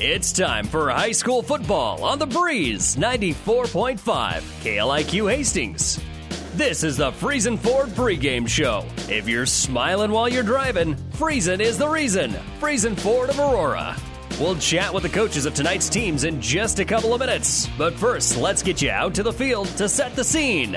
It's time for high school football on the Breeze 94.5 KLIQ Hastings. This is the Friesen Ford pregame show. If you're smiling while you're driving, Friesen is the reason. Friesen Ford of Aurora. We'll chat with the coaches of tonight's teams in just a couple of minutes. But first, let's get you out to the field to set the scene.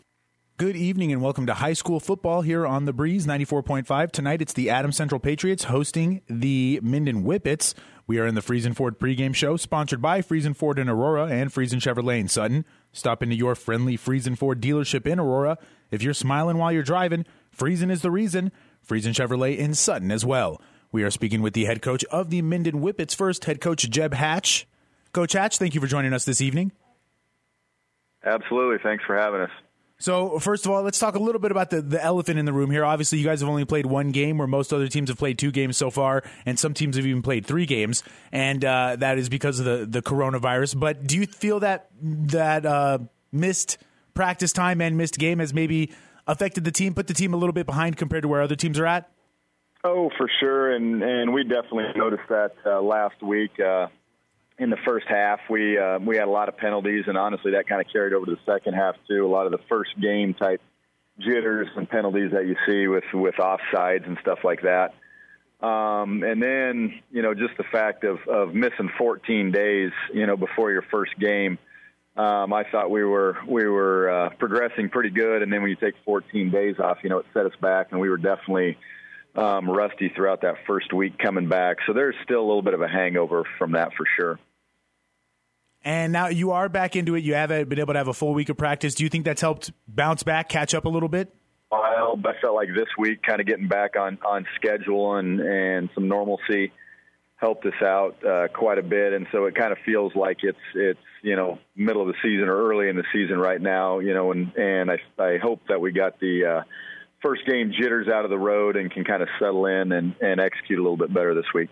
Good evening and welcome to high school football here on the Breeze 94.5. Tonight it's the Adam Central Patriots hosting the Minden Whippets. We are in the Friesen Ford pregame show sponsored by Friesen Ford in Aurora and Friesen Chevrolet in Sutton. Stop into your friendly Friesen Ford dealership in Aurora. If you're smiling while you're driving, Friesen is the reason. Friesen Chevrolet in Sutton as well. We are speaking with the head coach of the Minden Whippets first, head coach Jeb Hatch. Coach Hatch, thank you for joining us this evening. Absolutely. Thanks for having us. So, first of all, let's talk a little bit about the, the elephant in the room here. Obviously, you guys have only played one game, where most other teams have played two games so far, and some teams have even played three games, and uh, that is because of the, the coronavirus. But do you feel that that uh, missed practice time and missed game has maybe affected the team, put the team a little bit behind compared to where other teams are at? Oh, for sure, and and we definitely noticed that uh, last week. Uh, in the first half, we uh, we had a lot of penalties, and honestly, that kind of carried over to the second half too. A lot of the first game type jitters and penalties that you see with with offsides and stuff like that. Um, and then you know just the fact of of missing 14 days, you know, before your first game. Um, I thought we were we were uh, progressing pretty good, and then when you take 14 days off, you know, it set us back, and we were definitely um, rusty throughout that first week coming back. So there's still a little bit of a hangover from that for sure. And now you are back into it. You haven't been able to have a full week of practice. Do you think that's helped bounce back, catch up a little bit? Well, I felt like this week, kind of getting back on on schedule and and some normalcy, helped us out uh, quite a bit. And so it kind of feels like it's it's you know middle of the season or early in the season right now. You know, and and I I hope that we got the. Uh, first game jitters out of the road and can kind of settle in and, and execute a little bit better this week.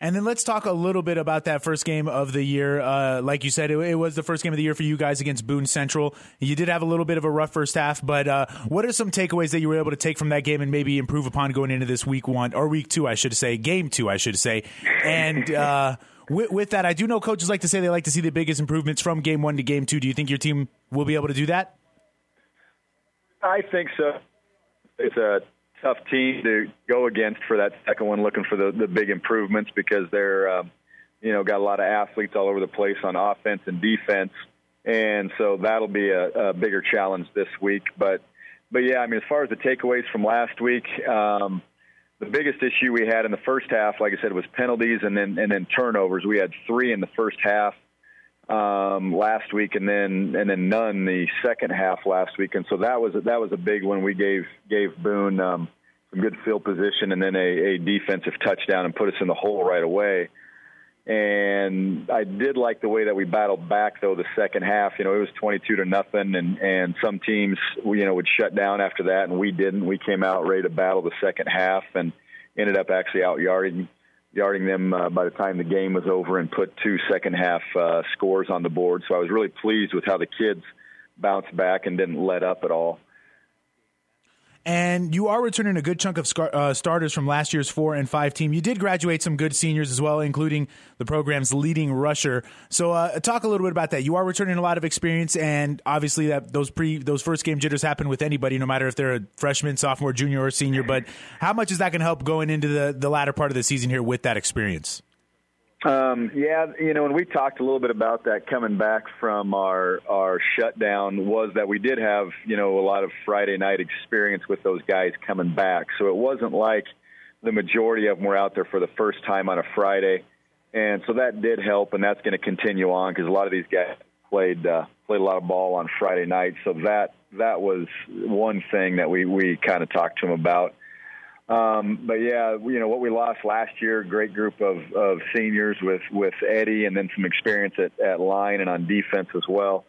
And then let's talk a little bit about that first game of the year. Uh, like you said, it, it, was the first game of the year for you guys against Boone Central. You did have a little bit of a rough first half, but uh, what are some takeaways that you were able to take from that game and maybe improve upon going into this week one or week two, I should say, game two, I should say. And uh, with, with, that, I do know coaches like to say they like to see the biggest improvements from game one to game two. Do you think your team will be able to do that? I think so it's a tough team to go against for that second one, looking for the, the big improvements because they're, um, you know, got a lot of athletes all over the place on offense and defense, and so that'll be a, a bigger challenge this week. But, but yeah, I mean, as far as the takeaways from last week, um, the biggest issue we had in the first half, like I said, was penalties and then and then turnovers. We had three in the first half um, last week, and then and then none the second half last week, and so that was that was a big one. We gave gave Boone um, some good field position, and then a, a defensive touchdown, and put us in the hole right away. And I did like the way that we battled back, though the second half. You know, it was twenty-two to nothing, and and some teams, you know, would shut down after that, and we didn't. We came out ready to battle the second half, and ended up actually out yarding yarding them uh, by the time the game was over and put two second half uh, scores on the board. So I was really pleased with how the kids bounced back and didn't let up at all. And you are returning a good chunk of scar- uh, starters from last year's four and five team. You did graduate some good seniors as well, including the program's leading rusher. So, uh, talk a little bit about that. You are returning a lot of experience, and obviously that those pre those first game jitters happen with anybody, no matter if they're a freshman, sophomore, junior, or senior. But how much is that going to help going into the the latter part of the season here with that experience? Um, yeah, you know, and we talked a little bit about that coming back from our our shutdown was that we did have you know a lot of Friday night experience with those guys coming back, so it wasn't like the majority of them were out there for the first time on a Friday, and so that did help, and that's going to continue on because a lot of these guys played uh, played a lot of ball on Friday night, so that that was one thing that we we kind of talked to him about. Um, but yeah, you know what we lost last year, great group of, of seniors with with Eddie, and then some experience at, at line and on defense as well.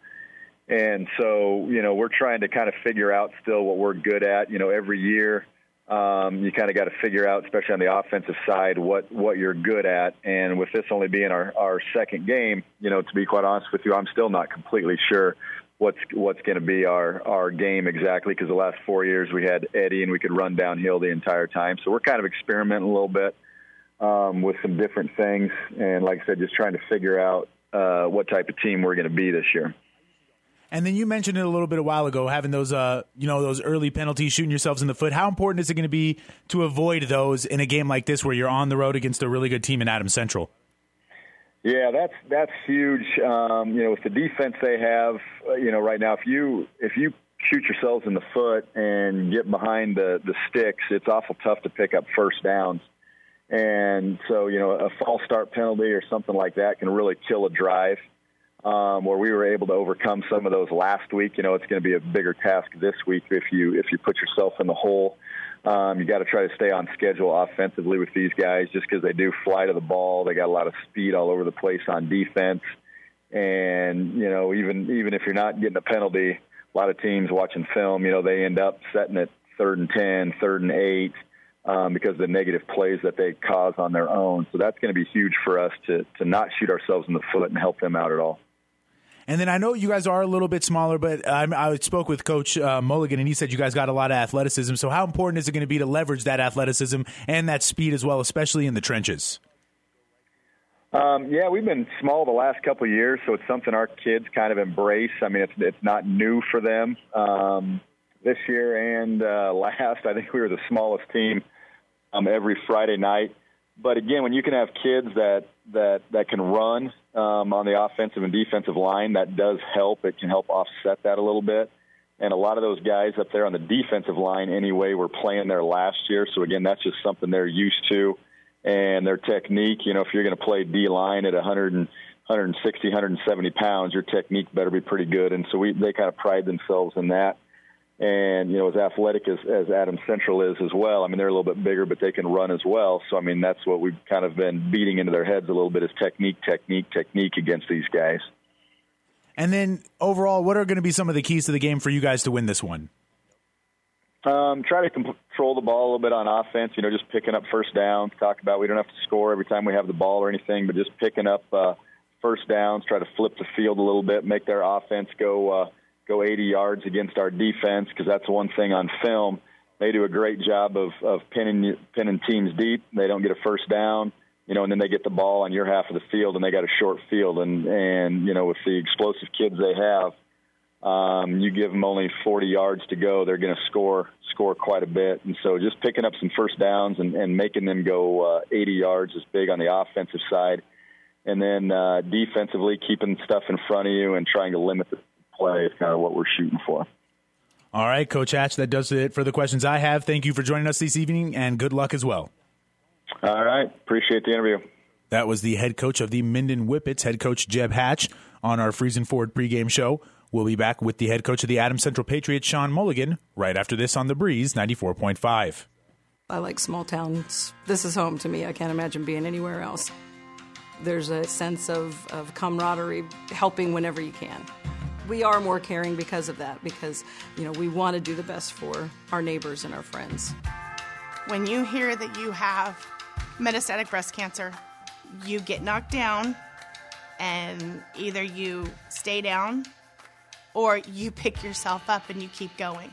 And so, you know, we're trying to kind of figure out still what we're good at. You know, every year um, you kind of got to figure out, especially on the offensive side, what what you're good at. And with this only being our our second game, you know, to be quite honest with you, I'm still not completely sure what's what's going to be our our game exactly because the last four years we had Eddie and we could run downhill the entire time. So we're kind of experimenting a little bit um, with some different things, and like I said, just trying to figure out uh, what type of team we're going to be this year. And then you mentioned it a little bit a while ago, having those, uh, you know, those early penalties, shooting yourselves in the foot. How important is it going to be to avoid those in a game like this, where you're on the road against a really good team in Adams Central? Yeah, that's that's huge. Um, you know, with the defense they have, uh, you know, right now, if you if you shoot yourselves in the foot and get behind the the sticks, it's awful tough to pick up first downs. And so, you know, a false start penalty or something like that can really kill a drive um, where we were able to overcome some of those last week. You know, it's going to be a bigger task this week if you if you put yourself in the hole. Um, you got to try to stay on schedule offensively with these guys, just because they do fly to the ball. They got a lot of speed all over the place on defense, and you know, even even if you're not getting a penalty, a lot of teams watching film, you know, they end up setting it third and ten, third and eight. Um, because of the negative plays that they cause on their own. So that's going to be huge for us to to not shoot ourselves in the foot and help them out at all. And then I know you guys are a little bit smaller, but I, I spoke with Coach uh, Mulligan, and he said you guys got a lot of athleticism. So how important is it going to be to leverage that athleticism and that speed as well, especially in the trenches? Um, yeah, we've been small the last couple of years, so it's something our kids kind of embrace. I mean, it's it's not new for them. Um, this year and uh, last, I think we were the smallest team um, every Friday night. But again, when you can have kids that that that can run um, on the offensive and defensive line, that does help. It can help offset that a little bit. And a lot of those guys up there on the defensive line, anyway, were playing there last year. So again, that's just something they're used to, and their technique. You know, if you're going to play D line at 100 and 160, 170 pounds, your technique better be pretty good. And so we they kind of pride themselves in that and you know as athletic as, as Adam Central is as well. I mean they're a little bit bigger, but they can run as well. So I mean that's what we've kind of been beating into their heads a little bit is technique, technique, technique against these guys. And then overall, what are going to be some of the keys to the game for you guys to win this one? Um, try to control the ball a little bit on offense. You know, just picking up first downs. Talk about we don't have to score every time we have the ball or anything, but just picking up uh, first downs. Try to flip the field a little bit, make their offense go. Uh, go 80 yards against our defense because that's one thing on film. They do a great job of, of pinning pinning teams deep. They don't get a first down, you know, and then they get the ball on your half of the field and they got a short field. And and you know, with the explosive kids they have, um, you give them only 40 yards to go, they're going to score score quite a bit. And so just picking up some first downs and, and making them go uh, 80 yards is big on the offensive side. And then uh, defensively, keeping stuff in front of you and trying to limit the play is kind of what we're shooting for. All right, Coach Hatch, that does it for the questions I have. Thank you for joining us this evening, and good luck as well. All right, appreciate the interview. That was the head coach of the Minden Whippets, head coach Jeb Hatch, on our Friesen Ford pregame show. We'll be back with the head coach of the Adams Central Patriots, Sean Mulligan, right after this on The Breeze 94.5. I like small towns. This is home to me. I can't imagine being anywhere else. There's a sense of, of camaraderie, helping whenever you can we are more caring because of that because you know we want to do the best for our neighbors and our friends. When you hear that you have metastatic breast cancer you get knocked down and either you stay down or you pick yourself up and you keep going.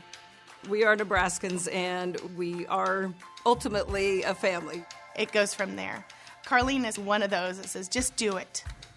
We are nebraskans and we are ultimately a family. It goes from there. Carlene is one of those that says just do it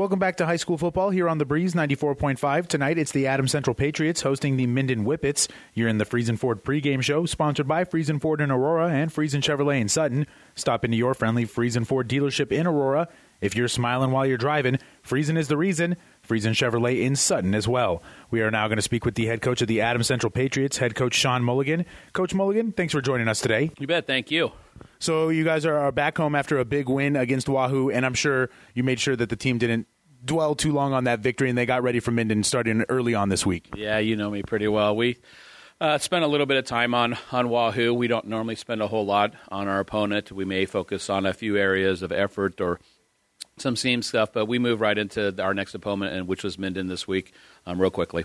Welcome back to high school football here on the Breeze 94.5. Tonight it's the Adam Central Patriots hosting the Minden Whippets. You're in the Friesen Ford pregame show, sponsored by Friesen Ford in Aurora and Friesen Chevrolet in Sutton. Stop into your friendly Friesen Ford dealership in Aurora. If you're smiling while you're driving, Friesen is the reason. Friesen Chevrolet in Sutton as well. We are now going to speak with the head coach of the Adam Central Patriots, head coach Sean Mulligan. Coach Mulligan, thanks for joining us today. You bet. Thank you. So you guys are back home after a big win against Wahoo, and I'm sure you made sure that the team didn't dwell too long on that victory, and they got ready for Minden starting early on this week. Yeah, you know me pretty well. We uh, spent a little bit of time on on Wahoo. We don't normally spend a whole lot on our opponent. We may focus on a few areas of effort or some seam stuff, but we move right into our next opponent, and which was Minden this week, um, real quickly.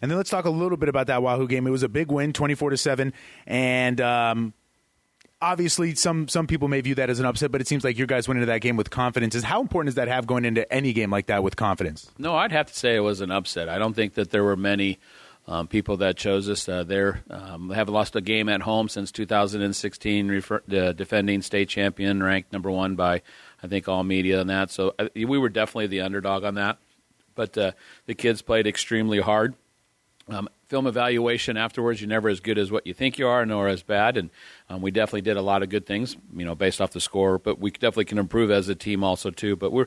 And then let's talk a little bit about that Wahoo game. It was a big win, twenty-four to seven, and um, obviously some some people may view that as an upset, but it seems like your guys went into that game with confidence. Is how important does that have going into any game like that with confidence? No, I'd have to say it was an upset. I don't think that there were many um, people that chose us. Uh, they um, haven't lost a game at home since 2016, refer, uh, defending state champion, ranked number one by I think all media and that. So uh, we were definitely the underdog on that. But uh, the kids played extremely hard. Um, film evaluation afterwards, you're never as good as what you think you are, nor as bad. And um, we definitely did a lot of good things, you know, based off the score. But we definitely can improve as a team also too. But we're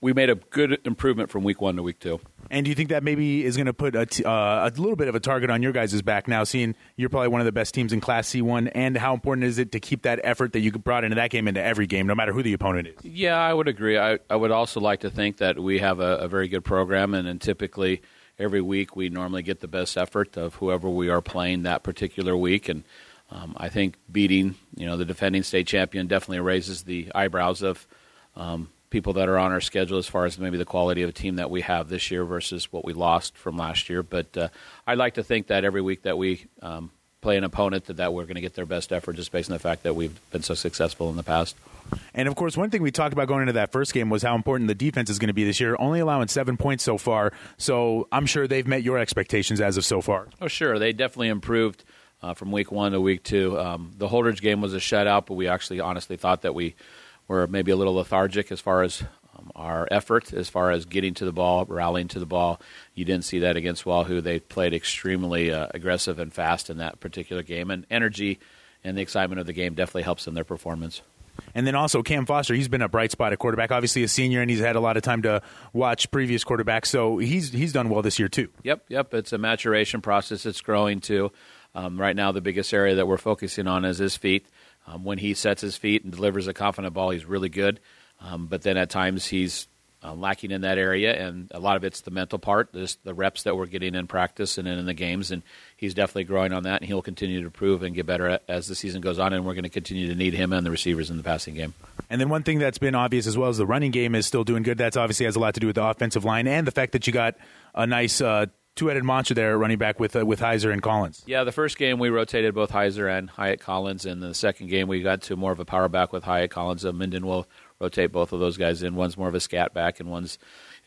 we made a good improvement from week one to week two. And do you think that maybe is going to put a, t- uh, a little bit of a target on your guys' back now, seeing you're probably one of the best teams in Class C1? And how important is it to keep that effort that you brought into that game into every game, no matter who the opponent is? Yeah, I would agree. I, I would also like to think that we have a, a very good program, and, and typically every week we normally get the best effort of whoever we are playing that particular week. And um, I think beating you know the defending state champion definitely raises the eyebrows of um, people that are on our schedule as far as maybe the quality of a team that we have this year versus what we lost from last year. But uh, I'd like to think that every week that we um, play an opponent that, that we're going to get their best effort just based on the fact that we've been so successful in the past. And of course, one thing we talked about going into that first game was how important the defense is going to be this year, only allowing seven points so far. So I'm sure they've met your expectations as of so far. Oh, sure. They definitely improved uh, from week one to week two. Um, the Holdrege game was a shutout, but we actually honestly thought that we were maybe a little lethargic as far as um, our effort, as far as getting to the ball, rallying to the ball. You didn't see that against Wahoo. They played extremely uh, aggressive and fast in that particular game, and energy and the excitement of the game definitely helps in their performance. And then also Cam Foster, he's been a bright spot at quarterback. Obviously a senior, and he's had a lot of time to watch previous quarterbacks, so he's he's done well this year too. Yep, yep. It's a maturation process. It's growing too. Um, right now, the biggest area that we're focusing on is his feet. Um, when he sets his feet and delivers a confident ball, he's really good. Um, but then at times he's uh, lacking in that area, and a lot of it's the mental part, just the reps that we're getting in practice and in the games, and he's definitely growing on that, and he'll continue to improve and get better as the season goes on, and we're going to continue to need him and the receivers in the passing game. And then one thing that's been obvious as well as the running game is still doing good. That's obviously has a lot to do with the offensive line and the fact that you got a nice uh, two-headed monster there running back with uh, with Heiser and Collins. Yeah, the first game we rotated both Heiser and Hyatt Collins, and the second game we got to more of a power back with Hyatt Collins. Uh, Minden will rotate both of those guys in. One's more of a scat back, and one's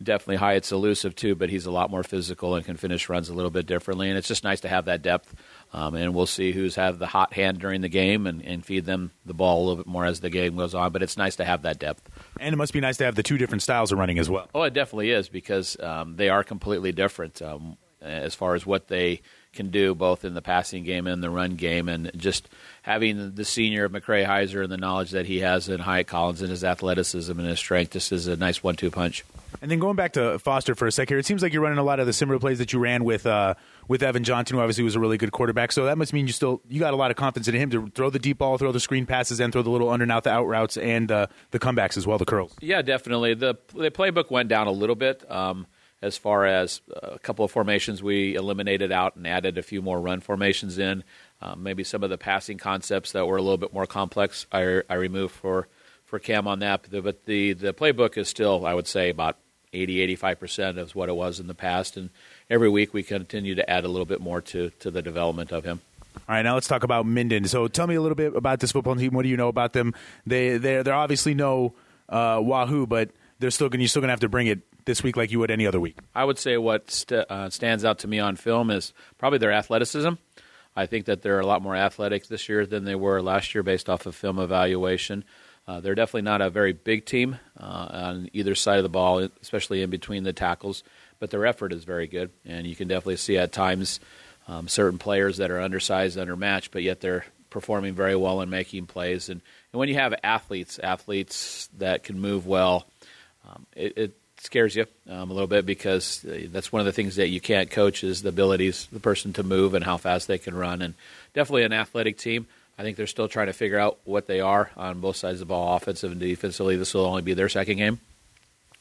definitely Hyatt's elusive too, but he's a lot more physical and can finish runs a little bit differently. And it's just nice to have that depth. Um, and we'll see who's have the hot hand during the game and, and feed them the ball a little bit more as the game goes on. But it's nice to have that depth. And it must be nice to have the two different styles of running as well. Oh, it definitely is because um, they are completely different um, as far as what they can do both in the passing game and the run game, and just having the senior of McCray Heiser and the knowledge that he has in Hyatt Collins and his athleticism and his strength, this is a nice one-two punch. And then going back to Foster for a sec here, it seems like you're running a lot of the similar plays that you ran with uh, with Evan Johnson, who obviously was a really good quarterback. So that must mean you still you got a lot of confidence in him to throw the deep ball, throw the screen passes, and throw the little under and out the out routes and uh, the comebacks as well, the curls. Yeah, definitely. The the playbook went down a little bit. Um, as far as a couple of formations we eliminated out and added a few more run formations in. Um, maybe some of the passing concepts that were a little bit more complex, I, I removed for, for Cam on that. But the, the playbook is still, I would say, about 80, 85% of what it was in the past. And every week we continue to add a little bit more to, to the development of him. All right, now let's talk about Minden. So tell me a little bit about this football team. What do you know about them? They they're, they're obviously no uh, Wahoo, but they're still going. You're still going to have to bring it this week like you would any other week. I would say what st- uh, stands out to me on film is probably their athleticism. I think that they're a lot more athletic this year than they were last year based off of film evaluation. Uh, they're definitely not a very big team uh, on either side of the ball, especially in between the tackles. But their effort is very good, and you can definitely see at times um, certain players that are undersized, undermatched, but yet they're performing very well and making plays. And, and when you have athletes, athletes that can move well, um, it, it, scares you um, a little bit because uh, that's one of the things that you can't coach is the abilities the person to move and how fast they can run. And definitely an athletic team. I think they're still trying to figure out what they are on both sides of the ball, offensive and defensively. This will only be their second game.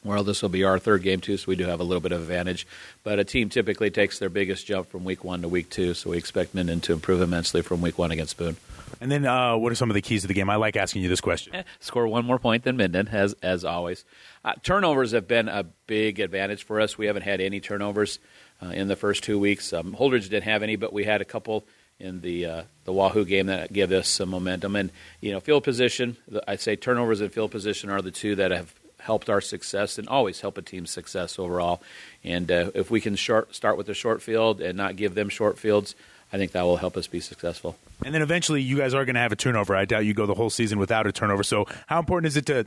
Well, this will be our third game too, so we do have a little bit of advantage. But a team typically takes their biggest jump from week one to week two, so we expect Minden to improve immensely from week one against Boone. And then, uh, what are some of the keys to the game? I like asking you this question. Eh, score one more point than Minden, as as always. Uh, turnovers have been a big advantage for us. We haven't had any turnovers uh, in the first two weeks. Um, Holdrege didn't have any, but we had a couple in the uh, the Wahoo game that gave us some momentum. And you know, field position. I'd say turnovers and field position are the two that have helped our success and always help a team's success overall. And uh, if we can short, start with the short field and not give them short fields, I think that will help us be successful. And then eventually, you guys are going to have a turnover. I doubt you go the whole season without a turnover. So, how important is it to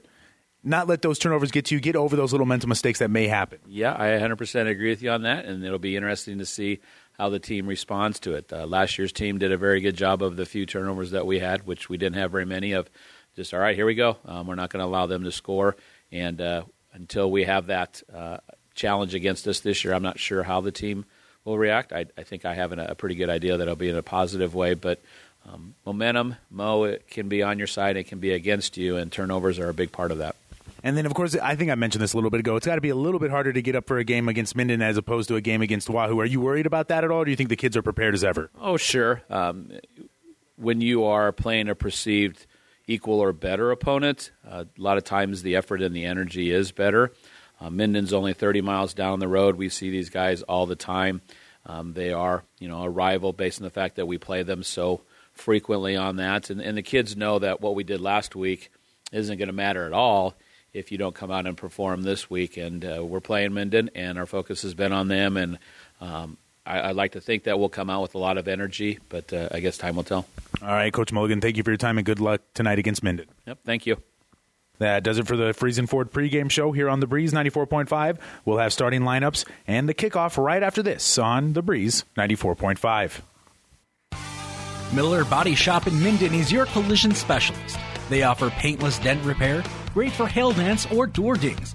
not let those turnovers get to you, get over those little mental mistakes that may happen? Yeah, I 100% agree with you on that, and it'll be interesting to see how the team responds to it. Uh, last year's team did a very good job of the few turnovers that we had, which we didn't have very many of. Just all right, here we go. Um, we're not going to allow them to score, and uh, until we have that uh, challenge against us this year, I'm not sure how the team will react. I, I think I have an, a pretty good idea that it'll be in a positive way, but um, momentum, Mo, it can be on your side, it can be against you, and turnovers are a big part of that. And then, of course, I think I mentioned this a little bit ago. It's got to be a little bit harder to get up for a game against Minden as opposed to a game against Wahoo. Are you worried about that at all? Or do you think the kids are prepared as ever? Oh, sure. Um, when you are playing a perceived equal or better opponent, uh, a lot of times the effort and the energy is better. Uh, Minden's only 30 miles down the road. We see these guys all the time. Um, they are, you know, a rival based on the fact that we play them so frequently on that, and, and the kids know that what we did last week isn't going to matter at all if you don't come out and perform this week. And uh, we're playing Minden, and our focus has been on them. And um, I, would like to think that we'll come out with a lot of energy, but uh, I guess time will tell. All right, Coach Mulligan, thank you for your time and good luck tonight against Minden. Yep, thank you. That does it for the Friesen Ford pregame show here on The Breeze 94.5. We'll have starting lineups and the kickoff right after this on The Breeze 94.5. Miller Body Shop in Minden is your collision specialist. They offer paintless dent repair, great for hail dents or door dings,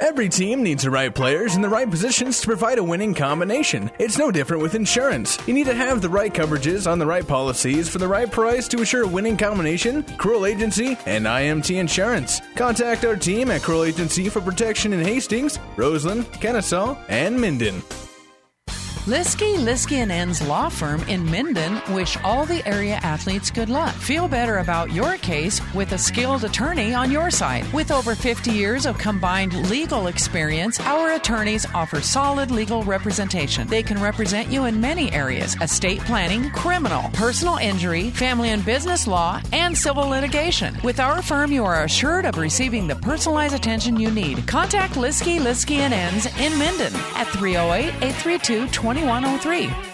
Every team needs the right players in the right positions to provide a winning combination. It's no different with insurance. You need to have the right coverages on the right policies for the right price to assure a winning combination. Cruel Agency and IMT Insurance. Contact our team at Cruel Agency for protection in Hastings, Roseland, Kenesaw, and Minden. Liskey, Liskey and Ends Law Firm in Minden wish all the area athletes good luck. Feel better about your case with a skilled attorney on your side. With over 50 years of combined legal experience, our attorneys offer solid legal representation. They can represent you in many areas estate planning, criminal, personal injury, family and business law, and civil litigation. With our firm, you are assured of receiving the personalized attention you need. Contact Liskey, Liskey and Ends in Minden at 308 832 2103.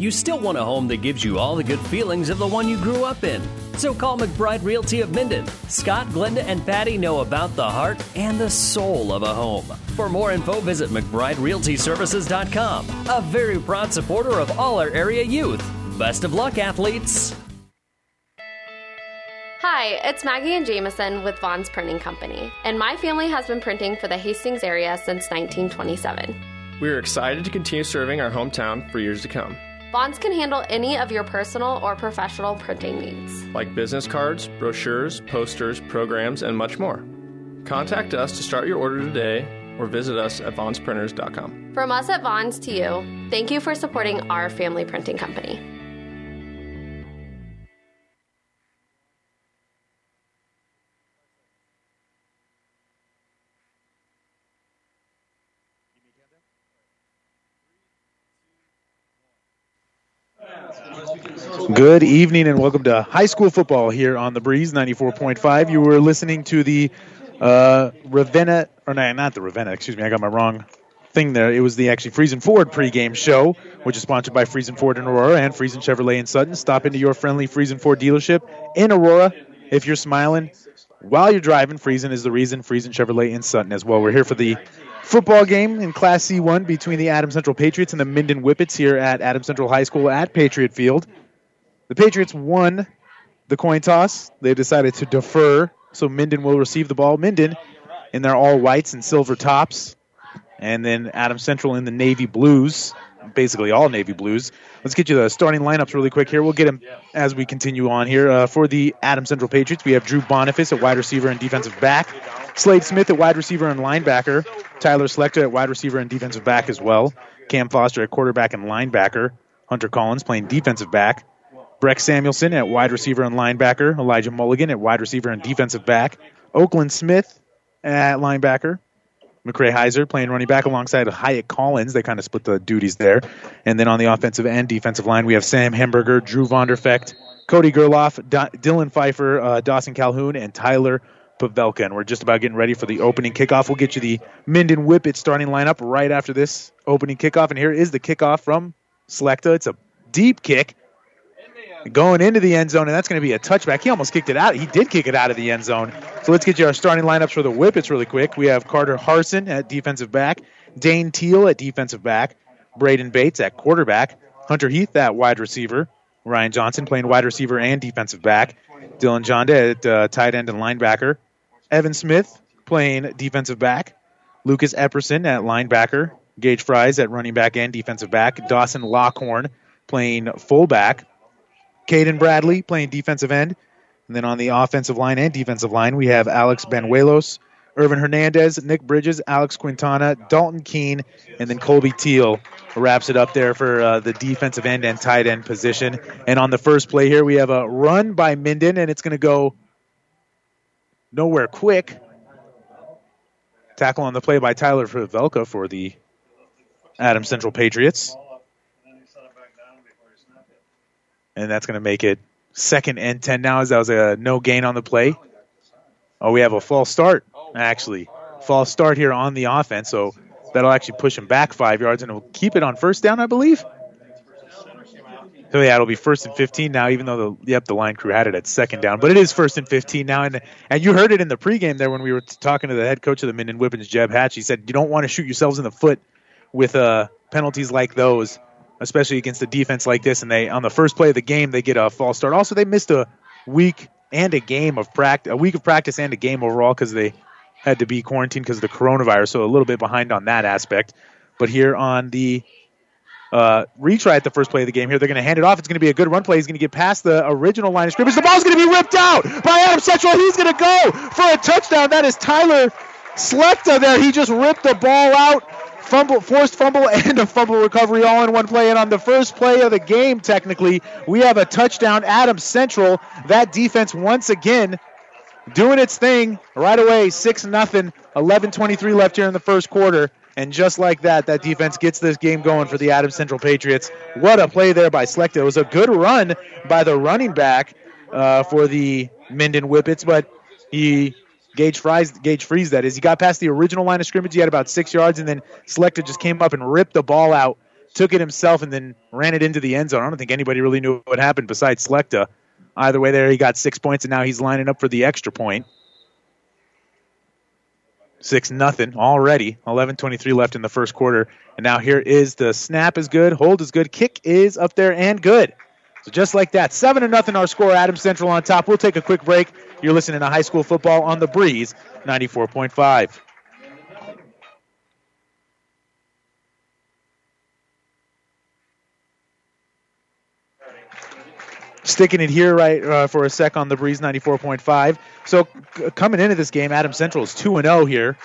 you still want a home that gives you all the good feelings of the one you grew up in. So call McBride Realty of Minden. Scott, Glenda, and Patty know about the heart and the soul of a home. For more info, visit McBrideRealtyServices.com, a very proud supporter of all our area youth. Best of luck, athletes. Hi, it's Maggie and Jameson with Vaughn's Printing Company, and my family has been printing for the Hastings area since 1927. We are excited to continue serving our hometown for years to come. Vaughn's can handle any of your personal or professional printing needs, like business cards, brochures, posters, programs, and much more. Contact us to start your order today or visit us at vaughnsprinters.com. From us at Vaughn's to you, thank you for supporting our family printing company. Good evening and welcome to high school football here on the Breeze 94.5. You were listening to the uh, Ravenna, or no, not the Ravenna, excuse me, I got my wrong thing there. It was the actually Friesen Ford pregame show, which is sponsored by Friesen Ford in Aurora and Friesen Chevrolet in Sutton. Stop into your friendly Friesen Ford dealership in Aurora. If you're smiling while you're driving, Friesen is the reason. Friesen Chevrolet in Sutton as well. We're here for the football game in Class C1 between the Adams Central Patriots and the Minden Whippets here at Adams Central High School at Patriot Field. The Patriots won the coin toss. They've decided to defer, so Minden will receive the ball. Minden in their all whites and silver tops, and then Adams Central in the navy blues, basically all navy blues. Let's get you the starting lineups really quick here. We'll get them as we continue on here. Uh, for the Adams Central Patriots, we have Drew Boniface at wide receiver and defensive back, Slade Smith at wide receiver and linebacker, Tyler Slechta at wide receiver and defensive back as well, Cam Foster at quarterback and linebacker, Hunter Collins playing defensive back, Breck Samuelson at wide receiver and linebacker. Elijah Mulligan at wide receiver and defensive back. Oakland Smith at linebacker. McCray Heiser playing running back alongside Hyatt Collins. They kind of split the duties there. And then on the offensive and defensive line, we have Sam Hamburger, Drew Vonderfecht, Cody Gerloff, D- Dylan Pfeiffer, uh, Dawson Calhoun, and Tyler Pavelka. And we're just about getting ready for the opening kickoff. We'll get you the Minden Whippet starting lineup right after this opening kickoff. And here is the kickoff from Slechta. It's a deep kick going into the end zone, and that's going to be a touchback. He almost kicked it out. He did kick it out of the end zone. So let's get you our starting lineups for the Whippets really quick. We have Carter Harson at defensive back, Dane Teal at defensive back, Braden Bates at quarterback, Hunter Heath at wide receiver, Ryan Johnson playing wide receiver and defensive back, Dylan Jonda at uh, tight end and linebacker, Evan Smith playing defensive back, Lucas Epperson at linebacker, Gage Fries at running back and defensive back, Dawson Lockhorn playing fullback, Caden Bradley playing defensive end. And then on the offensive line and defensive line, we have Alex Benuelos, Irvin Hernandez, Nick Bridges, Alex Quintana, Dalton Keene, and then Colby Teal wraps it up there for uh, the defensive end and tight end position. And on the first play here, we have a run by Minden, and it's going to go nowhere quick. Tackle on the play by Tyler Velka for the Adam Central Patriots. and that's going to make it second and 10 now as that was a no gain on the play. Oh, we have a false start, actually. False start here on the offense, so that'll actually push him back five yards, and it'll keep it on first down, I believe. So yeah, it'll be first and 15 now, even though the yep the line crew had it at second down, but it is first and 15 now, and and you heard it in the pregame there when we were talking to the head coach of the Minden Whippets, Jeb Hatch. He said you don't want to shoot yourselves in the foot with uh, penalties like those especially against a defense like this. And they on the first play of the game they get a false start. Also, they missed a week and a game of practice, a week of practice and a game overall because they had to be quarantined because of the coronavirus. So a little bit behind on that aspect. But here on the uh, retry at the first play of the game here. They're going to hand it off. It's going to be a good run play. He's going to get past the original line of scrimmage. The ball's going to be ripped out by Adam Central. He's going to go for a touchdown. That is Tyler Slechta there. He just ripped the ball out fumble, forced fumble, and a fumble recovery all in one play. And on the first play of the game, technically, we have a touchdown. Adam Central, that defense once again doing its thing right away. 6 nothing. 11:23 left here in the first quarter. And just like that, that defense gets this game going for the Adams Central Patriots. What a play there by Slechta. It was a good run by the running back uh, for the Minden Whippets, but he Gage Fries, Gage Freeze, that is. He got past the original line of scrimmage. He had about six yards, and then Slechta just came up and ripped the ball out took it himself and then ran it into the end zone. I don't think anybody really knew what happened besides Slechta. Either way, there he got six points, and now he's lining up for the extra point. Six nothing already. 11:23 left in the first quarter, and now here is the snap is good, hold is good, kick is up there and good. So just like that, seven to nothing our score. Adam Central on top. We'll take a quick break. You're listening to High School Football on the Breeze, 94.5. sticking it here right uh, for a sec on the breeze 94.5 so c- coming into this game adam central is 2 and 0 here.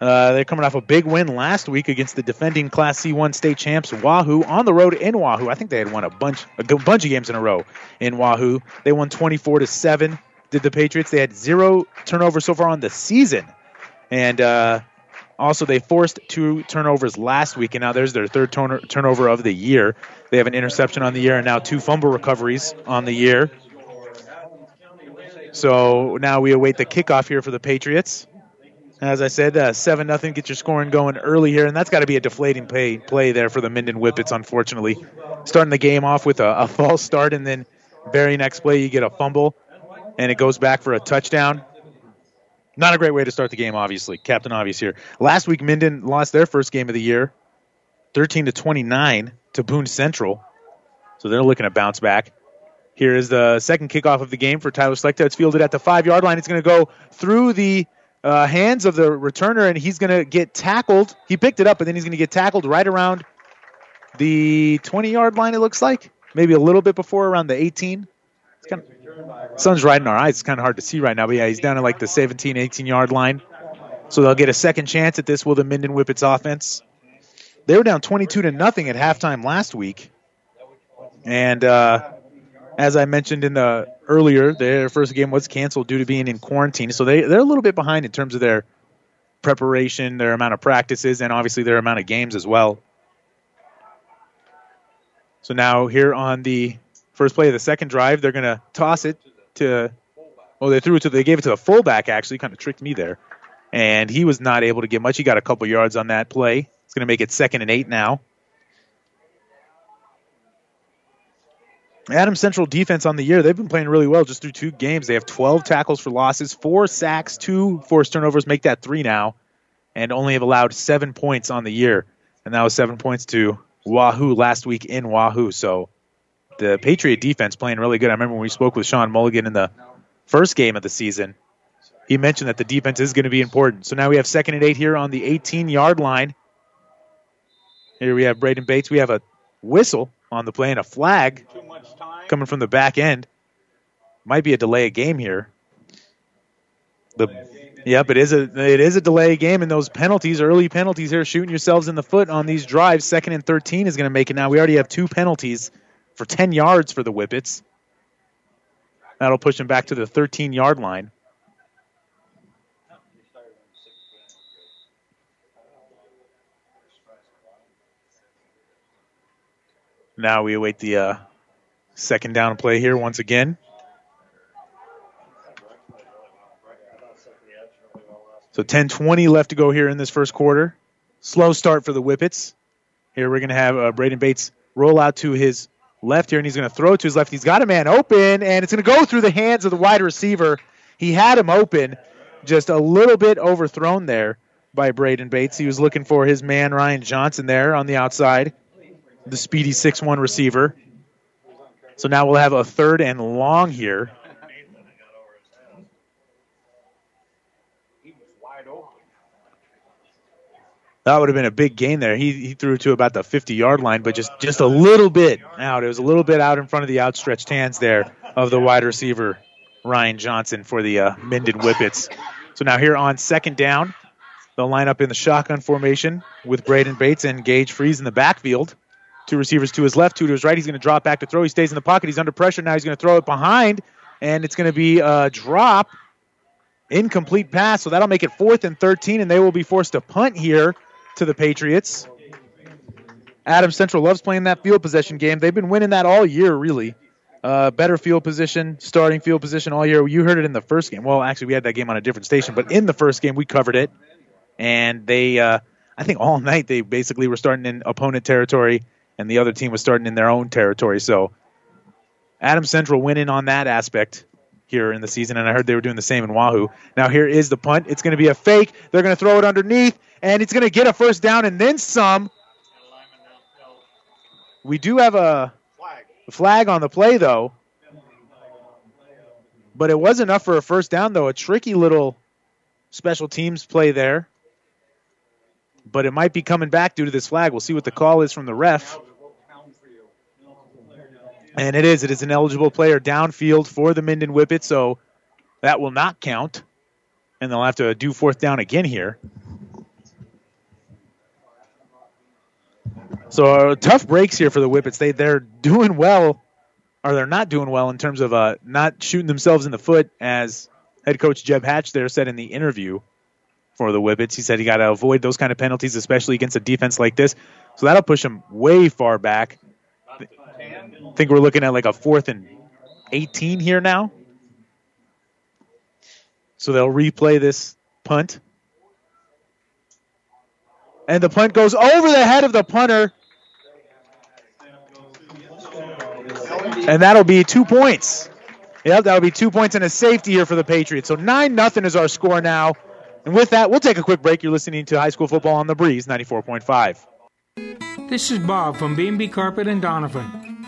Uh, they're coming off a big win last week against the defending class c1 state champs wahoo on the road in wahoo. I think they had won a bunch a bunch of games in a row in wahoo. They won 24 to 7 did the patriots. They had zero turnovers so far on the season. And uh, also, they forced two turnovers last week, and now there's their third turn- turnover of the year. They have an interception on the year, and now two fumble recoveries on the year. So now we await the kickoff here for the Patriots. As I said, uh, seven uh, nothing. Get your scoring going early here, and that's got to be a deflating play play there for the Minden Whippets. Unfortunately, starting the game off with a, a false start, and then very next play you get a fumble, and it goes back for a touchdown. Not a great way to start the game, obviously. Captain Obvious here. Last week, Minden lost their first game of the year, 13 to 29 to Boone Central. So they're looking to bounce back. Here is the second kickoff of the game for Tyler Slechta. It's fielded at the five yard line. It's going to go through the uh, hands of the returner, and he's going to get tackled. He picked it up, but then he's going to get tackled right around the 20 yard line, it looks like. Maybe a little bit before, around the 18. It's kind of, sun's right in our eyes. It's kind of hard to see right now, but yeah, he's down at like the 17, 18 yard line. So they'll get a second chance at this. Will the Minden Whippets offense? They were down 22 to nothing at halftime last week, and uh, as I mentioned in the earlier, their first game was canceled due to being in quarantine. So they they're a little bit behind in terms of their preparation, their amount of practices, and obviously their amount of games as well. So now here on the first play of the second drive, they're going to toss it to. Oh, they threw it to. They gave it to the fullback. Actually, kind of tricked me there, and he was not able to get much. He got a couple yards on that play. It's going to make it second and eight now. Adam Central defense on the year, they've been playing really well just through two games. They have 12 tackles for losses, four sacks, two forced turnovers, make that three now, and only have allowed seven points on the year. And that was seven points to Wahoo last week in Wahoo. So the Patriot defense playing really good. I remember when we spoke with Sean Mulligan in the first game of the season, he mentioned that the defense is going to be important. So now we have second and eight here on the 18 yard line. Here we have Braden Bates. We have a whistle on the play and a flag coming from the back end. Might be a delay of game here. The Yep, it is a it is a delay game, and those penalties, early penalties here, shooting yourselves in the foot on these drives. Second and thirteen is going to make it now. We already have two penalties for ten yards for the Whippets. That'll push them back to the 13 yard line. Now we await the uh, second down play here once again. So 10-20 left to go here in this first quarter. Slow start for the Whippets. Here we're going to have uh, Braden Bates roll out to his left here, and he's going to throw to his left. He's got a man open, and it's going to go through the hands of the wide receiver. He had him open, just a little bit overthrown there by Braden Bates. He was looking for his man Ryan Johnson there on the outside, the speedy six-one receiver. So now we'll have a third and long here. That would have been a big gain there. He, he threw to about the 50 yard line, but just, just a little bit out. It was a little bit out in front of the outstretched hands there of the wide receiver, Ryan Johnson, for the uh, Minden Whippets. So now here on second down, they'll line up in the shotgun formation with Braden Bates and Gage Freeze in the backfield. Two receivers to his left, two to his right. He's going to drop back to throw. He stays in the pocket. He's under pressure. Now he's going to throw it behind, and it's going to be a drop. Incomplete pass, so that'll make it fourth and 13, and they will be forced to punt here to the Patriots. Adam Central loves playing that field possession game. They've been winning that all year, really. Uh, better field position, starting field position all year. You heard it in the first game. Well, actually, we had that game on a different station, but in the first game, we covered it. And they, uh, I think all night they basically were starting in opponent territory, and the other team was starting in their own territory. So Adam Central winning on that aspect here in the season, and I heard they were doing the same in Wahoo. Now here is the punt. It's going to be a fake. They're going to throw it underneath, and it's going to get a first down and then some. We do have a flag on the play, though. But it was enough for a first down, though. A tricky little special teams play there. But it might be coming back due to this flag. We'll see what the call is from the ref. And it is. It is an eligible player downfield for the Minden Whippet, so that will not count. And they'll have to do fourth down again here. So uh, tough breaks here for the Whippets. They they're doing well, or they're not doing well in terms of uh, not shooting themselves in the foot, as head coach Jeb Hatch there said in the interview for the Whippets. He said you got to avoid those kind of penalties, especially against a defense like this. So that'll push them way far back. I think we're looking at like a fourth and 18 here now. So they'll replay this punt. And the punt goes over the head of the punter. And that'll be two points. Yep, that'll be two points and a safety here for the Patriots. So 9 nothing is our score now. And with that, we'll take a quick break. You're listening to High School Football on the Breeze 94.5. This is Bob from B&B Carpet and Doniphan.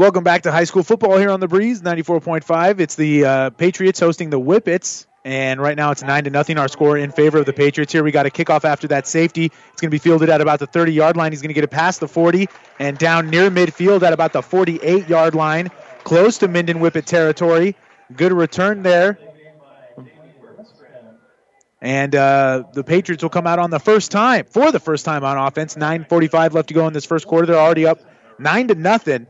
Welcome back to high school football here on the Breeze 94.5. It's the uh, Patriots hosting the Whippets, and right now it's nine to nothing. Our score in favor of the Patriots here. We got a kickoff after that safety. It's going to be fielded at about the 30 yard line. He's going to get it past the 40 and down near midfield at about the 48 yard line, close to Minden Whippet territory. Good return there. And uh, the Patriots will come out on the first time for the first time on offense. 9:45 left to go in this first quarter. They're already up nine to nothing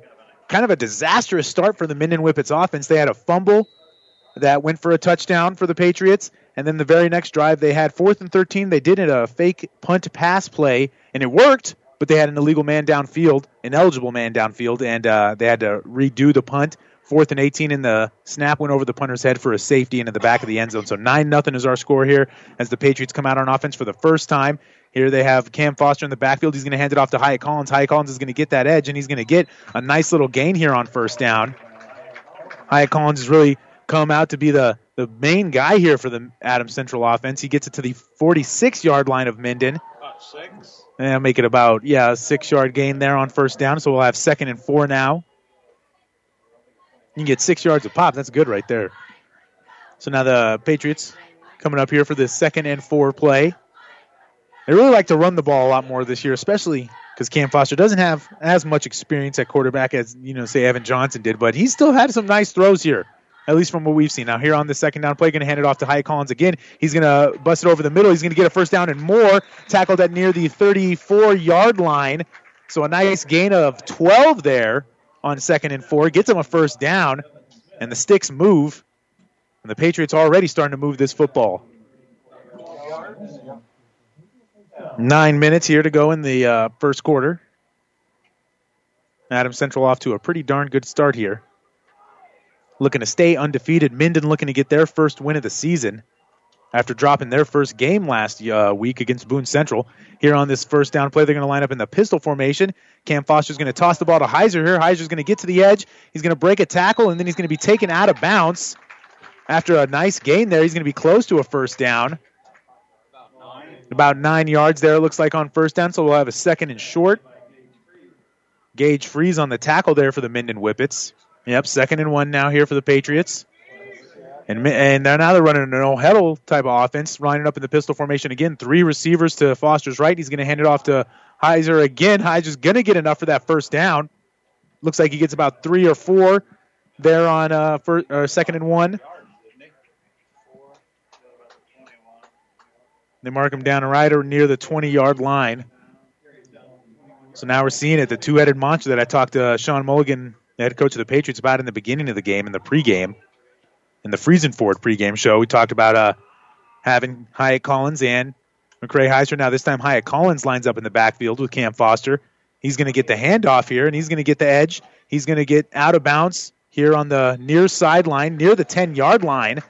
kind of a disastrous start for the Minden Whippets offense. They had a fumble that went for a touchdown for the Patriots, and then the very next drive they had fourth and 13. They did it a fake punt pass play, and it worked, but they had an illegal man downfield, an eligible man downfield, and uh, they had to redo the punt. Fourth and 18, and the snap went over the punter's head for a safety into the back of the end zone. So 9 nothing is our score here as the Patriots come out on offense for the first time. Here they have Cam Foster in the backfield. He's going to hand it off to Hyatt Collins. Hyatt Collins is going to get that edge, and he's going to get a nice little gain here on first down. Hyatt Collins has really come out to be the, the main guy here for the Adams Central offense. He gets it to the 46 yard line of Minden. About six. And make it about, yeah, six yard gain there on first down. So we'll have second and four now. You can get six yards of pop. That's good right there. So now the Patriots coming up here for the second and four play. They really like to run the ball a lot more this year, especially because Cam Foster doesn't have as much experience at quarterback as you know, say Evan Johnson did, but he still had some nice throws here, at least from what we've seen. Now here on the second down play, going to hand it off to Hyatt Collins again. He's going to bust it over the middle. He's going to get a first down and more. Tackled at near the 34 yard line, so a nice gain of 12 there on second and four. Gets him a first down, and the sticks move. And the Patriots are already starting to move this football. Nine minutes here to go in the uh, first quarter. Adam Central off to a pretty darn good start here. Looking to stay undefeated. Minden looking to get their first win of the season after dropping their first game last uh, week against Boone Central. Here on this first down play, they're going to line up in the pistol formation. Cam Foster's going to toss the ball to Heiser here. Heiser's going to get to the edge. He's going to break a tackle, and then he's going to be taken out of bounds. After a nice gain there, he's going to be close to a first down. About nine yards there, it looks like, on first down, so we'll have a second and short. Gage Freeze on the tackle there for the Minden Whippets. Yep, second and one now here for the Patriots. And, and they're now they're running an no huddle type of offense, lining up in the pistol formation again. Three receivers to Foster's right. He's going to hand it off to Heiser again. Heiser's going to get enough for that first down. Looks like he gets about three or four there on uh, first, uh, second and one. They mark him down right or near the 20 yard line. So now we're seeing it the two headed monster that I talked to Sean Mulligan, the head coach of the Patriots, about in the beginning of the game, in the pregame, in the Friesen Ford pregame show. We talked about uh, having Hyatt Collins and McCray Heiser. Now, this time, Hyatt Collins lines up in the backfield with Cam Foster. He's going to get the handoff here, and he's going to get the edge. He's going to get out of bounds here on the near sideline, near the 10 yard line.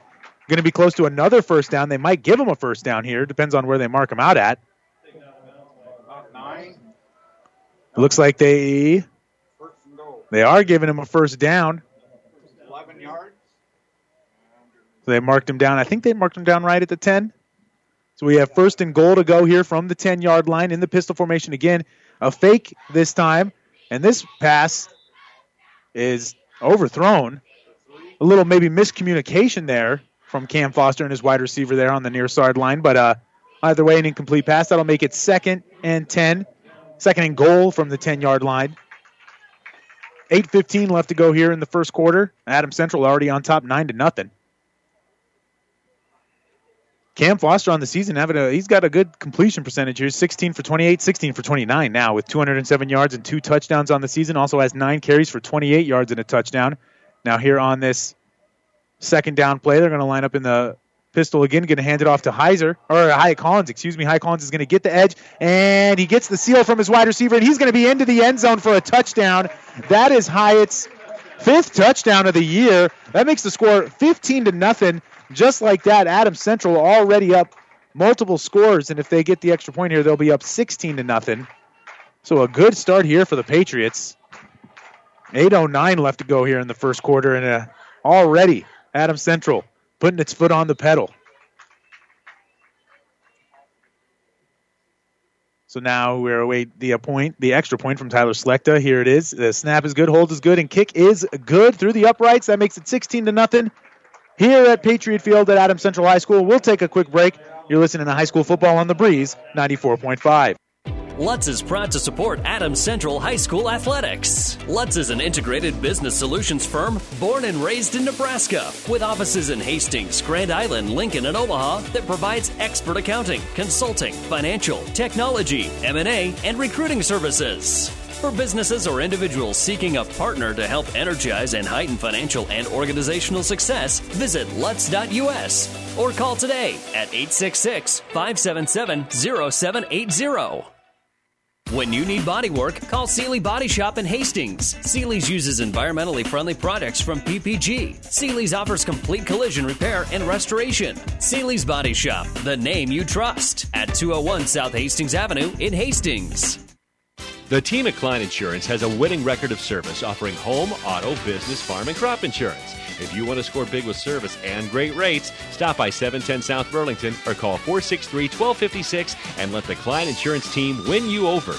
Going to be close to another first down. They might give him a first down here. Depends on where they mark him out at. Looks like they they are giving him a first down. Eleven yards. So they marked him down. I think they marked him down right at the 10. So we have first and goal to go here from the 10 yard line in the pistol formation again. A fake this time. And this pass is overthrown. A little maybe miscommunication there from Cam Foster and his wide receiver there on the near sideline. But uh, either way, an incomplete pass. That'll make it second and 10. Second and goal from the 10 yard line. 8.15 left to go here in the first quarter. Adam Central already on top, 9 to nothing. Cam Foster on the season having a he's got a good completion percentage here 16 for 28 16 for 29 now with 207 yards and two touchdowns on the season also has 9 carries for 28 yards and a touchdown now here on this second down play. They're going to line up in the pistol again going to hand it off to Heiser or Hyatt Collins excuse me. Hyatt Collins is going to get the edge and he gets the seal from his wide receiver and he's going to be into the end zone for a touchdown. That is Hyatt's fifth touchdown of the year. That makes the score 15 to nothing. Just like that, Adam Central already up multiple scores, and if they get the extra point here, they'll be up 16 to nothing. So a good start here for the Patriots. 8:09 left to go here in the first quarter, and uh, already Adam Central putting its foot on the pedal. So now we're await the uh, point, the extra point from Tyler Slechta. Here it is. The snap is good, hold is good, and kick is good through the uprights. That makes it 16 to nothing here at Patriot Field at Adams Central High School. We'll take a quick break. You're listening to High School Football on the Breeze, 94.5. Lutz is proud to support Adams Central High School athletics. Lutz is an integrated business solutions firm born and raised in Nebraska with offices in Hastings, Grand Island, Lincoln, and Omaha that provides expert accounting, consulting, financial, technology, M&A, and recruiting services. For businesses or individuals seeking a partner to help energize and heighten financial and organizational success, visit Lutz.us or call today at 866 577 0780. When you need body work, call Seely Body Shop in Hastings. Seely's uses environmentally friendly products from PPG. Seely's offers complete collision repair and restoration. Seely's Body Shop, the name you trust, at 201 South Hastings Avenue in Hastings. The team at Klein Insurance has a winning record of service offering home, auto, business, farm, and crop insurance. If you want to score big with service and great rates, stop by 710 South Burlington or call 463 1256 and let the Klein Insurance team win you over.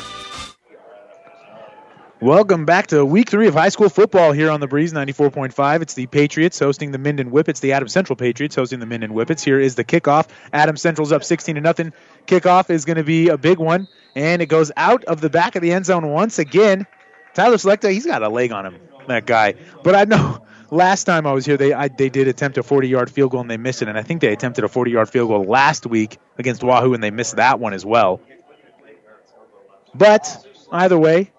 Welcome back to week three of high school football here on the Breeze 94.5. It's the Patriots hosting the Minden Whippets, the Adam Central Patriots hosting the Minden Whippets. Here is the kickoff. Adam Central's up 16 to nothing. Kickoff is going to be a big one, and it goes out of the back of the end zone once again. Tyler Slechta, he's got a leg on him, that guy. But I know last time I was here, they I, they did attempt a 40 yard field goal and they missed it, and I think they attempted a 40 yard field goal last week against Wahoo and they missed that one as well. But either way,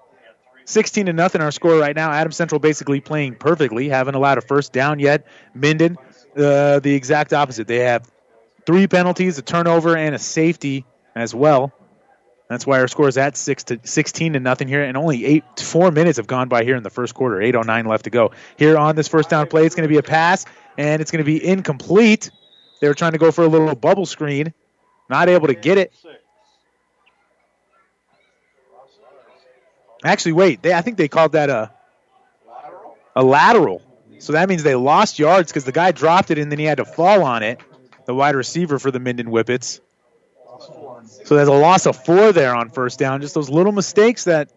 16 to nothing our score right now. Adam Central basically playing perfectly, haven't allowed a first down yet. Minden, uh, the exact opposite. They have three penalties, a turnover, and a safety as well. That's why our score is at six to 16 to nothing here, and only eight four minutes have gone by here in the first quarter. 8:09 left to go. Here on this first down play, it's going to be a pass, and it's going to be incomplete. They were trying to go for a little bubble screen, not able to get it. Actually, wait. They, I think they called that a a lateral. So that means they lost yards because the guy dropped it and then he had to fall on it. The wide receiver for the Minden Whippets. So there's a loss of four there on first down. Just those little mistakes that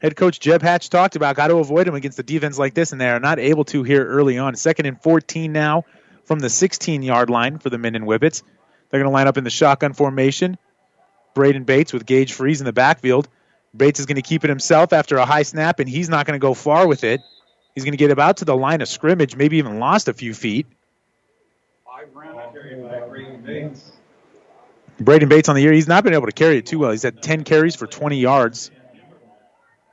head coach Jeb Hatch talked about. Got to avoid them against the defense like this, and they are not able to here early on. Second and 14 now from the 16 yard line for the Minden Whippets. They're going to line up in the shotgun formation. Braden Bates with Gage Freeze in the backfield. Bates is going to keep it himself after a high snap, and he's not going to go far with it. He's going to get about to the line of scrimmage, maybe even lost a few feet. Braden Bates on the year, he's not been able to carry it too well. He's had 10 carries for 20 yards.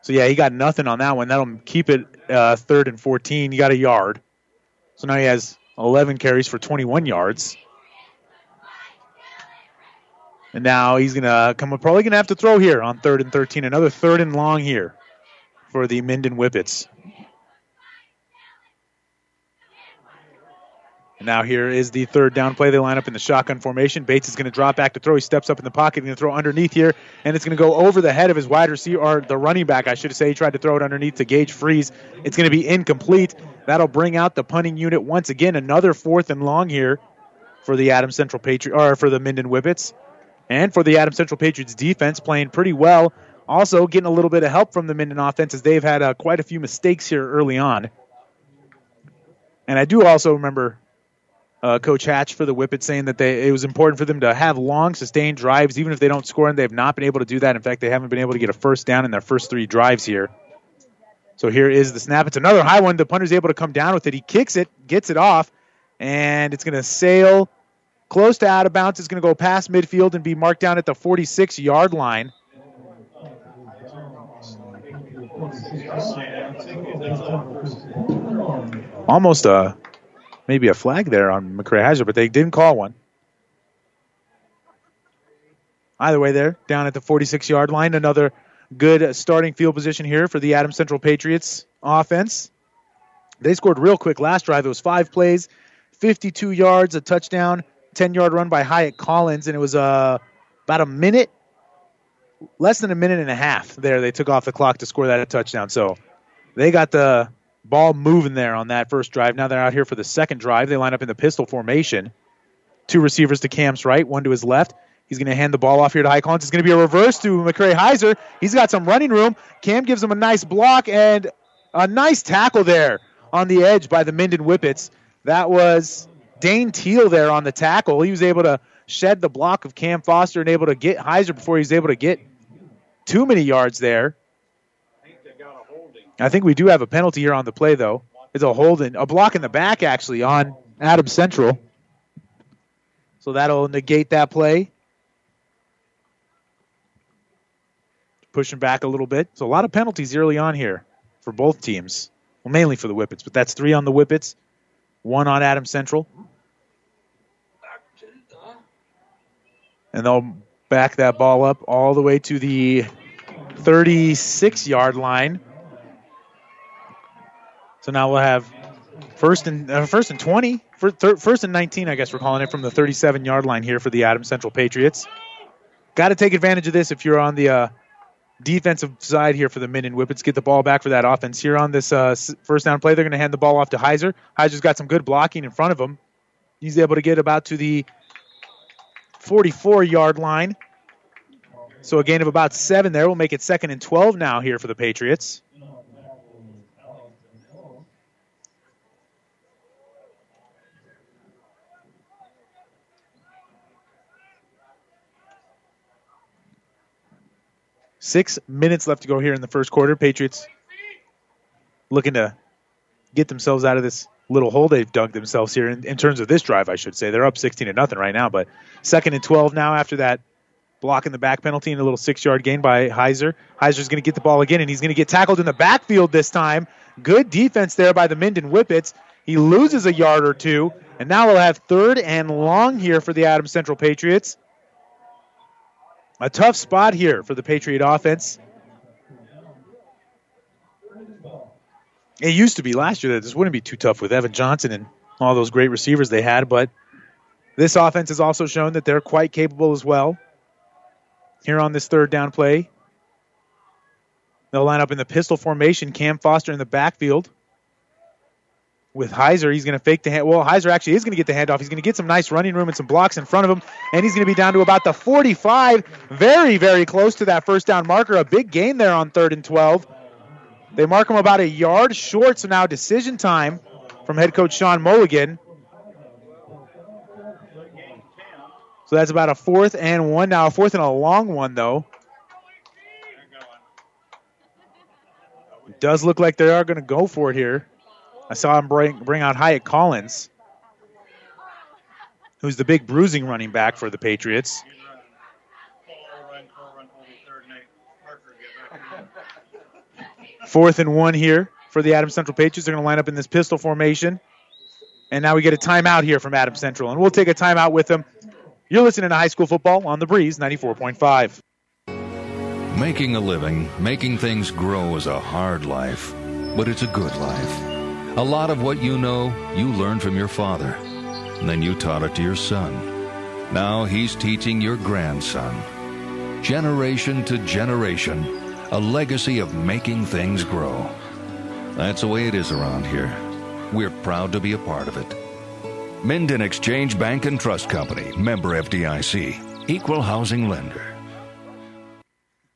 So, yeah, he got nothing on that one. That'll keep it uh, third and 14. He got a yard. So now he has 11 carries for 21 yards. And now he's going to come, probably going to have to throw here on third and 13. Another third and long here for the Minden Whippets. And now here is the third down play. They line up in the shotgun formation. Bates is going to drop back to throw. He steps up in the pocket, He's going to throw underneath here, and it's going to go over the head of his wide receiver, or the running back, I should say. He tried to throw it underneath to Gage Freeze. It's going to be incomplete. That'll bring out the punting unit once again. Another fourth and long here for the Adams Central Patriot, or for the Minden Whippets, and for the Adams Central Patriots defense playing pretty well. Also getting a little bit of help from the Minden offense as they've had uh, quite a few mistakes here early on. And I do also remember uh, Coach Hatch for the Whippets saying that they, it was important for them to have long, sustained drives, even if they don't score, and they have not been able to do that. In fact, they haven't been able to get a first down in their first three drives here. So here is the snap. It's another high one. The punter's able to come down with it. He kicks it, gets it off, and it's going to sail close to out of bounds. It's going to go past midfield and be marked down at the 46 yard line. Almost a maybe a flag there on McCray Hazard, but they didn't call one. Either way, there down at the 46 yard line, another good starting field position here for the Adams Central Patriots offense. They scored real quick last drive. It was five plays, 52 yards, a touchdown, 10 yard run by Hyatt Collins, and it was uh, about a minute, less than a minute and a half there. They took off the clock to score that touchdown. So they got the ball moving there on that first drive. Now they're out here for the second drive. They line up in the pistol formation. Two receivers to Cam's right, one to his left. He's going to hand the ball off here to Hyatt Collins. It's going to be a reverse to McCray Heiser. He's got some running room. Cam gives him a nice block and a nice tackle there on the edge by the Minden Whippets. That was Dane Teal there on the tackle. He was able to shed the block of Cam Foster and able to get Heiser before he was able to get too many yards there. I think we do have a penalty here on the play, though. It's a holding, a block in the back, actually, on Adam Central. So that'll negate that play. Pushing back a little bit. So a lot of penalties early on here for both teams. Well, mainly for the Whippets, but that's three on the Whippets, one on Adam Central. And they'll back that ball up all the way to the 36 yard line. So now we'll have first and uh, first and 20, first, and 19, I guess we're calling it from the 37 yard line here for the Adams Central Patriots. Got to take advantage of this if you're on the uh, defensive side here for the Minden Whippets. Get the ball back for that offense here on this uh, first down play. They're going to hand the ball off to Heiser. Heiser's got some good blocking in front of him. He's able to get about to the 44 yard line. So a gain of about seven there will make it second and 12 now here for the Patriots. Six minutes left to go here in the first quarter. Patriots looking to get themselves out of this little hole they've dug themselves here in, in terms of this drive, I should say. They're up 16 to nothing right now, but second and 12 now after that block in the back penalty and a little six yard gain by Heiser. Heiser's going to get the ball again, and he's going to get tackled in the backfield this time. Good defense there by the Minden Whippets. He loses a yard or two, and now we'll have third and long here for the Adams Central Patriots. A tough spot here for the Patriot offense. It used to be last year that this wouldn't be too tough with Evan Johnson and all those great receivers they had, but this offense has also shown that they're quite capable as well. Here on this third down play, they'll line up in the pistol formation. Cam Foster in the backfield. With Heiser. He's going to fake the hand. Well, Heiser actually is going to get the handoff. He's going to get some nice running room and some blocks in front of him, and he's going to be down to about the 45. Very, very close to that first down marker. A big gain there on third and 12. They mark him about a yard short, so now decision time from head coach Sean Mulligan. So that's about a fourth and one now. A fourth and a long one, though. Does look like they are going to go for it here. I saw him bring, bring out Hyatt Collins, who's the big bruising running back for the Patriots. Fourth and one here for the Adams Central Patriots. They're going to line up in this pistol formation. And now we get a timeout here from Adams Central. And we'll take a timeout with them. You're listening to High School Football on the Breeze 94.5. Making a living, making things grow is a hard life, but it's a good life. A lot of what you know, you learned from your father. And then you taught it to your son. Now he's teaching your grandson. Generation to generation, a legacy of making things grow. That's the way it is around here. We're proud to be a part of it. Minden Exchange Bank and Trust Company, member FDIC, equal housing lender.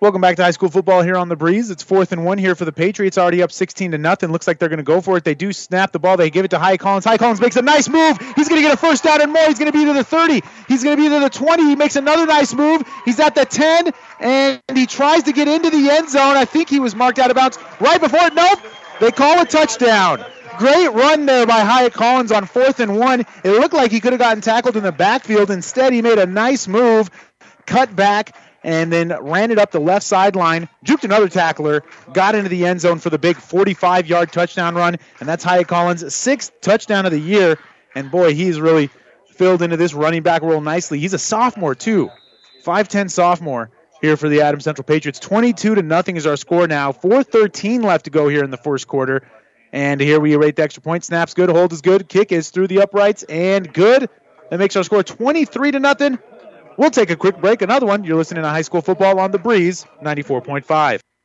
Welcome back to high school football here on the breeze. It's fourth and one here for the Patriots. Already up 16 to nothing. Looks like they're going to go for it. They do snap the ball. They give it to Hyatt Collins. Hyatt Collins makes a nice move. He's going to get a first down and more. He's going to be to the 30. He's going to be to the 20. He makes another nice move. He's at the 10 and he tries to get into the end zone. I think he was marked out of bounds right before it. Nope. They call a touchdown. Great run there by Hyatt Collins on fourth and one. It looked like he could have gotten tackled in the backfield. Instead, he made a nice move cut back, and then ran it up the left sideline, juked another tackler, got into the end zone for the big 45 yard touchdown run. And that's Hyatt Collins' sixth touchdown of the year. And boy, he's really filled into this running back role nicely. He's a sophomore, too. 5'10 sophomore here for the Adams Central Patriots. 22 to nothing is our score now. 4.13 left to go here in the first quarter. And here we rate the extra point. Snaps good, hold is good, kick is through the uprights and good. That makes our score 23 to nothing. We'll take a quick break. Another one. You're listening to High School Football on the Breeze 94.5.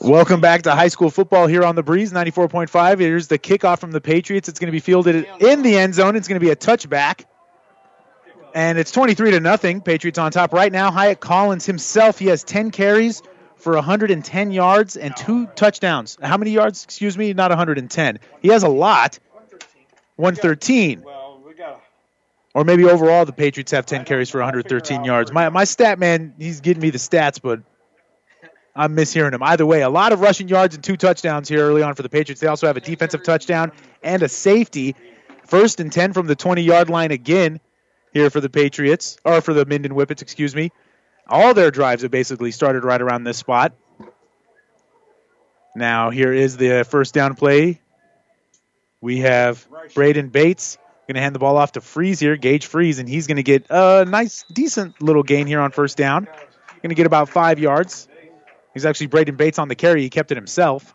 Welcome back to high school football here on the Breeze 94.5. Here's the kickoff from the Patriots. It's going to be fielded in the end zone. It's going to be a touchback. And it's 23 to nothing. Patriots on top right now. Hyatt Collins himself, he has 10 carries for 110 yards and two touchdowns. How many yards? Excuse me, not 110. He has a lot. 113. Or maybe overall the Patriots have 10 carries for 113 yards. My my stat man, he's getting me the stats, but I'm mishearing him. Either way, a lot of rushing yards and two touchdowns here early on for the Patriots. They also have a defensive touchdown and a safety. First and 10 from the 20 yard line again here for the Patriots, or for the Minden Whippets, excuse me. All their drives have basically started right around this spot. Now, here is the first down play. We have Braden Bates going to hand the ball off to Freeze here, Gage Freeze, and he's going to get a nice, decent little gain here on first down. Going to get about five yards. He's actually Braden Bates on the carry. He kept it himself.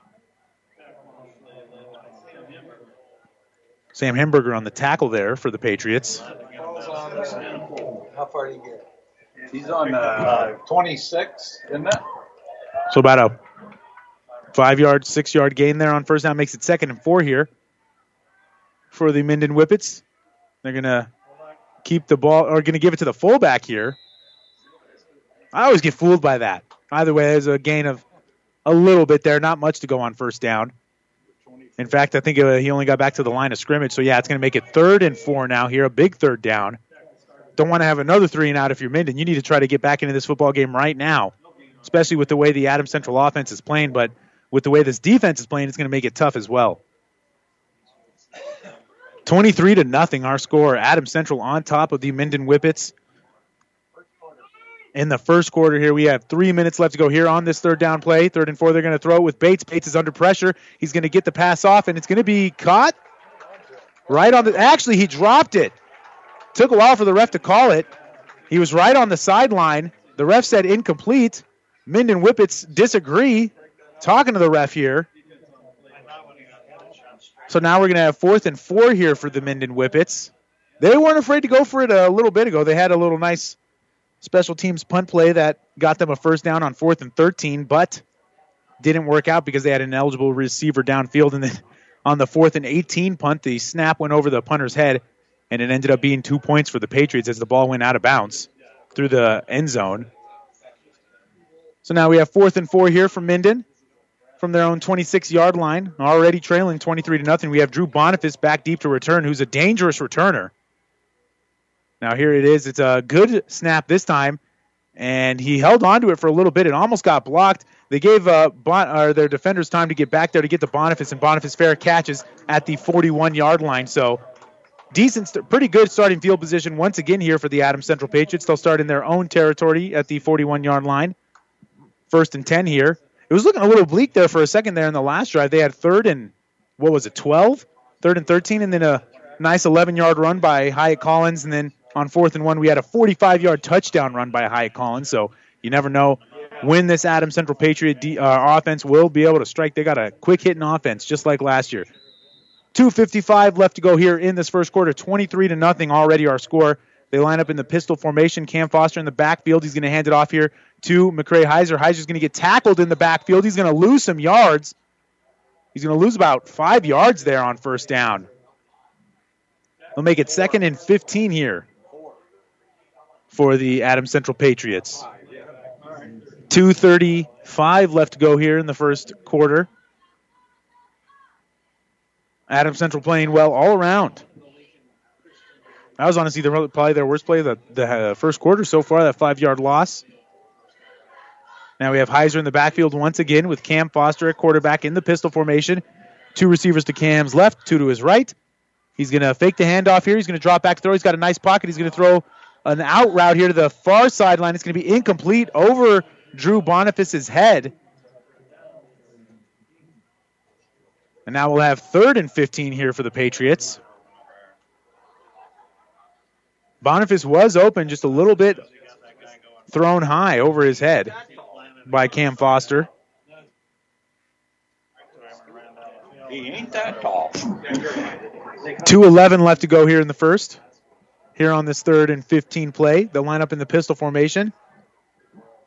Sam Hemberger on the tackle there for the Patriots. How far do you get? He's on uh, 26, isn't it? So about a five yard, six yard gain there on first down makes it second and four here for the Minden Whippets. They're gonna keep the ball or gonna give it to the fullback here. I always get fooled by that. Either way, there's a gain of a little bit there, not much to go on first down. In fact, I think he only got back to the line of scrimmage. So, yeah, it's going to make it third and four now here, a big third down. Don't want to have another three and out if you're Minden. You need to try to get back into this football game right now, especially with the way the Adams Central offense is playing. But with the way this defense is playing, it's going to make it tough as well. 23 to nothing, our score. Adams Central on top of the Minden Whippets. In the first quarter here, we have three minutes left to go here on this third down play. Third and four, they're going to throw it with Bates. Bates is under pressure. He's going to get the pass off, and it's going to be caught right on the. Actually, he dropped it. Took a while for the ref to call it. He was right on the sideline. The ref said incomplete. Minden Whippets disagree. Talking to the ref here. So now we're going to have fourth and four here for the Minden Whippets. They weren't afraid to go for it a little bit ago. They had a little nice special teams punt play that got them a first down on fourth and 13, but didn't work out because they had an eligible receiver downfield. And then on the fourth and 18 punt, the snap went over the punter's head, and it ended up being two points for the Patriots as the ball went out of bounds through the end zone. So now we have fourth and four here from Minden from their own 26 yard line, already trailing 23 to nothing. We have Drew Boniface back deep to return, who's a dangerous returner. Now here it is. It's a good snap this time, and he held on to it for a little bit. It almost got blocked. They gave uh, bon- uh, their defenders time to get back there to get to Boniface, and Boniface fair catches at the 41 yard line. So decent, st- pretty good starting field position once again here for the Adams Central Patriots. They'll start in their own territory at the 41 yard line. First and 10 here. It was looking a little bleak there for a second there in the last drive. They had third and, what was it, 12? Third and 13, and then a nice 11 yard run by Hyatt Collins. And then on fourth and one, we had a 45 yard touchdown run by Hyatt Collins. So you never know when this Adam Central Patriot uh, offense will be able to strike. They got a quick hitting offense just like last year. 255 left to go here in this first quarter. 23 to nothing already our score. They line up in the pistol formation. Cam Foster in the backfield. He's going to hand it off here to McCray Heiser. Heiser's going to get tackled in the backfield. He's going to lose some yards. He's going to lose about five yards there on first down. They'll make it second and 15 here for the Adams Central Patriots. 235 left to go here in the first quarter. Adams Central playing well all around. That was honestly the, probably their worst play of the, the uh, first quarter so far, that five yard loss. Now we have Heiser in the backfield once again with Cam Foster at quarterback in the pistol formation. Two receivers to Cam's left, two to his right. He's going to fake the handoff here. He's going to drop back throw. He's got a nice pocket. He's going to throw an out route here to the far sideline. It's going to be incomplete over Drew Boniface's head. And now we'll have third and 15 here for the Patriots. Boniface was open just a little bit thrown high over his head by Cam Foster. He ain't that tall. 2.11 left to go here in the first. Here on this third and 15 play, they'll line up in the pistol formation.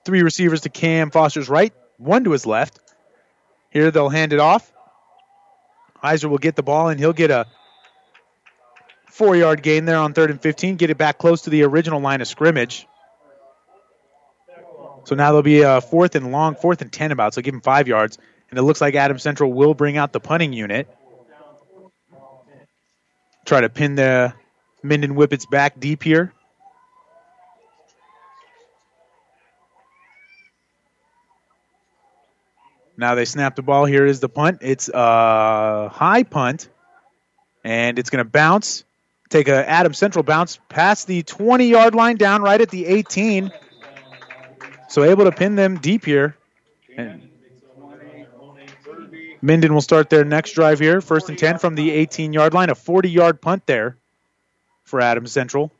Three receivers to Cam Foster's right, one to his left. Here they'll hand it off. Heiser will get the ball and he'll get a four yard gain there on third and 15, get it back close to the original line of scrimmage. So now there'll be a fourth and long, fourth and 10 about, so give him five yards. And it looks like Adam Central will bring out the punting unit. Try to pin the Minden Whippets back deep here. Now they snap the ball. Here is the punt. It's a high punt, and it's going to bounce. Take a Adam Central bounce past the 20 yard line down right at the 18. So able to pin them deep here. And Minden will start their next drive here. First and 10 from the 18 yard line. A 40 yard punt there for Adams Central.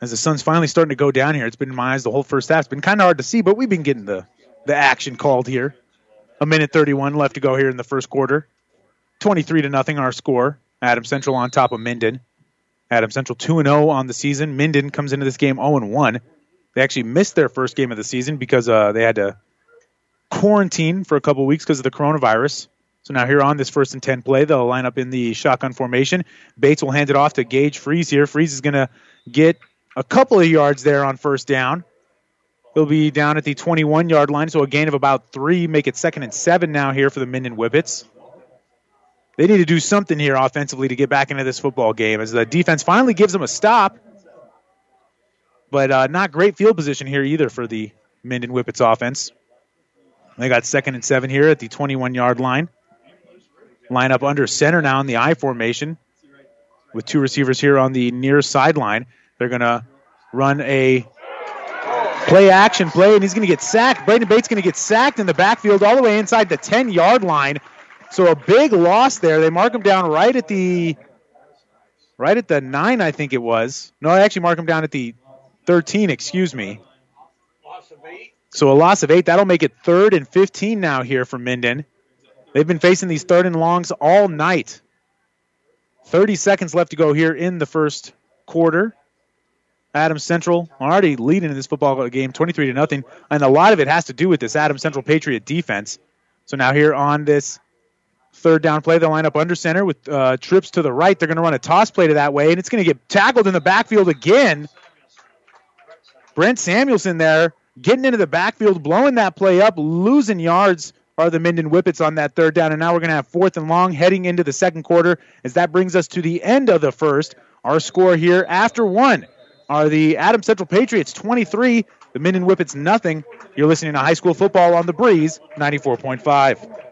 As the sun's finally starting to go down here, it's been in my eyes the whole first half. It's been kind of hard to see, but we've been getting the, the action called here A minute 31 left to go here in the first quarter. 23 to nothing our score. Adam Central on top of Minden. Adam Central 2 0 on the season. Minden comes into this game 0 1. They actually missed their first game of the season because uh, they had to quarantine for a couple weeks because of the coronavirus. So now here on this first and 10 play, they'll line up in the shotgun formation. Bates will hand it off to Gage Freeze here. Freeze is going to get a couple of yards there on first down. He'll be down at the 21 yard line, so a gain of about three, make it second and seven now here for the Minden Whippets. They need to do something here offensively to get back into this football game as the defense finally gives them a stop. But uh, not great field position here either for the Minden Whippets offense. They got second and seven here at the 21 yard line. Line up under center now in the I formation with two receivers here on the near sideline. They're going to run a play action play, and he's going to get sacked. Braden Bates going to get sacked in the backfield all the way inside the 10 yard line. So a big loss there. They mark him down right at the right at the nine, I think it was. No, I actually mark him down at the 13. Excuse me. So a loss of eight. That'll make it third and 15 now here for Minden. They've been facing these third and longs all night. 30 seconds left to go here in the first quarter. Adams Central already leading in this football game 23 to nothing, and a lot of it has to do with this Adams Central Patriot defense. So now here on this third down play, they'll line up under center with uh, trips to the right. They're going to run a toss play to that way, and it's going to get tackled in the backfield again. Brent Samuelson there getting into the backfield, blowing that play up, losing yards are the Minden Whippets on that third down. And now we're going to have fourth and long heading into the second quarter as that brings us to the end of the first. Our score here after one are the Adam Central Patriots 23, the Minden Whippets nothing. You're listening to High School Football on the Breeze 94.5.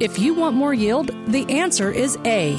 If you want more yield, the answer is A.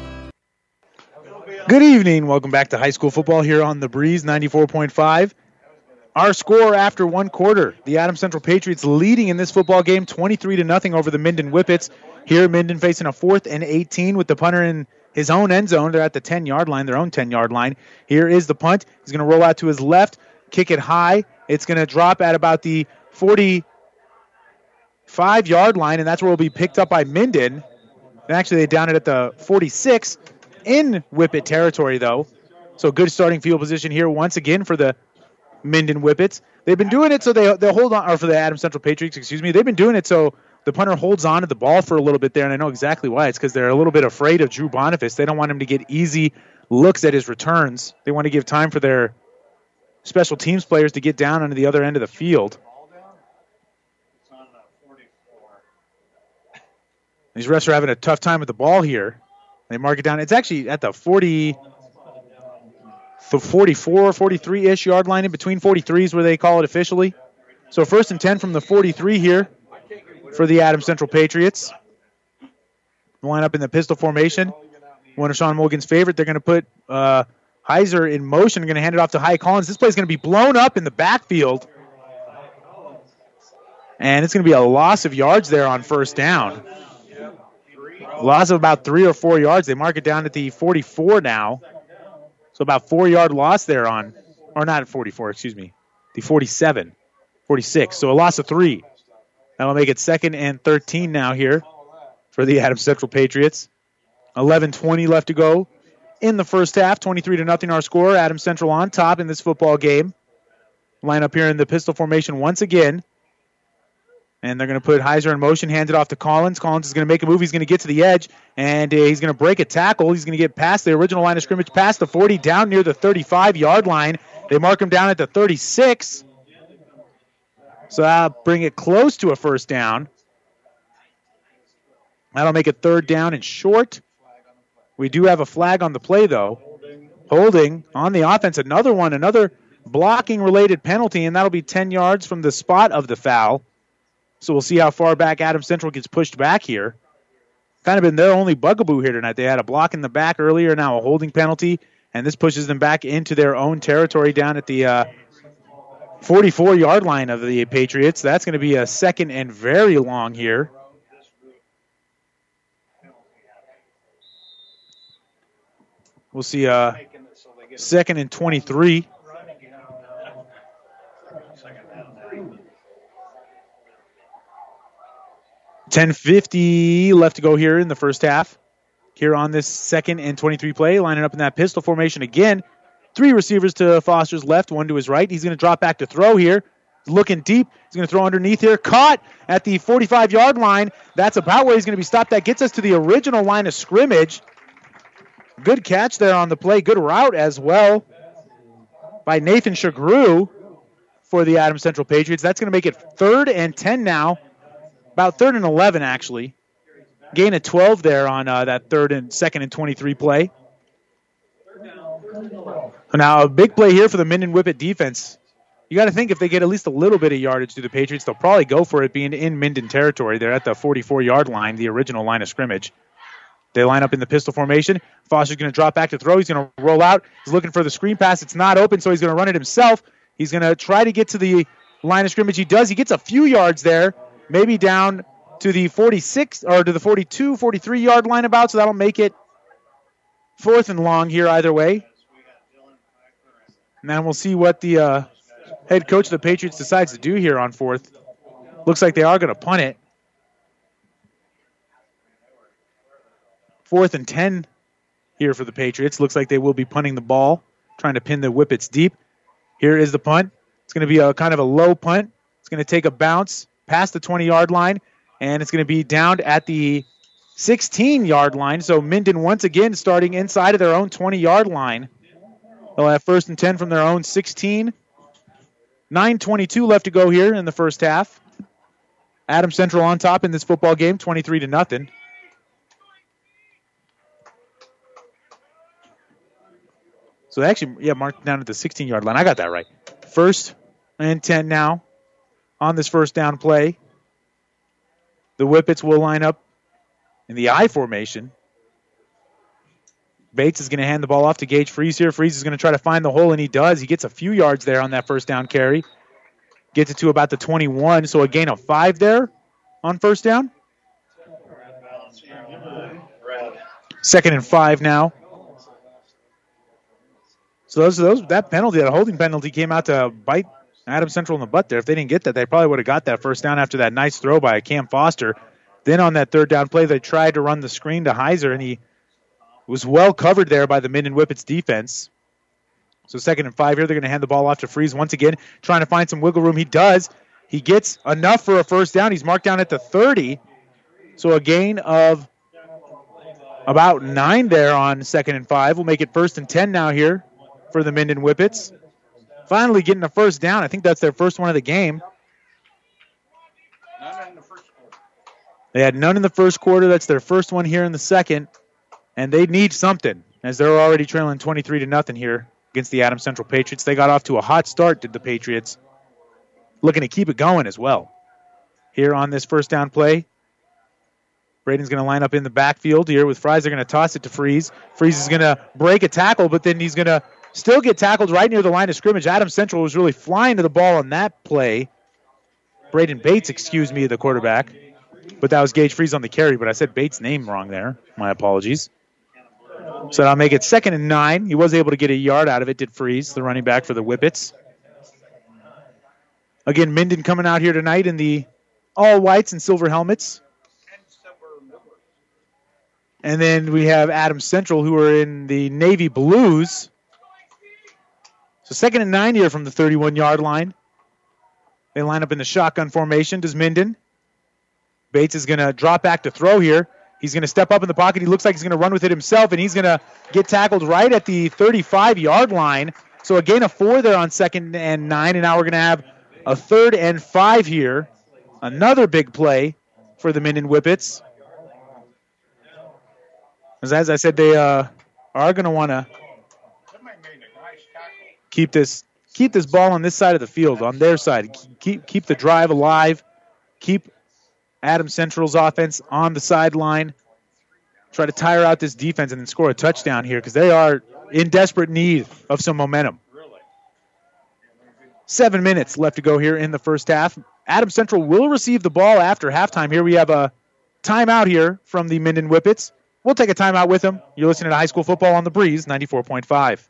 Good evening. Welcome back to high school football here on the Breeze 94.5. Our score after one quarter, the Adams Central Patriots leading in this football game 23 to nothing over the Minden Whippets. Here Minden facing a fourth and 18 with the punter in his own end zone. They're at the 10 yard line, their own 10 yard line. Here is the punt. He's going to roll out to his left, kick it high. It's going to drop at about the 45 yard line, and that's where it will be picked up by Minden. And actually, they down it at the 46 in Whippet territory, though. So good starting field position here once again for the Minden Whippets. They've been doing it so they they hold on, or for the Adam Central Patriots, excuse me. They've been doing it so the punter holds on to the ball for a little bit there, and I know exactly why. It's because they're a little bit afraid of Drew Boniface. They don't want him to get easy looks at his returns. They want to give time for their special teams players to get down onto the other end of the field. These refs are having a tough time with the ball here. They mark it down. It's actually at the 40, the 44, 43 ish yard line in between 43s where they call it officially. So first and 10 from the 43 here for the Adams Central Patriots. Line up in the pistol formation. One of Sean Morgan's favorite. They're going to put uh, Heiser in motion. They're Going to hand it off to Hyatt Collins. This play is going to be blown up in the backfield. And it's going to be a loss of yards there on first down. Loss of about three or four yards. They mark it down at the 44 now. So about four yard loss there on, or not at 44, excuse me, the 47, 46. So a loss of three. That'll make it second and 13 now here for the Adams Central Patriots. 11:20 left to go in the first half. 23 to nothing our score. Adams Central on top in this football game. Line up here in the pistol formation once again. And they're going to put Heiser in motion, hand it off to Collins. Collins is going to make a move. He's going to get to the edge, and uh, he's going to break a tackle. He's going to get past the original line of scrimmage, past the 40, down near the 35 yard line. They mark him down at the 36. So that'll bring it close to a first down. That'll make it third down and short. We do have a flag on the play, though. Holding on the offense, another one, another blocking related penalty, and that'll be 10 yards from the spot of the foul. So we'll see how far back Adam Central gets pushed back here. Kind of been their only bugaboo here tonight. They had a block in the back earlier, now a holding penalty, and this pushes them back into their own territory down at the uh, 44 yard line of the Patriots. That's going to be a second and very long here. We'll see a second and 23. Ten fifty left to go here in the first half. Here on this second and 23 play, lining up in that pistol formation again. Three receivers to Foster's left, one to his right. He's going to drop back to throw here. Looking deep. He's going to throw underneath here. Caught at the 45 yard line. That's about where he's going to be stopped. That gets us to the original line of scrimmage. Good catch there on the play. Good route as well by Nathan Shagru for the Adams Central Patriots. That's going to make it third and 10 now. About third and 11, actually. Gain of 12 there on uh, that third and second and 23 play. Now, a big play here for the Minden Whippet defense. You got to think if they get at least a little bit of yardage to the Patriots, they'll probably go for it being in Minden territory. They're at the 44 yard line, the original line of scrimmage. They line up in the pistol formation. Foster's going to drop back to throw. He's going to roll out. He's looking for the screen pass. It's not open, so he's going to run it himself. He's going to try to get to the line of scrimmage. He does. He gets a few yards there, maybe down to the 46 or to the 42, 43 yard line about, so that'll make it fourth and long here either way. And then we'll see what the uh, head coach of the Patriots decides to do here on fourth. Looks like they are going to punt it. Fourth and 10 here for the Patriots. Looks like they will be punting the ball, trying to pin the Whippets deep. Here is the punt. It's going to be a kind of a low punt. It's going to take a bounce past the 20 yard line, and it's going to be down at the 16 yard line. So Minden once again starting inside of their own 20 yard line. They'll have first and 10 from their own 16. 9.22 left to go here in the first half. Adam Central on top in this football game, 23 to nothing. So actually, yeah, marked down at the 16 yard line. I got that right. First and 10 now on this first down play. The Whippets will line up in the I formation. Bates is going to hand the ball off to Gage Freeze here. Freeze is going to try to find the hole, and he does. He gets a few yards there on that first down carry. Gets it to about the 21, so a gain of five there on first down. Second and five now. So those, those that penalty, that holding penalty, came out to bite Adam Central in the butt there. If they didn't get that, they probably would have got that first down after that nice throw by Cam Foster. Then on that third down play, they tried to run the screen to Heiser, and he was well covered there by the Minden Whippets defense. So second and five here, they're going to hand the ball off to Freeze once again, trying to find some wiggle room. He does. He gets enough for a first down. He's marked down at the 30. So a gain of about nine there on second and five. We'll make it first and 10 now here for the Minden Whippets. Finally getting a first down. I think that's their first one of the game. They had none in the first quarter. That's their first one here in the second. And they need something as they're already trailing 23 to nothing here against the Adams Central Patriots. They got off to a hot start, did the Patriots. Looking to keep it going as well. Here on this first down play, Braden's going to line up in the backfield here with Fries. They're going to toss it to Freeze. Freeze is going to break a tackle, but then he's going to still get tackled right near the line of scrimmage. Adam Central was really flying to the ball on that play. Braden Bates, excuse me, the quarterback. But that was Gage Freeze on the carry, but I said Bates' name wrong there. My apologies. So I'll make it second and nine. He was able to get a yard out of it, did Freeze, the running back for the Whippets. Again, Minden coming out here tonight in the all whites and silver helmets. And then we have Adam Central, who are in the navy blues. So second and nine here from the 31 yard line. They line up in the shotgun formation. Does Minden? Bates is going to drop back to throw here. He's going to step up in the pocket. He looks like he's going to run with it himself, and he's going to get tackled right at the 35 yard line. So a gain of four there on second and nine, and now we're going to have a third and five here. Another big play for the Minden Whippets. As, I said, they uh, are going to want to keep this keep this ball on this side of the field, on their side. Keep keep the drive alive. Keep Adam Central's offense on the sideline. Try to tire out this defense and then score a touchdown here because they are in desperate need of some momentum. Seven minutes left to go here in the first half. Adam Central will receive the ball after halftime. Here we have a timeout here from the Minden Whippets. We'll take a timeout with them. You're listening to High School Football on the Breeze 94.5.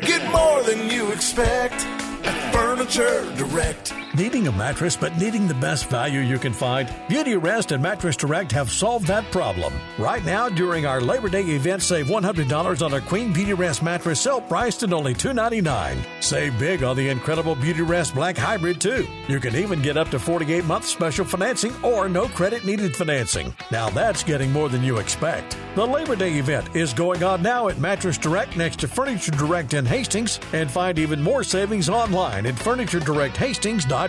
Get more than you expect at Furniture Direct. Needing a mattress but needing the best value you can find? Beauty Rest and Mattress Direct have solved that problem. Right now, during our Labor Day event, save $100 on a Queen Beauty Rest mattress, sale priced at only 299. Save big on the incredible Beauty Rest Black Hybrid, too. You can even get up to 48 months special financing or no credit needed financing. Now that's getting more than you expect. The Labor Day event is going on now at Mattress Direct next to Furniture Direct in Hastings, and find even more savings online at FurnitureDirectHastings.com.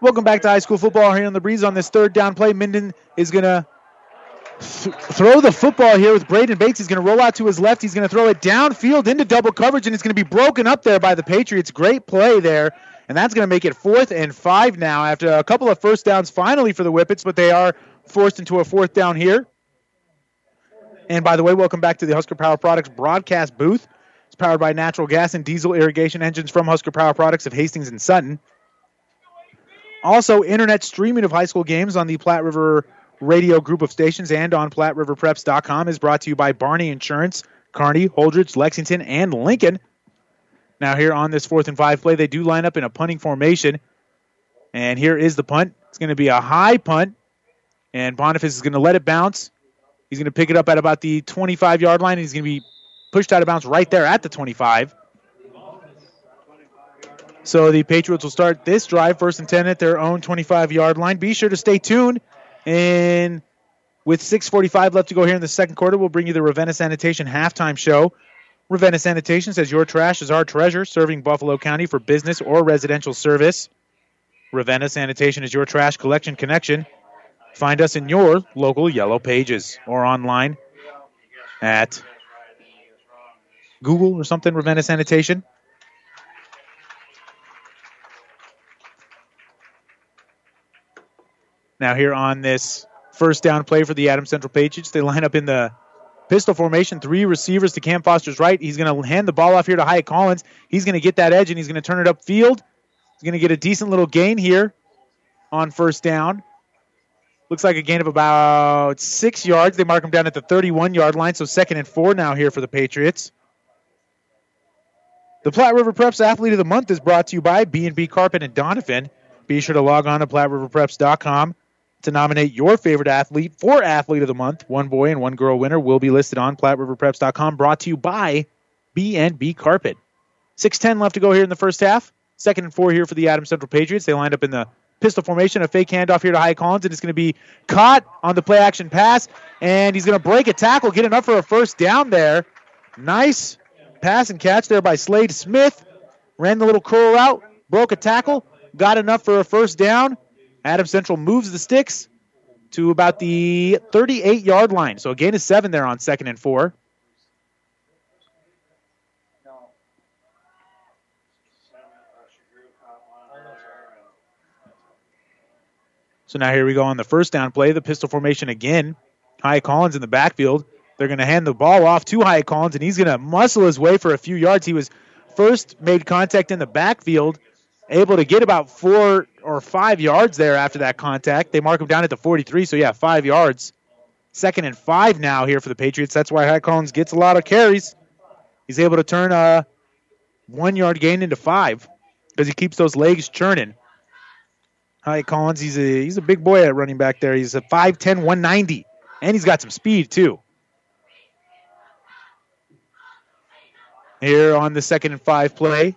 Welcome back to high school football here on the breeze. On this third down play, Minden is going to th- throw the football here with Braden Bates. He's going to roll out to his left. He's going to throw it downfield into double coverage, and it's going to be broken up there by the Patriots. Great play there. And that's going to make it fourth and five now after a couple of first downs finally for the Whippets, but they are forced into a fourth down here. And by the way, welcome back to the Husker Power Products broadcast booth. Powered by natural gas and diesel irrigation engines from Husker Power Products of Hastings and Sutton. Also, internet streaming of high school games on the Platte River Radio group of stations and on PlatteRiverPreps.com is brought to you by Barney Insurance, Kearney, Holdrege, Lexington, and Lincoln. Now, here on this fourth and five play, they do line up in a punting formation. And here is the punt. It's going to be a high punt. And Boniface is going to let it bounce. He's going to pick it up at about the 25 yard line. And he's going to be pushed out of bounds right there at the 25. So the Patriots will start this drive first and 10 at their own 25 yard line. Be sure to stay tuned. And with 6.45 left to go here in the second quarter, we'll bring you the Ravenna Sanitation halftime show. Ravenna Sanitation says your trash is our treasure, serving Buffalo County for business or residential service. Ravenna Sanitation is your trash collection connection. Find us in your local yellow pages or online at Google or something, Ravenna Sanitation. Now, here on this first down play for the Adams Central Patriots, they line up in the pistol formation, three receivers to Cam Foster's right. He's going to hand the ball off here to Hyatt Collins. He's going to get that edge and he's going to turn it upfield. He's going to get a decent little gain here on first down. Looks like a gain of about six yards. They mark him down at the 31 yard line, so second and four now here for the Patriots. The Platte River Preps Athlete of the Month is brought to you by B&B Carpet and Doniphan. Be sure to log on to PlatteRiverPreps.com to nominate your favorite athlete for Athlete of the Month. One boy and one girl winner will be listed on PlatteRiverPreps.com. Brought to you by B&B Carpet. 6.10 left to go here in the first half. Second and four here for the Adams Central Patriots. They lined up in the pistol formation, a fake handoff here to Hyatt Collins, and it's going to be caught on the play action pass, and he's going to break a tackle, get enough for a first down there. Nice pass and catch there by Slade Smith. Ran the little curl route, broke a tackle, got enough for a first down. Adam Central moves the sticks to about the 38 yard line. So a gain of seven there on second and four. So now here we go on the first down play, the pistol formation again. Hyatt Collins in the backfield. They're going to hand the ball off to Hyatt Collins, and he's going to muscle his way for a few yards. He was first made contact in the backfield able to get about four or five yards there after that contact. They mark him down at the 43, so yeah, five yards. Second and five now here for the Patriots. That's why Hyatt Collins gets a lot of carries. He's able to turn a one yard gain into five because he keeps those legs churning. Hyatt Collins, he's a he's a big boy at running back there. He's a 5'10", 190. And he's got some speed too. Here on the second and five play,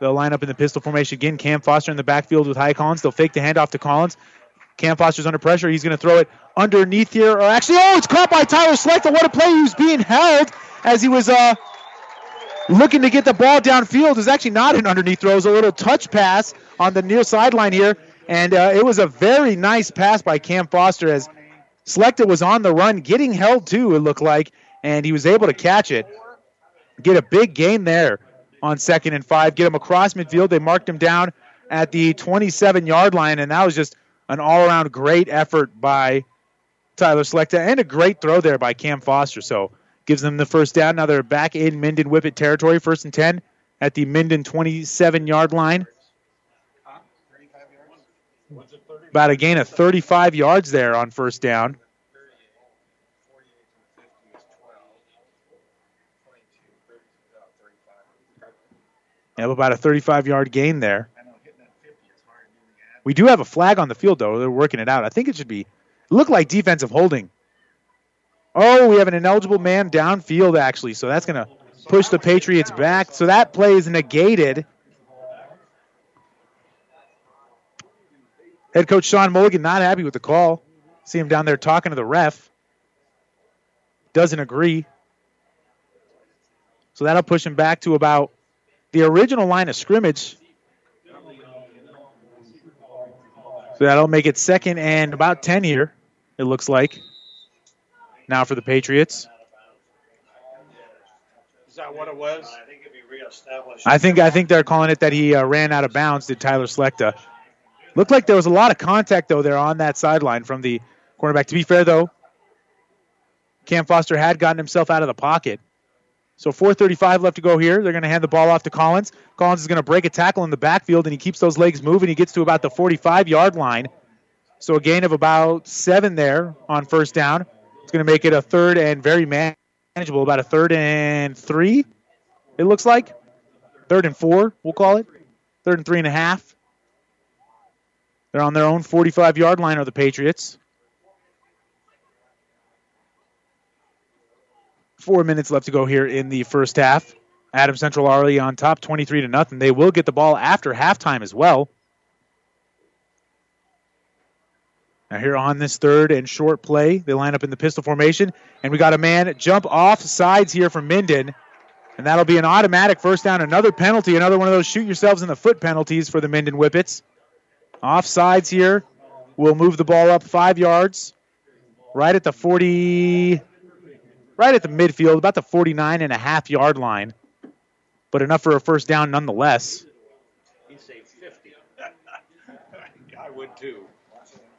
they'll line up in the pistol formation again. Cam Foster in the backfield with Hyatt Collins. They'll fake the handoff to Collins. Cam Foster's under pressure. He's going to throw it underneath here. Or actually, oh, it's caught by Tyler Slechta. What a play! He was being held as he was uh, looking to get the ball downfield. It was actually not an underneath throw. It was a little touch pass on the near sideline here. And uh, it was a very nice pass by Cam Foster as Slechta was on the run, getting held too, it looked like, and he was able to catch it. Get a big gain there on second and five. Get him across midfield. They marked him down at the 27 yard line, and that was just an all around great effort by Tyler Slechta and a great throw there by Cam Foster. So gives them the first down. Now they're back in Minden Whippet territory, first and 10 at the Minden 27 yard line. About a gain of 35 yards there on first down. Have about a 35 yard gain there. We do have a flag on the field, though. They're working it out. I think it should be look like defensive holding. Oh, we have an ineligible man downfield, actually. So that's going to push the Patriots back. So that play is negated. Head coach Sean Mulligan not happy with the call. See him down there talking to the ref. Doesn't agree. So that'll push him back to about the original line of scrimmage. So that'll make it second and about 10 here, it looks like. Now for the Patriots. Is that what it was? I think I think they're calling it that he uh, ran out of bounds. Did Tyler Slechta? Looked like there was a lot of contact though there on that sideline from the cornerback. To be fair though, Cam Foster had gotten himself out of the pocket. So 4:35 left to go here. They're going to hand the ball off to Collins. Collins is going to break a tackle in the backfield, and he keeps those legs moving. He gets to about the 45-yard line. So a gain of about seven there on first down. It's going to make it a third and very manageable, about a third and three. It looks like third and four. We'll call it third and three and a half. They're on their own 45-yard line. Are the Patriots? Four minutes left to go here in the first half. Adam Central already on top, 23 to nothing. They will get the ball after halftime as well. Now here on this third and short play, they line up in the pistol formation, and we got a man jump off sides here from Minden, and that'll be an automatic first down. Another penalty, another one of those shoot yourselves in the foot penalties for the Minden Whippets. Off sides here, we'll move the ball up five yards, right at the 40, right at the midfield, about the 49 and a half yard line, but enough for a first down nonetheless. He say 50. I would too.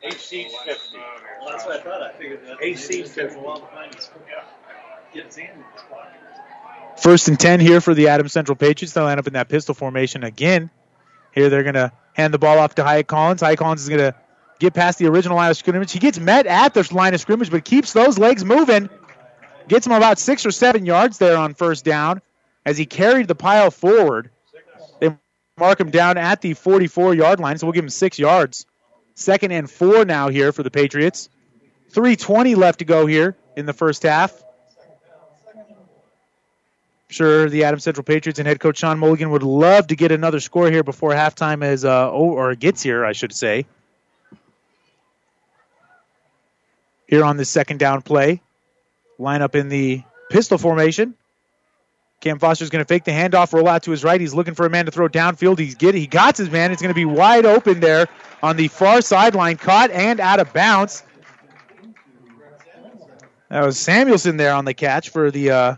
AC 50. Well, that's what I thought. I figured that. AC's 50. First and 10 here for the Adams Central Patriots. They line up in that pistol formation again. Here they're going to hand the ball off to Hyatt Collins. Hyatt Collins is going to get past the original line of scrimmage. He gets met at the line of scrimmage, but keeps those legs moving. Gets him about six or seven yards there on first down as he carried the pile forward. They mark him down at the 44 yard line, so we'll give him six yards. Second and four now here for the Patriots. 3.20 left to go here in the first half. Sure, the Adam Central Patriots and head coach Sean Mulligan would love to get another score here before halftime is uh, or gets here, I should say. Here on the second down play, line up in the pistol formation. Cam Foster's going to fake the handoff, roll out to his right. He's looking for a man to throw downfield. He's get he got his man. It's going to be wide open there on the far sideline, caught and out of bounds. That was Samuelson there on the catch for the uh,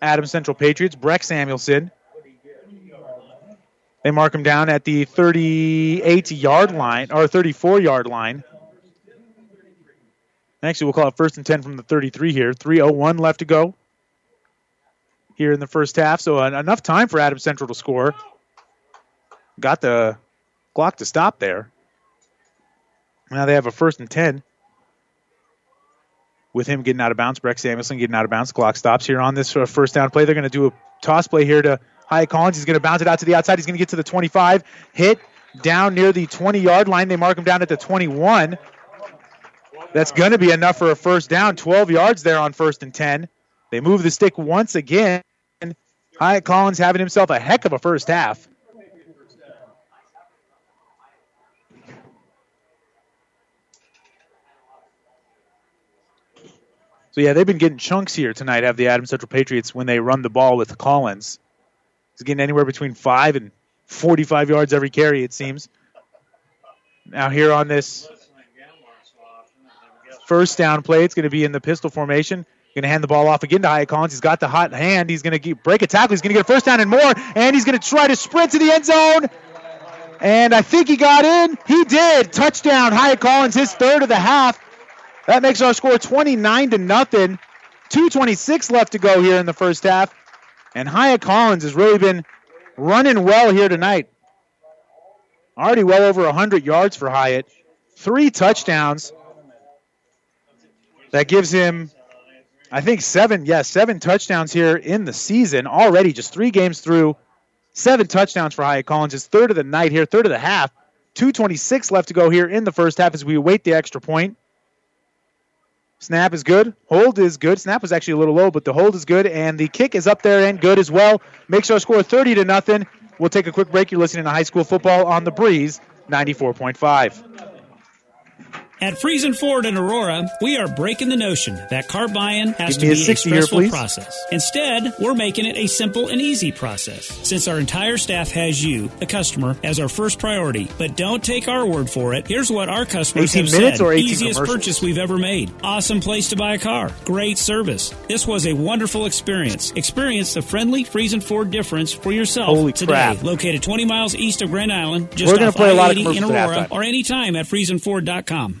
Adams Central Patriots. Breck Samuelson. They mark him down at the 38 yard line or 34 yard line. Actually, we'll call it first and 10 from the 33 here. 3.01 left to go here in the first half. So enough time for Adams Central to score. got the clock to stop there. Now they have a first and 10 with him getting out of bounds. Breck Samuelson getting out of bounds. Clock stops here on this uh, first down play. They're going to do a toss play here to Hyatt Collins. He's going to bounce it out to the outside. He's going to get to the 25. Hit down near the 20 yard line. They mark him down at the 21. That's going to be enough for a first down. 12 yards there on first and 10. They move the stick once again. Hyatt Collins having himself a heck of a first half. So yeah, they've been getting chunks here tonight. Have the Adams Central Patriots when they run the ball with Collins. He's getting anywhere between five and 45 yards every carry, it seems. Now here on this first down play, it's going to be in the pistol formation. Going to hand the ball off again to Hyatt Collins. He's got the hot hand. He's going to break a tackle. He's going to get a first down and more, and he's going to try to sprint to the end zone. And I think he got in. He did. Touchdown, Hyatt Collins, his third of the half. That makes our score 29 to nothing. 226 left to go here in the first half. And Hyatt Collins has really been running well here tonight. Already well over 100 yards for Hyatt. Three touchdowns. That gives him, I think, seven, yes, seven touchdowns here in the season already. Just three games through. Seven touchdowns for Hyatt Collins. His third of the night here, third of the half. 226 left to go here in the first half as we await the extra point. Snap is good. Hold is good. Snap was actually a little low, but the hold is good, and the kick is up there and good as well. Makes our score 30 to nothing. We'll take a quick break. You're listening to high school football on the breeze, 94.5. At Friesen Ford in Aurora, we are breaking the notion that car buying has to be a, a stressful here, process. Instead, we're making it a simple and easy process. Since our entire staff has you, the customer, as our first priority. But don't take our word for it. Here's what our customers have said. Or Easiest purchase we've ever made. Awesome place to buy a car. Great service. This was a wonderful experience. Experience the friendly Friesen Ford difference for yourself Holy today. Crap. Located 20 miles east of Grand Island, just we're off play I-80 in Aurora, or anytime at FriesenFord.com.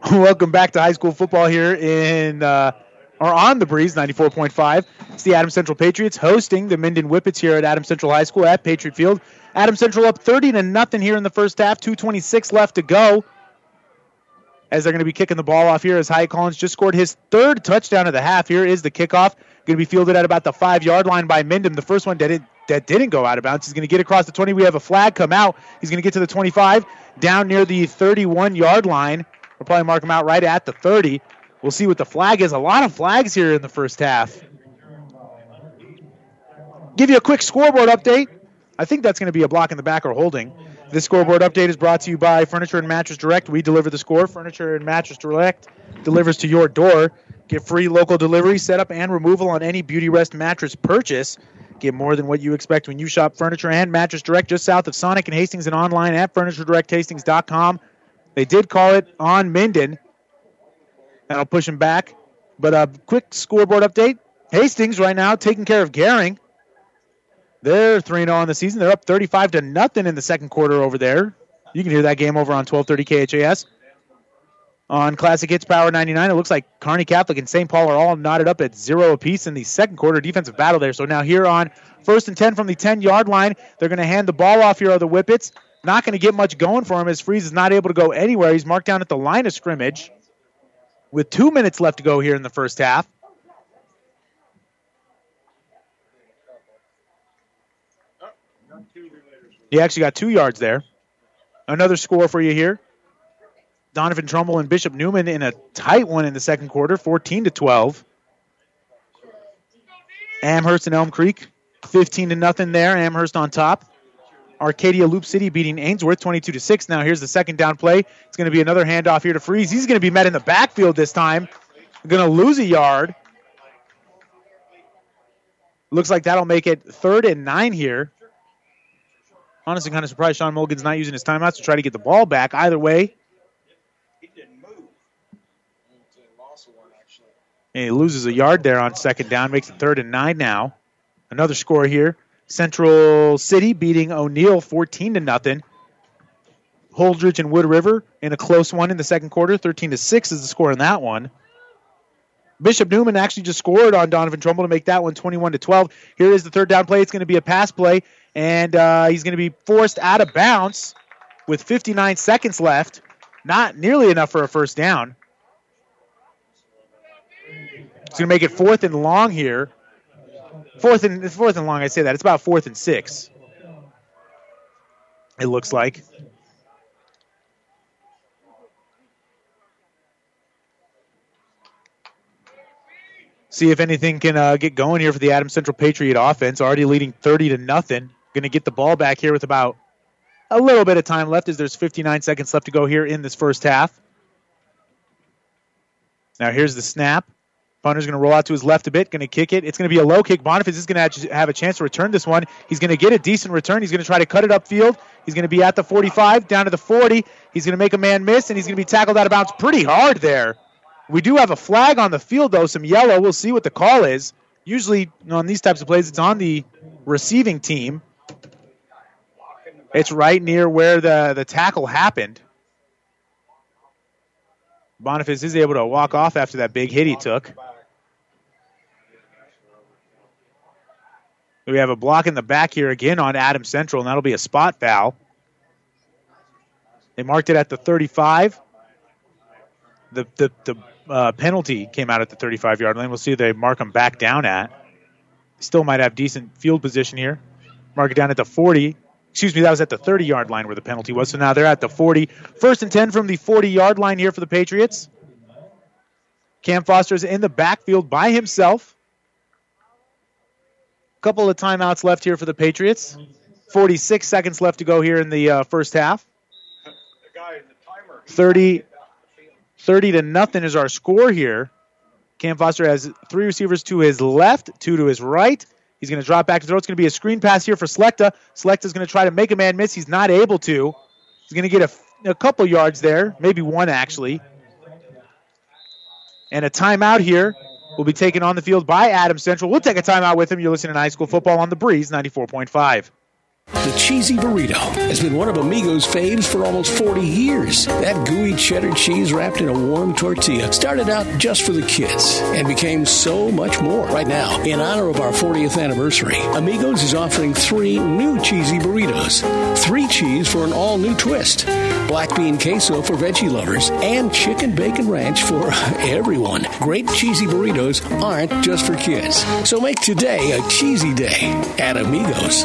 Welcome back to high school football here in uh, or on the breeze 94.5. It's the Adam Central Patriots hosting the Minden Whippets here at Adam Central High School at Patriot Field. Adam Central up 30 to nothing here in the first half. 226 left to go. As they're going to be kicking the ball off here as Hyatt Collins just scored his third touchdown of the half. Here is the kickoff. Going to be fielded at about the five yard line by Minden. The first one that, it, that didn't go out of bounds. He's going to get across the 20. We have a flag come out. He's going to get to the 25, down near the 31 yard line. We'll probably mark him out right at the 30. We'll see what the flag is. A lot of flags here in the first half. Give you a quick scoreboard update. I think that's going to be a block in the back or holding. This scoreboard update is brought to you by Furniture and Mattress Direct. We deliver the score. Furniture and Mattress Direct delivers to your door. Get free local delivery, setup, and removal on any Beauty Rest mattress purchase. Get more than what you expect when you shop Furniture and Mattress Direct just south of Sonic and Hastings and online at FurnitureDirectHastings.com. They did call it on Minden. That'll push him back. But a quick scoreboard update. Hastings right now taking care of Gering. They're 3 0 on the season. They're up 35 to nothing in the second quarter over there. You can hear that game over on 1230 KHAS. On Classic Hits Power 99, it looks like Kearney Catholic and St. Paul are all knotted up at zero apiece in the second quarter defensive battle there. So now here on first and 10 from the 10 yard line, they're going to hand the ball off here are the Whippets. Not going to get much going for him as Freeze is not able to go anywhere. He's marked down at the line of scrimmage with two minutes left to go here in the first half. He actually got two yards there. Another score for you here. Doniphan Trumbull and Bishop Newman in a tight one in the second quarter, 14 to 12. Amherst and Elm Creek, 15 to nothing there. Amherst on top. Arcadia Loop City beating Ainsworth 22 to 6. Now here's the second down play. It's going to be another handoff here to Freeze. He's going to be met in the backfield this time. Going to lose a yard. Looks like that'll make it third and nine here. Honestly, kind of surprised Sean Mulligan's not using his timeouts to try to get the ball back. Either way, and he loses a yard there on second down, makes it third and nine now. Another score here. Central City beating O'Neill 14 to nothing. Holdrege and Wood River in a close one in the second quarter. 13 to 6 is the score in that one. Bishop Newman actually just scored on Doniphan Trumbull to make that one 21 to 12. Here is the third down play. It's going to be a pass play, and uh, he's going to be forced out of bounds with 59 seconds left. Not nearly enough for a first down. It's going to make it fourth and long here. Fourth and it's fourth and long. I say that it's about fourth and six. It looks like. See if anything can uh, get going here for the Adams Central Patriot offense. Already leading 30 to nothing. Going to get the ball back here with about a little bit of time left as there's 59 seconds left to go here in this first half. Now here's the snap. Punter's going to roll out to his left a bit, going to kick it. It's going to be a low kick. Boniface is going to have a chance to return this one. He's going to get a decent return. He's going to try to cut it upfield. He's going to be at the 45, down to the 40. He's going to make a man miss, and he's going to be tackled out of bounds pretty hard there. We do have a flag on the field, though, some yellow. We'll see what the call is. Usually, on these types of plays, it's on the receiving team. It's right near where the, the tackle happened. Boniface is able to walk off after that big hit he took. We have a block in the back here again on Adam Central, and that'll be a spot foul. They marked it at the 35. The the, the uh, penalty came out at the 35 yard line. We'll see they mark them back down at. Still might have decent field position here. Mark it down at the 40. Excuse me, that was at the 30 yard line where the penalty was. So now they're at the 40. First and 10 from the 40 yard line here for the Patriots. Cam Foster's in the backfield by himself. Couple of timeouts left here for the Patriots. 46 seconds left to go here in the uh, first half. 30, 30 to nothing is our score here. Cam Foster has three receivers to his left, two to his right. He's going to drop back to throw. It's going to be a screen pass here for Slechta. Slechta's going to try to make a man miss. He's not able to. He's going to get a, a couple yards there, maybe one actually. And a timeout here will be taken on the field by Adam Central. We'll take a timeout with him. You're listening to high school football on the Breeze 94.5. The cheesy burrito has been one of Amigo's faves for almost 40 years. That gooey cheddar cheese wrapped in a warm tortilla started out just for the kids and became so much more. Right now, in honor of our 40th anniversary, Amigos is offering three new cheesy burritos. Three cheese for an all new twist, black bean queso for veggie lovers, and chicken bacon ranch for everyone. Great cheesy burritos aren't just for kids. So make today a cheesy day at Amigos.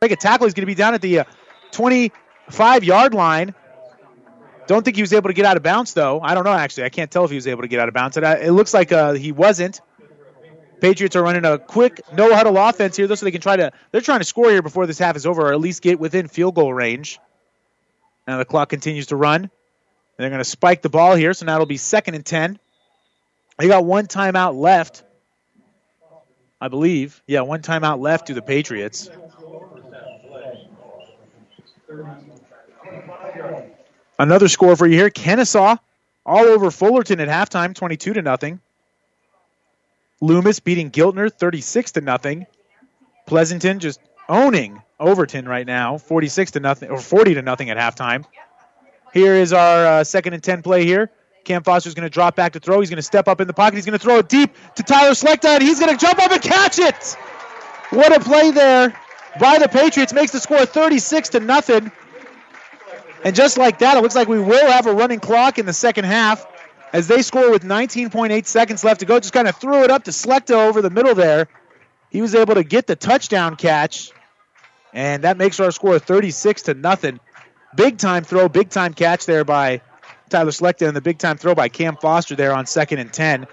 Break a tackle. He's going to be down at the uh, 25 yard line. Don't think he was able to get out of bounds, though. I don't know, actually. I can't tell if he was able to get out of bounds. It, uh, it looks like uh, he wasn't. Patriots are running a quick no huddle offense here, though, so they can try to. They're trying to score here before this half is over, or at least get within field goal range. Now the clock continues to run. And They're going to spike the ball here, so now it'll be second and 10. They got one timeout left, I believe. Yeah, one timeout left to the Patriots. Another score for you here. Kenesaw all over Fullerton at halftime, 22 to nothing. Loomis beating Giltner 36 to nothing. Pleasanton just owning Overton right now, 46 to nothing or 40 to nothing at halftime. Here is our uh, second and 10 play here. Cam Foster's going to drop back to throw. He's going to step up in the pocket. He's going to throw it deep to Tyler Slechta, and he's going to jump up and catch it. What a play there by the Patriots makes the score 36 to nothing. And just like that, it looks like we will have a running clock in the second half as they score with 19.8 seconds left to go. Just kind of threw it up to Slechta over the middle there. He was able to get the touchdown catch, and that makes our score 36 to nothing. Big time throw, big time catch there by Tyler Slechta, and the big time throw by Cam Foster there on second and 10.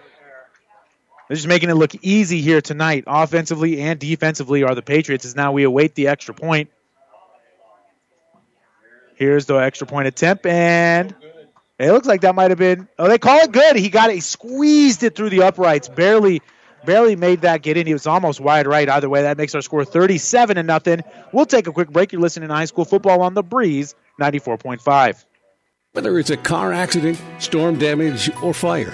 They're just making it look easy here tonight, offensively and defensively, are the Patriots, as now we await the extra point. Here's the extra point attempt, and it looks like that might have been. Oh, they call it good. He got it. He squeezed it through the uprights. Barely, barely made that get in. He was almost wide right. Either way, that makes our score 37 to nothing. We'll take a quick break. You're listening to high school football on the breeze, 94.5. Whether it's a car accident, storm damage, or fire.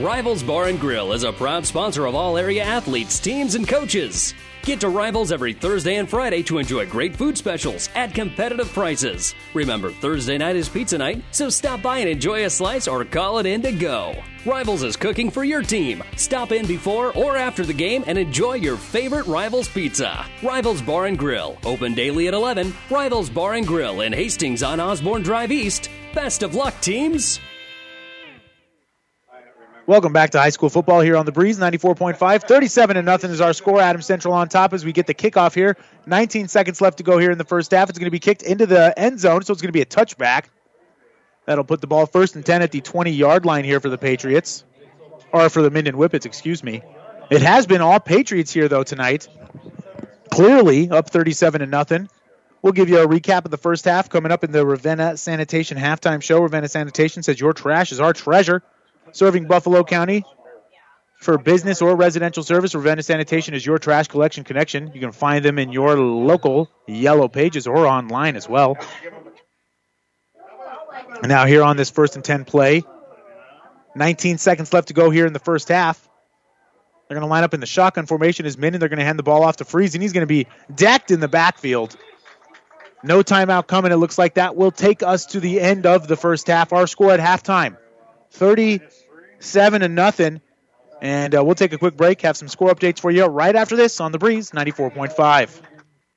Rivals Bar and Grill is a proud sponsor of all area athletes, teams, and coaches. Get to Rivals every Thursday and Friday to enjoy great food specials at competitive prices. Remember, Thursday night is pizza night, so stop by and enjoy a slice or call it in to go. Rivals is cooking for your team. Stop in before or after the game and enjoy your favorite Rivals pizza. Rivals Bar and Grill, open daily at 11. Rivals Bar and Grill in Hastings on Osborne Drive East. Best of luck, teams! Welcome back to high school football here on the Breeze 94.5. 37 to nothing is our score. Adam Central on top as we get the kickoff here. 19 seconds left to go here in the first half. It's going to be kicked into the end zone, so it's going to be a touchback. That'll put the ball first and 10 at the 20 yard line here for the Patriots. Or for the Minden Whippets, excuse me. It has been all Patriots here, though, tonight. Clearly up 37 to nothing. We'll give you a recap of the first half coming up in the Ravenna Sanitation halftime show. Ravenna Sanitation says your trash is our treasure serving Buffalo County for business or residential service. Ravenna Sanitation is your trash collection connection. You can find them in your local yellow pages or online as well. Now here on this first and 10 play, 19 seconds left to go here in the first half. They're going to line up in the shotgun formation as Minden. They're going to hand the ball off to Freeze, and he's going to be decked in the backfield. No timeout coming. It looks like that will take us to the end of the first half. Our score at halftime 37 to nothing. And uh, we'll take a quick break, have some score updates for you right after this on the Breeze 94.5.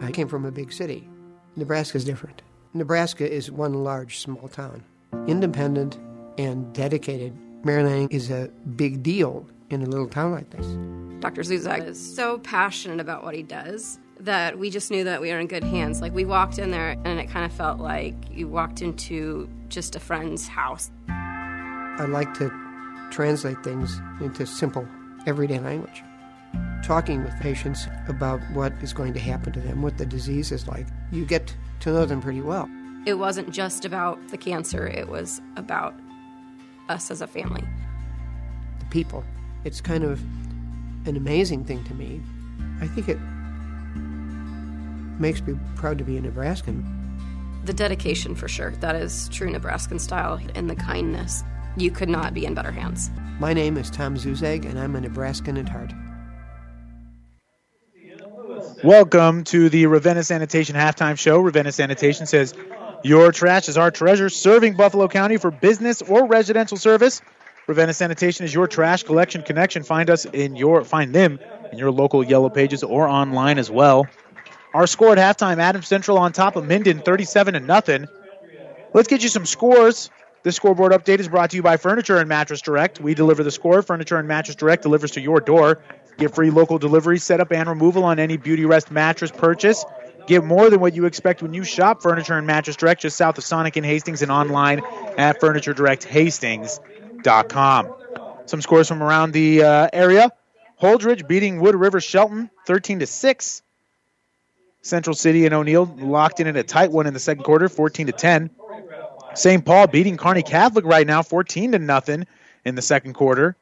I came from a big city. Nebraska is different. Nebraska is one large small town, independent and dedicated. Mary Lanning is a big deal in a little town like this. Dr. Zuzak is so passionate about what he does that we just knew that we were in good hands. Like we walked in there and it kind of felt like you walked into just a friend's house. I like to translate things into simple, everyday language talking with patients about what is going to happen to them, what the disease is like, you get to know them pretty well. It wasn't just about the cancer, it was about us as a family. The people. It's kind of an amazing thing to me. I think it makes me proud to be a Nebraskan. The dedication, for sure. That is true Nebraskan style, and the kindness. You could not be in better hands. My name is Tom Zuzag, and I'm a Nebraskan at heart. Welcome to the Ravenna Sanitation halftime show. Ravenna Sanitation says Your trash is our treasure, serving Buffalo County for business or residential service. Ravenna Sanitation is your trash collection connection. Find us in your find them in your local yellow pages or online as well. Our score at halftime: Adams Central on top of Minden, 37 to nothing. Let's get you some scores. This scoreboard update is brought to you by Furniture and Mattress Direct. We deliver the score. Furniture and Mattress Direct delivers to your door. Get free local delivery, setup, and removal on any Beauty Rest mattress purchase. Get more than what you expect when you shop Furniture and Mattress Direct just south of Sonic and Hastings and online at FurnitureDirectHastings.com. Some scores from around the uh, area. Holdrege beating Wood River Shelton 13 to 6. Central City and O'Neill locked in at a tight one in the second quarter, 14 to 10. St. Paul beating Kearney Catholic right now, 14 to nothing in the second quarter.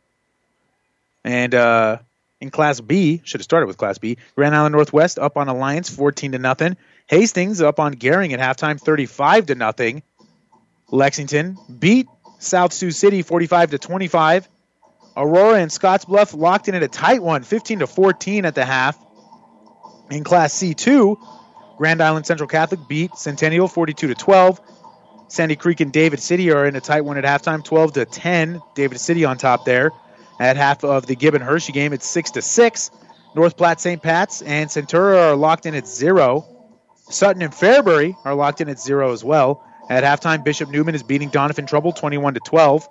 And uh, in Class B, should have started with Class B. Grand Island Northwest up on Alliance, 14 to nothing. Hastings up on Gering at halftime, 35 to nothing. Lexington beat South Sioux City, 45 to 25. Aurora and Scottsbluff locked in at a tight one, 15 to 14 at the half. In Class C2, Grand Island Central Catholic beat Centennial, 42 to 12. Sandy Creek and David City are in a tight one at halftime, 12 to 10. David City on top there. At half of the Gibbon Hershey game, it's 6 to 6. North Platte St. Pat's and Centura are locked in at 0. Sutton and Fairbury are locked in at 0 as well. At halftime, Bishop Neumann is beating Doniphan Trumbull 21 to 12.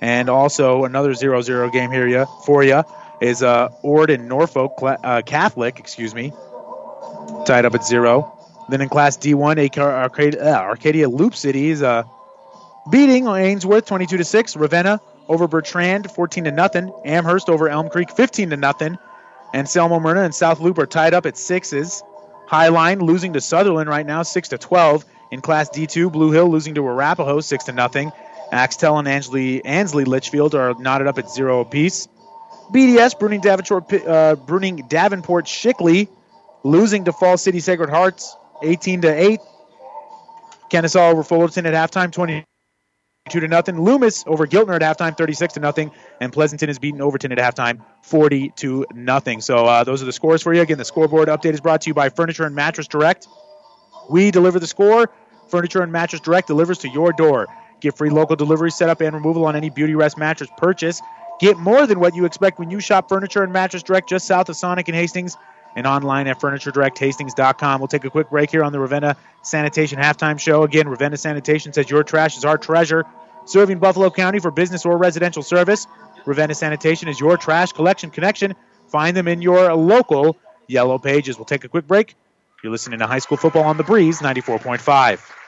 And also another 0-0 game here for you is uh, Ord and Norfolk uh, Catholic, excuse me, tied up at 0. Then in Class D1, Arcadia, uh, Arcadia Loop City is uh, beating Ainsworth 22 to 6. Ravenna over Bertrand 14 to nothing. Amherst over Elm Creek 15 to nothing. And Selma Myrna and South Loop are tied up at sixes. Highline losing to Sutherland right now 6 to 12. In Class D2, Blue Hill losing to Arapahoe 6 to nothing. Axtell and Ansley, Ansley Litchfield are knotted up at zero apiece. BDS Bruning Davenport, uh, Bruning Davenport Shickley losing to Fall City Sacred Hearts 18 to 8. Kenesaw over Fullerton at halftime, 22 to nothing. Loomis over Giltner at halftime, 36 to nothing. And Pleasanton is beating Overton at halftime, 40 to nothing. So uh, those are the scores for you. Again, the scoreboard update is brought to you by Furniture and Mattress Direct. We deliver the score. Furniture and Mattress Direct delivers to your door. Get free local delivery, setup, and removal on any Beauty Rest mattress purchase. Get more than what you expect when you shop Furniture and Mattress Direct just south of Sonic and Hastings and online at FurnitureDirectHastings.com. We'll take a quick break here on the Ravenna Sanitation halftime show. Again, Ravenna Sanitation says your trash is our treasure. Serving Buffalo County for business or residential service. Ravenna Sanitation is your trash collection connection. Find them in your local yellow pages. We'll take a quick break. You're listening to High School Football on the Breeze 94.5.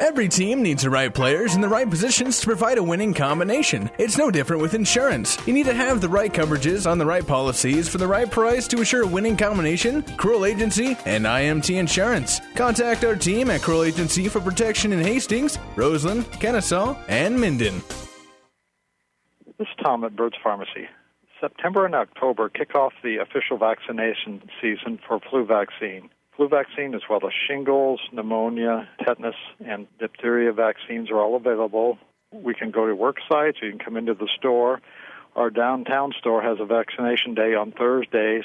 Every team needs the right players in the right positions to provide a winning combination. It's no different with insurance. You need to have the right coverages on the right policies for the right price to assure a winning combination. Cruel Agency and IMT Insurance. Contact our team at Cruel Agency for protection in Hastings, Roseland, Kenesaw, and Minden. This is Tom at Bird's Pharmacy. September and October kick off the official vaccination season for flu vaccine. Flu vaccine, as well as shingles, pneumonia, tetanus, and diphtheria vaccines are all available. We can go to work sites, you can come into the store. Our downtown store has a vaccination day on Thursdays.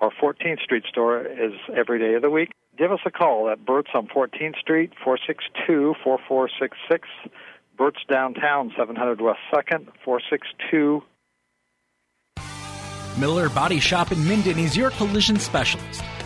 Our 14th Street store is every day of the week. Give us a call at Burt's on 14th Street, 462 4466. Burt's downtown, 700 West 2nd, 462 Miller Body Shop in Minden is your collision specialist.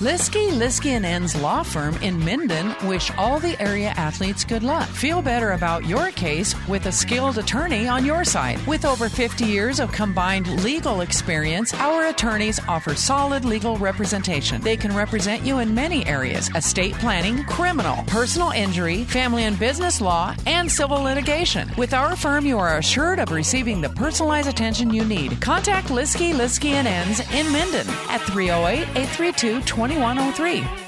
Liskey, Liskey and Ends Law Firm in Minden wish all the area athletes good luck. Feel better about your case with a skilled attorney on your side. With over 50 years of combined legal experience, our attorneys offer solid legal representation. They can represent you in many areas estate planning, criminal, personal injury, family and business law, and civil litigation. With our firm, you are assured of receiving the personalized attention you need. Contact Liskey, Liskey and Ends in Minden at 308 832 2103.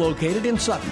located in Sutton.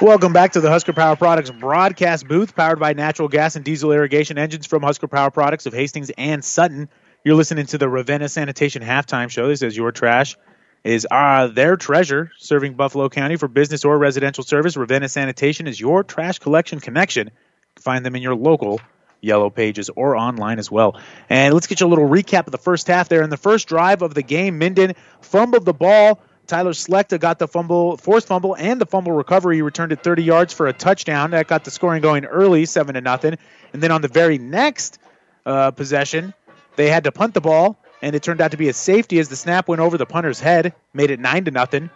Welcome back to the Husker Power Products broadcast booth, powered by natural gas and diesel irrigation engines from Husker Power Products of Hastings and Sutton. You're listening to the Ravenna Sanitation halftime show. This is your trash is uh, their treasure, serving Buffalo County for business or residential service. Ravenna Sanitation is your trash collection connection. Find them in your local yellow pages or online as well. And let's get you a little recap of the first half there. In the first drive of the game, Minden fumbled the ball Tyler Slechta got the fumble, forced fumble, and the fumble recovery. He returned it 30 yards for a touchdown. That got the scoring going early, seven to nothing. And then on the very next uh, possession, they had to punt the ball, and it turned out to be a safety as the snap went over the punter's head, made it nine to nothing.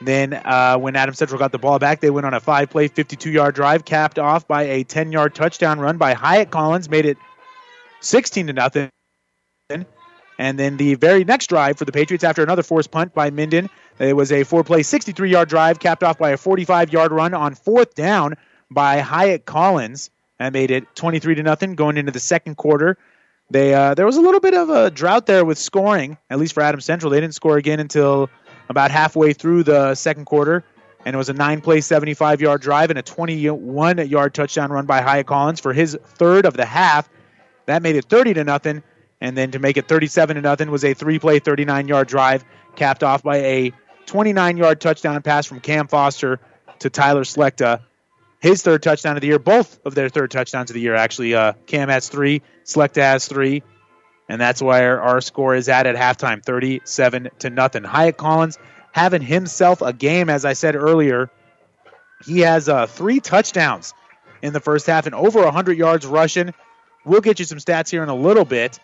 Then uh, when Adam Central got the ball back, they went on a five-play, 52-yard drive, capped off by a 10-yard touchdown run by Hyatt Collins, made it 16 to nothing. And then the very next drive for the Patriots after another forced punt by Minden. It was a four play, 63 yard drive capped off by a 45 yard run on fourth down by Hyatt Collins. That made it 23 to nothing going into the second quarter. They uh, There was a little bit of a drought there with scoring, at least for Adams Central. They didn't score again until about halfway through the second quarter. And it was a nine play, 75 yard drive and a 21 yard touchdown run by Hyatt Collins for his third of the half. That made it 30 to nothing. And then to make it 37 to nothing was a three-play, 39-yard drive, capped off by a 29-yard touchdown pass from Cam Foster to Tyler Slechta. His third touchdown of the year, both of their third touchdowns of the year, actually. Uh, Cam has three, Slechta has three, and that's where our score is at at halftime, 37 to nothing. Hyatt Collins having himself a game, as I said earlier. He has uh, three touchdowns in the first half and over 100 yards rushing. We'll get you some stats here in a little bit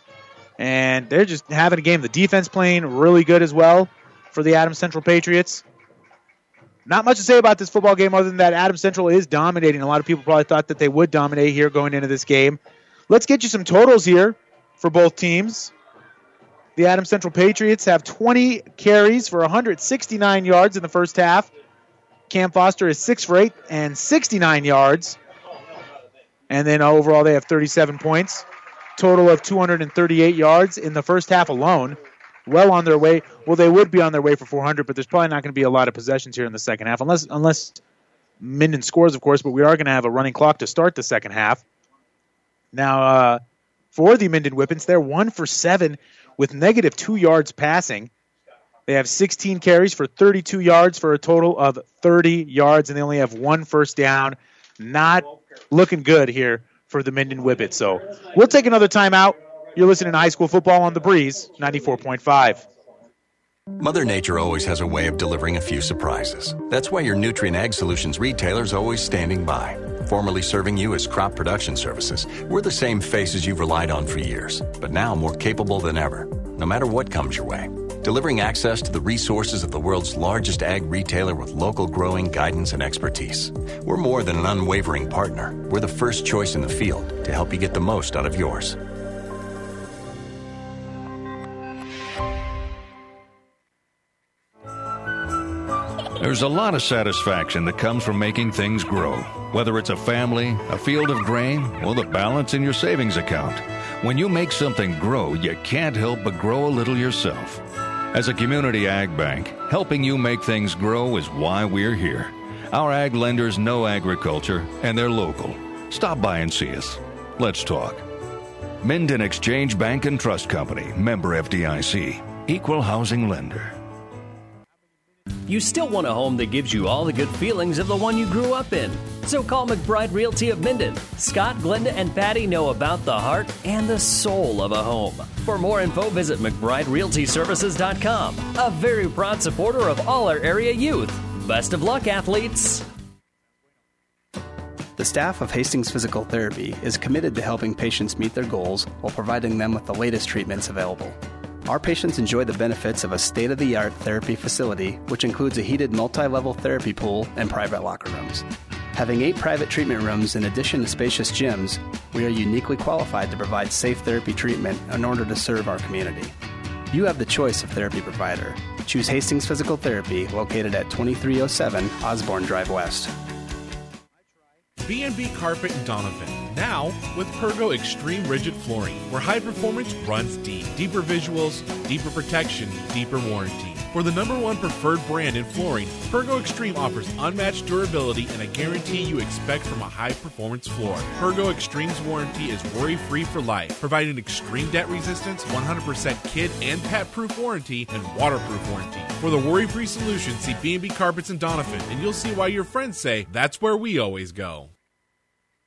and they're just having a game. The defense playing really good as well for the Adams Central Patriots. Not much to say about this football game other than that Adams Central is dominating. A lot of people probably thought that they would dominate here going into this game. Let's get you some totals here for both teams. The Adams Central Patriots have 20 carries for 169 yards in the first half. Cam Foster is 6 for 8 and 69 yards. And then overall, they have 37 points total of 238 yards in the first half alone. Well on their way. Well, they would be on their way for 400, but there's probably not going to be a lot of possessions here in the second half, unless unless Minden scores, of course. But we are going to have a running clock to start the second half. Now, uh, for the Minden Whippets, they're one for seven with negative two yards passing. They have 16 carries for 32 yards for a total of 30 yards, and they only have one first down. Not looking good here for the Minden Whippets. So we'll take another timeout. You're listening to High School Football on the Breeze, 94.5. Mother Nature always has a way of delivering a few surprises. That's why your Nutrien Ag Solutions retailer is always standing by. Formerly serving you as crop production services, we're the same faces you've relied on for years, but now more capable than ever, no matter what comes your way delivering access to the resources of the world's largest ag retailer with local growing guidance and expertise. We're more than an unwavering partner. We're the first choice in the field to help you get the most out of yours. There's a lot of satisfaction that comes from making things grow, whether it's a family, a field of grain, or the balance in your savings account. When you make something grow, you can't help but grow a little yourself. As a community ag bank, helping you make things grow is why we're here. Our ag lenders know agriculture and they're local. Stop by and see us. Let's talk. Minden Exchange Bank and Trust Company, member FDIC, equal housing lender. You still want a home that gives you all the good feelings of the one you grew up in. So call McBride Realty of Minden. Scott, Glenda, and Patty know about the heart and the soul of a home. For more info, visit McBrideRealtyServices.com. A very proud supporter of all our area youth. Best of luck, athletes. The staff of Hastings Physical Therapy is committed to helping patients meet their goals while providing them with the latest treatments available. Our patients enjoy the benefits of a state of the art therapy facility, which includes a heated multi level therapy pool and private locker rooms. Having eight private treatment rooms in addition to spacious gyms, we are uniquely qualified to provide safe therapy treatment in order to serve our community. You have the choice of therapy provider. Choose Hastings Physical Therapy, located at 2307 Osborne Drive West. B&B Carpet and Doniphan, now with Pergo Extreme Rigid Flooring, where high performance runs deep. Deeper visuals, deeper protection, deeper warranty. For the number one preferred brand in flooring, Pergo Extreme offers unmatched durability and a guarantee you expect from a high performance floor. Pergo Extreme's warranty is worry free for life, providing extreme debt resistance, 100% kid and pet proof warranty, and waterproof warranty. For the worry free solution, see B&B Carpets and Doniphan, and you'll see why your friends say that's where we always go.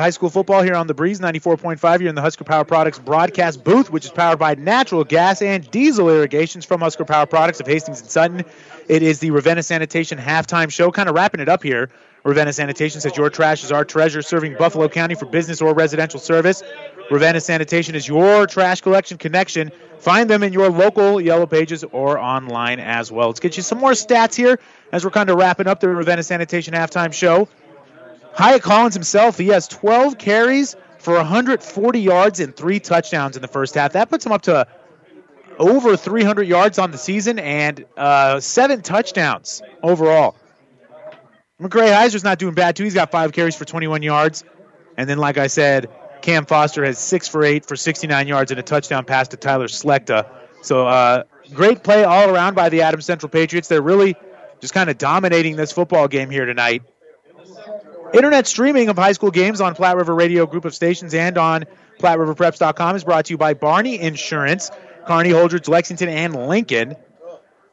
High school football here on the Breeze 94.5. You're in the Husker Power Products broadcast booth, which is powered by natural gas and diesel irrigations from Husker Power Products of Hastings and Sutton. It is the Ravenna Sanitation halftime show. Kind of wrapping it up here. Ravenna Sanitation says your trash is our treasure, serving Buffalo County for business or residential service. Ravenna Sanitation is your trash collection connection. Find them in your local Yellow Pages or online as well. Let's get you some more stats here as we're kind of wrapping up the Ravenna Sanitation halftime show. Hyatt Collins himself, he has 12 carries for 140 yards and three touchdowns in the first half. That puts him up to over 300 yards on the season and uh, seven touchdowns overall. McRae Heiser's not doing bad, too. He's got five carries for 21 yards. And then, like I said, Cam Foster has six for eight for 69 yards and a touchdown pass to Tyler Slechta. So, uh, great play all around by the Adams Central Patriots. They're really just kind of dominating this football game here tonight. Internet streaming of high school games on Platte River Radio Group of Stations and on PlatteRiverPreps.com is brought to you by Barney Insurance, Kearney Holdrege, Lexington, and Lincoln.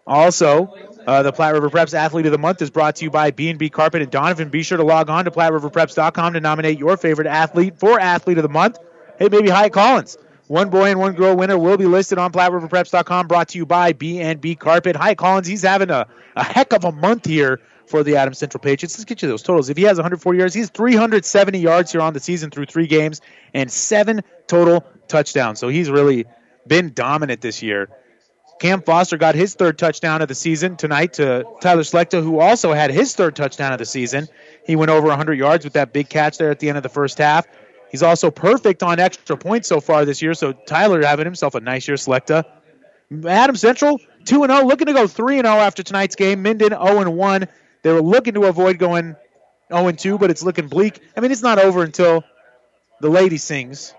Also, uh, the Platte River Preps Athlete of the Month is brought to you by B&B Carpet and Doniphan. Be sure to log on to PlatteRiverPreps.com to nominate your favorite athlete for Athlete of the Month. Hey, maybe Hyatt Collins. One boy and one girl winner will be listed on PlatteRiverPreps.com. Brought to you by B&B Carpet. Hyatt Collins, he's having a, a heck of a month here for the Adams Central Patriots. Let's get you those totals. If he has 140 yards, he's 370 yards here on the season through three games and seven total touchdowns. So he's really been dominant this year. Cam Foster got his third touchdown of the season tonight to Tyler Slechta, who also had his third touchdown of the season. He went over 100 yards with that big catch there at the end of the first half. He's also perfect on extra points so far this year, so Tyler having himself a nice year, Slechta. Adam Central, 2 0, looking to go 3 0 after tonight's game. Minden 0 1. They were looking to avoid going 0 2, but it's looking bleak. I mean, it's not over until the lady sings.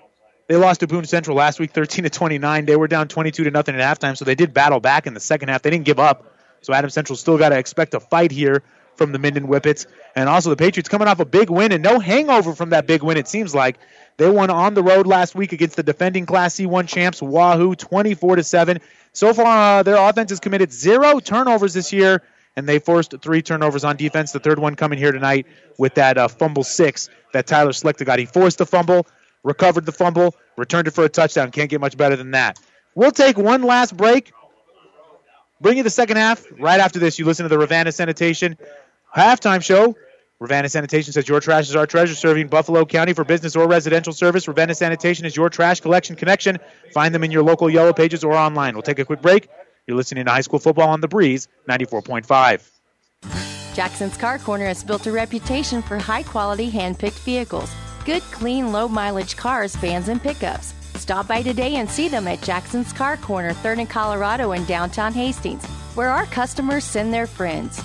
They lost to Boone Central last week, 13 to 29. They were down 22 to nothing at halftime, so they did battle back in the second half. They didn't give up. So Adam Central still got to expect a fight here from the Minden Whippets. And also the Patriots coming off a big win and no hangover from that big win, it seems like. They won on the road last week against the defending Class C1 champs, Wahoo, 24 to 7. So far, uh, their offense has committed zero turnovers this year, and they forced three turnovers on defense. The third one coming here tonight with that uh, fumble six that Tyler Slechta got. He forced the fumble, recovered the fumble, returned it for a touchdown. Can't get much better than that. We'll take one last break. Bring you the second half. Right after this, you listen to the Ravenna Sanitation halftime show. Ravenna Sanitation says your trash is our treasure, serving Buffalo County for business or residential service. Ravenna Sanitation is your trash collection connection. Find them in your local Yellow Pages or online. We'll take a quick break. You're listening to High School Football on the Breeze, 94.5. Jackson's Car Corner has built a reputation for high quality hand picked vehicles. Good, clean, low mileage cars, vans, and pickups. Stop by today and see them at Jackson's Car Corner, 3rd and Colorado in downtown Hastings, where our customers send their friends.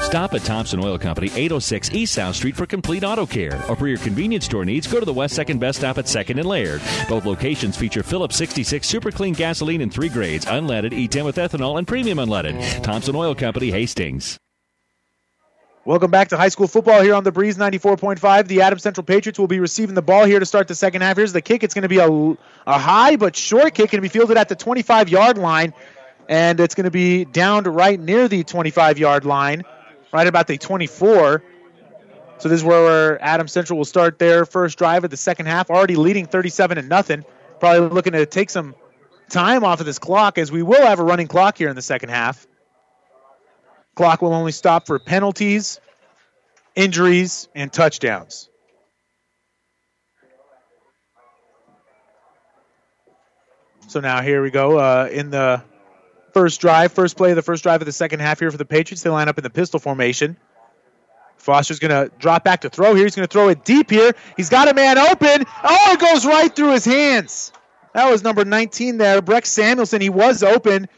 Stop at Thompson Oil Company, 806 East South Street for complete auto care. Or for your convenience store needs, go to the West 2nd Best Stop at 2nd and Laird. Both locations feature Phillips 66 super clean gasoline in three grades unleaded, E10 with ethanol, and premium unleaded. Thompson Oil Company, Hastings. Welcome back to high school football here on the Breeze 94.5. The Adams Central Patriots will be receiving the ball here to start the second half. Here's the kick. It's going to be a, a high but short kick, going to be fielded at the 25 yard line, and it's going to be downed right near the 25 yard line right about the 24. So this is where Adam Central will start their first drive of the second half, already leading 37 to nothing. Probably looking to take some time off of this clock, as we will have a running clock here in the second half. Clock will only stop for penalties, injuries, and touchdowns. So now here we go uh, in the first drive, first play of the first drive of the second half here for the Patriots. They line up in the pistol formation. Foster's going to drop back to throw here. He's going to throw it deep here. He's got a man open. Oh, it goes right through his hands. That was number 19 there, Breck Samuelson. He was open.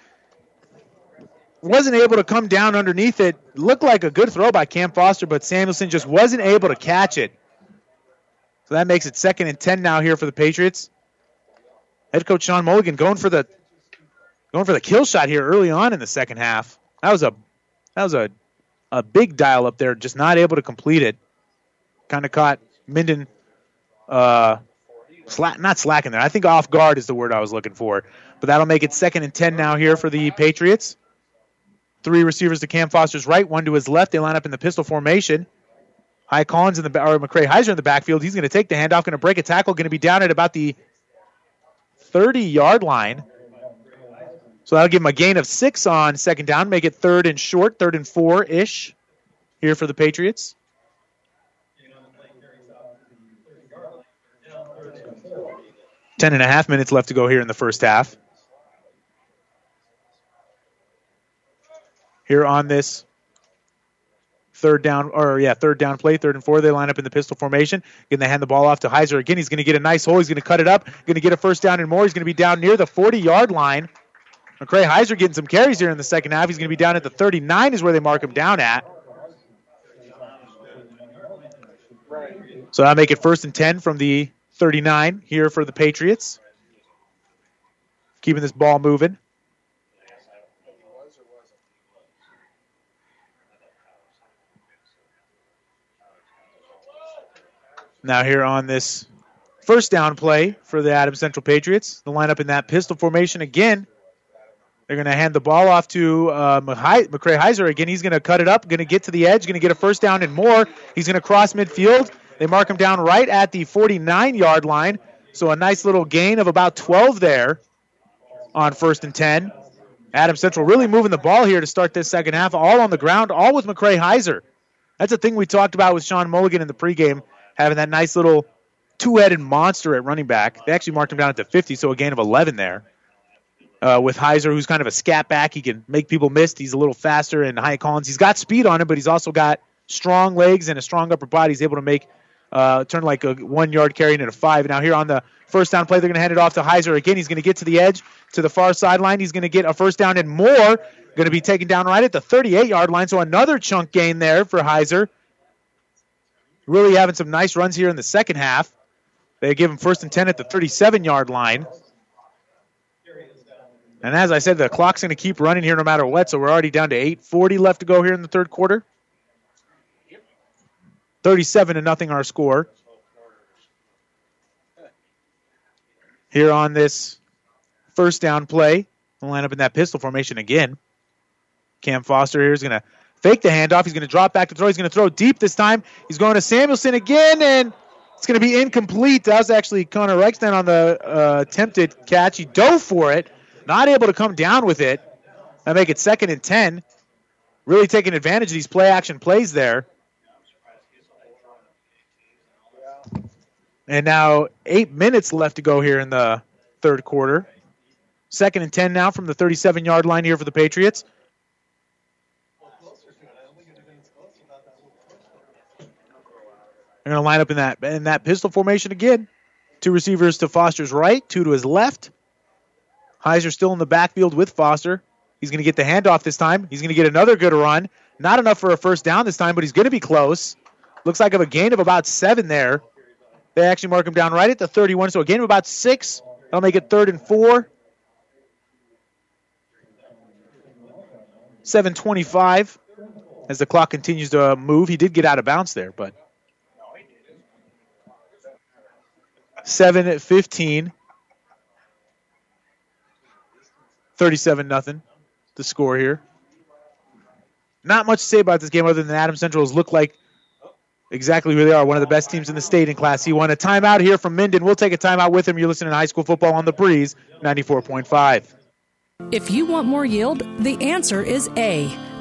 Wasn't able to come down underneath it. Looked like a good throw by Cam Foster, but Samuelson just wasn't able to catch it. So that makes it second and 10 now here for the Patriots. Head coach Sean Mulligan going for the going for the kill shot here early on in the second half. That was a that was a a big dial up there, just not able to complete it. Kind of caught Minden uh, not slacking there. I think off guard is the word I was looking for. But that'll make it second and ten now here for the Patriots. Three receivers to Cam Foster's right, one to his left. They line up in the pistol formation. Hyatt Collins in the or McCray Heiser in the backfield. He's going to take the handoff, going to break a tackle, going to be down at about the 30 yard line. So that'll give him a gain of six on second down, make it third and short, third and four ish here for the Patriots. Ten and a half minutes left to go here in the first half. Here on this third down, or yeah, third down play, third and four. They line up in the pistol formation. Again, they hand the ball off to Heiser. Again, he's going to get a nice hole. He's going to cut it up. Going to get a first down and more. He's going to be down near the 40 yard line. McCray Heiser getting some carries here in the second half. He's going to be down at the 39 is where they mark him down at. So that'll make it first and 10 from the 39 here for the Patriots. Keeping this ball moving. Now here on this first down play for the Adams Central Patriots. The lineup in that pistol formation again. They're going to hand the ball off to uh, McCray Heiser again. He's going to cut it up, going to get to the edge, going to get a first down and more. He's going to cross midfield. They mark him down right at the 49 yard line. So a nice little gain of about 12 there on first and 10. Adam Central really moving the ball here to start this second half, all on the ground, all with McCray Heiser. That's a thing we talked about with Sean Mulligan in the pregame, having that nice little two headed monster at running back. They actually marked him down at the 50, so a gain of 11 there uh, with Heiser, who's kind of a scat back. He can make people miss. He's a little faster, and Hyatt Collins, he's got speed on him, but he's also got strong legs and a strong upper body. He's able to make uh, turn like a one yard carry into a five. Now here on the first down play, they're going to hand it off to Heiser again. He's going to get to the edge to the far sideline. He's going to get a first down and more. Going to be taken down right at the 38 yard line. So another chunk gain there for Heiser. Really having some nice runs here in the second half. They give him first and 10 at the 37 yard line. And as I said, the clock's going to keep running here no matter what, so we're already down to 8.40 left to go here in the third quarter. 37 to nothing our score. Here on this first down play, we'll line up in that pistol formation again. Cam Foster here is going to fake the handoff. He's going to drop back to throw. He's going to throw deep this time. He's going to Samuelson again, and it's going to be incomplete. That was actually Connor Reichstein on the uh, attempted catch. He dove for it, not able to come down with it. and make it second and 10. Really taking advantage of these play action plays there. And now eight minutes left to go here in the third quarter. Second and 10 now from the 37 yard line here for the Patriots. They're going to line up in that in that pistol formation again. Two receivers to Foster's right, two to his left. Heiser still in the backfield with Foster. He's going to get the handoff this time. He's going to get another good run. Not enough for a first down this time, but he's going to be close. Looks like of a gain of about seven there. They actually mark him down right at the 31, so a gain of about six. That'll make it third and four. 725 as the clock continues to move. He did get out of bounds there, but 7 at 15. 37 nothing. The score here. Not much to say about this game other than Adam Central's look like exactly who they are. One of the best teams in the state in Class C1. A timeout here from Minden. We'll take a timeout with him. You're listening to high school football on the breeze, 94.5. If you want more yield, the answer is A.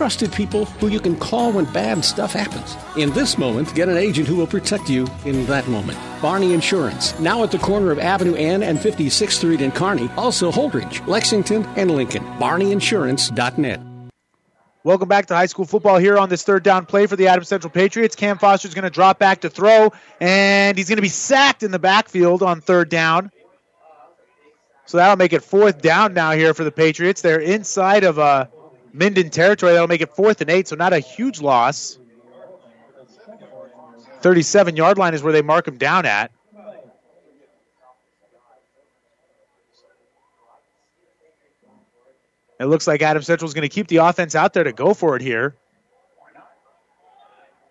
trusted people who you can call when bad stuff happens. In this moment, get an agent who will protect you in that moment. Barney Insurance, now at the corner of Avenue N and 56th Street in Kearney, also Holdrege, Lexington, and Lincoln. BarneyInsurance.net. Welcome back to high school football here on this third down play for the Adams Central Patriots. Cam Foster is going to drop back to throw, and he's going to be sacked in the backfield on third down. So that'll make it fourth down now here for the Patriots. They're inside of uh, Minden territory. That'll make it fourth and eight, so not a huge loss. 37 yard line is where they mark him down at. It looks like Adam Central is going to keep the offense out there to go for it here.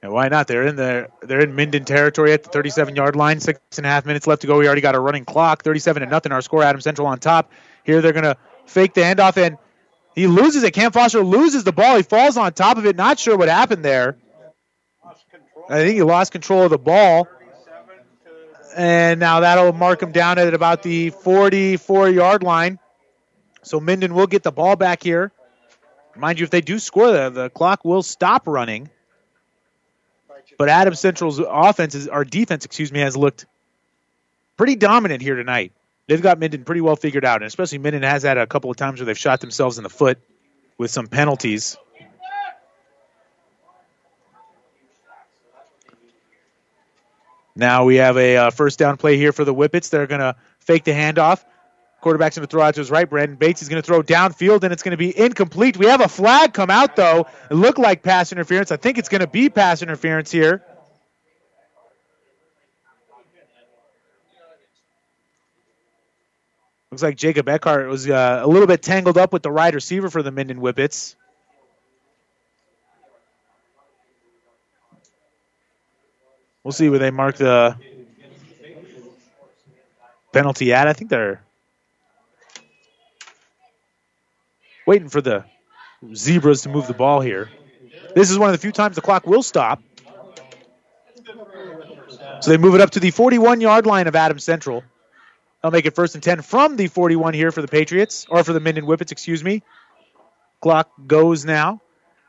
And why not? They're in the they're in Minden territory at the 37 yard line. Six and a half minutes left to go. We already got a running clock. 37 to nothing. Our score. Adam Central on top. Here they're going to fake the handoff and he loses it. Cam Foster loses the ball. He falls on top of it. Not sure what happened there. I think he lost control of the ball. And now that'll mark him down at about the 44 yard line. So Minden will get the ball back here. Mind you, if they do score, the, the clock will stop running. But Adam Central's offense, is, our defense, excuse me, has looked pretty dominant here tonight. They've got Minden pretty well figured out, and especially Minden has had a couple of times where they've shot themselves in the foot with some penalties. Now we have a uh, first down play here for the Whippets. They're going to fake the handoff. Quarterback's going to throw out to his right. Brandon Bates is going to throw downfield, and it's going to be incomplete. We have a flag come out, though. It looked like pass interference. I think it's going to be pass interference here. Looks like Jacob Eckhart was uh, a little bit tangled up with the wide receiver for the Minden Whippets. We'll see where they mark the penalty at. I think they're waiting for the Zebras to move the ball here. This is one of the few times the clock will stop. So they move it up to the 41 yard line of Adams Central. They'll make it first and 10 from the 41 here for the Patriots, or for the Minden Whippets, excuse me. Clock goes now.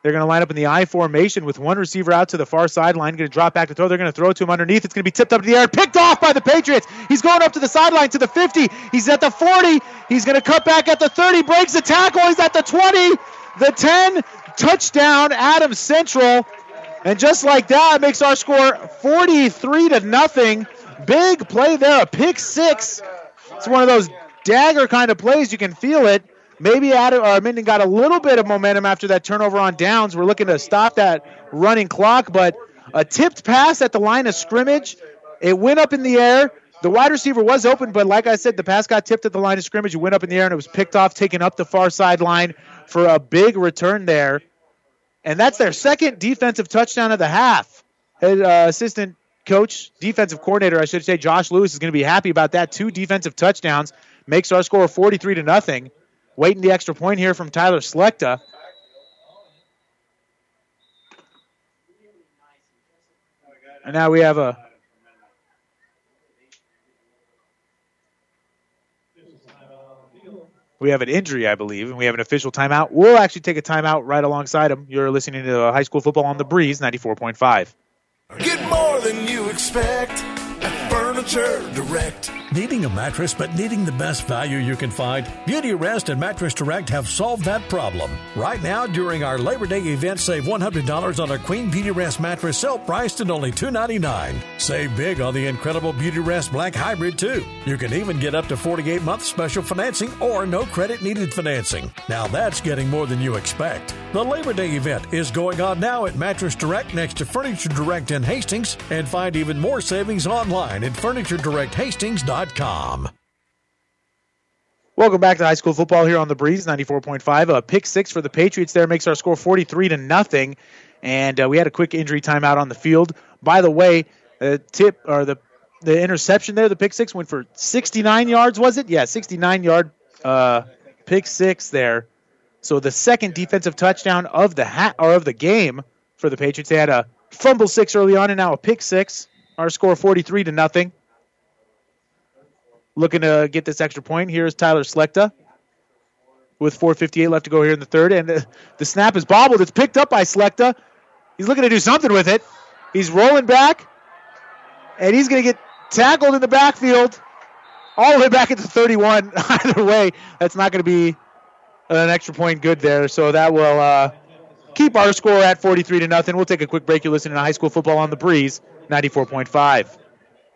They're going to line up in the I formation with one receiver out to the far sideline. Going to drop back to throw. They're going to throw it to him underneath. It's going to be tipped up to the air, picked off by the Patriots. He's going up to the sideline to the 50. He's at the 40. He's going to cut back at the 30. Breaks the tackle. He's at the 20, the 10. Touchdown, Adams Central. And just like that, makes our score 43 to nothing. Big play there, a pick six. It's one of those dagger kind of plays. You can feel it. Maybe Adam, or Minden got a little bit of momentum after that turnover on downs. We're looking to stop that running clock, but a tipped pass at the line of scrimmage. It went up in the air. The wide receiver was open, but like I said, the pass got tipped at the line of scrimmage. It went up in the air and it was picked off, taken up the far sideline for a big return there. And that's their second defensive touchdown of the half. Head, uh, assistant coach, defensive coordinator, I should say, Josh Lewis is going to be happy about that. Two defensive touchdowns makes our score 43 to nothing. Waiting the extra point here from Tyler Slechta. And now we have a we have an injury, I believe, and we have an official timeout. We'll actually take a timeout right alongside him. You're listening to high school football on the breeze, 94.5. Get more than you expect. At Furniture Direct. Needing a mattress but needing the best value you can find? Beauty Rest and Mattress Direct have solved that problem. Right now, during our Labor Day event, save $100 on a Queen Beauty Rest mattress self-priced at only 299. Save big on the incredible Beauty Rest Black Hybrid too. You can even get up to 48 months special financing or no credit needed financing. Now that's getting more than you expect. The Labor Day event is going on now at Mattress Direct next to Furniture Direct in Hastings and find even more savings online at FurnitureDirectHastings.com. Welcome back to high school football here on the Breeze 94.5. A pick six for the Patriots there makes our score 43 to nothing. And uh, we had a quick injury timeout on the field. By the way, the tip or the the interception there, the pick six went for 69 yards, was it? Yeah, 69 yard uh, pick six there. So the second defensive touchdown of the hat or of the game for the Patriots. They had a fumble six early on and now a pick six. Our score 43 to nothing. Looking to get this extra point. Here's Tyler Slechta with 4.58 left to go here in the third. And the, the snap is bobbled. It's picked up by Slechta. He's looking to do something with it. He's rolling back. And he's going to get tackled in the backfield all the way back at the 31. Either way, that's not going to be an extra point good there. So that will uh, keep our score at 43 to nothing. We'll take a quick break. You're listening to High School Football on the Breeze, 94.5.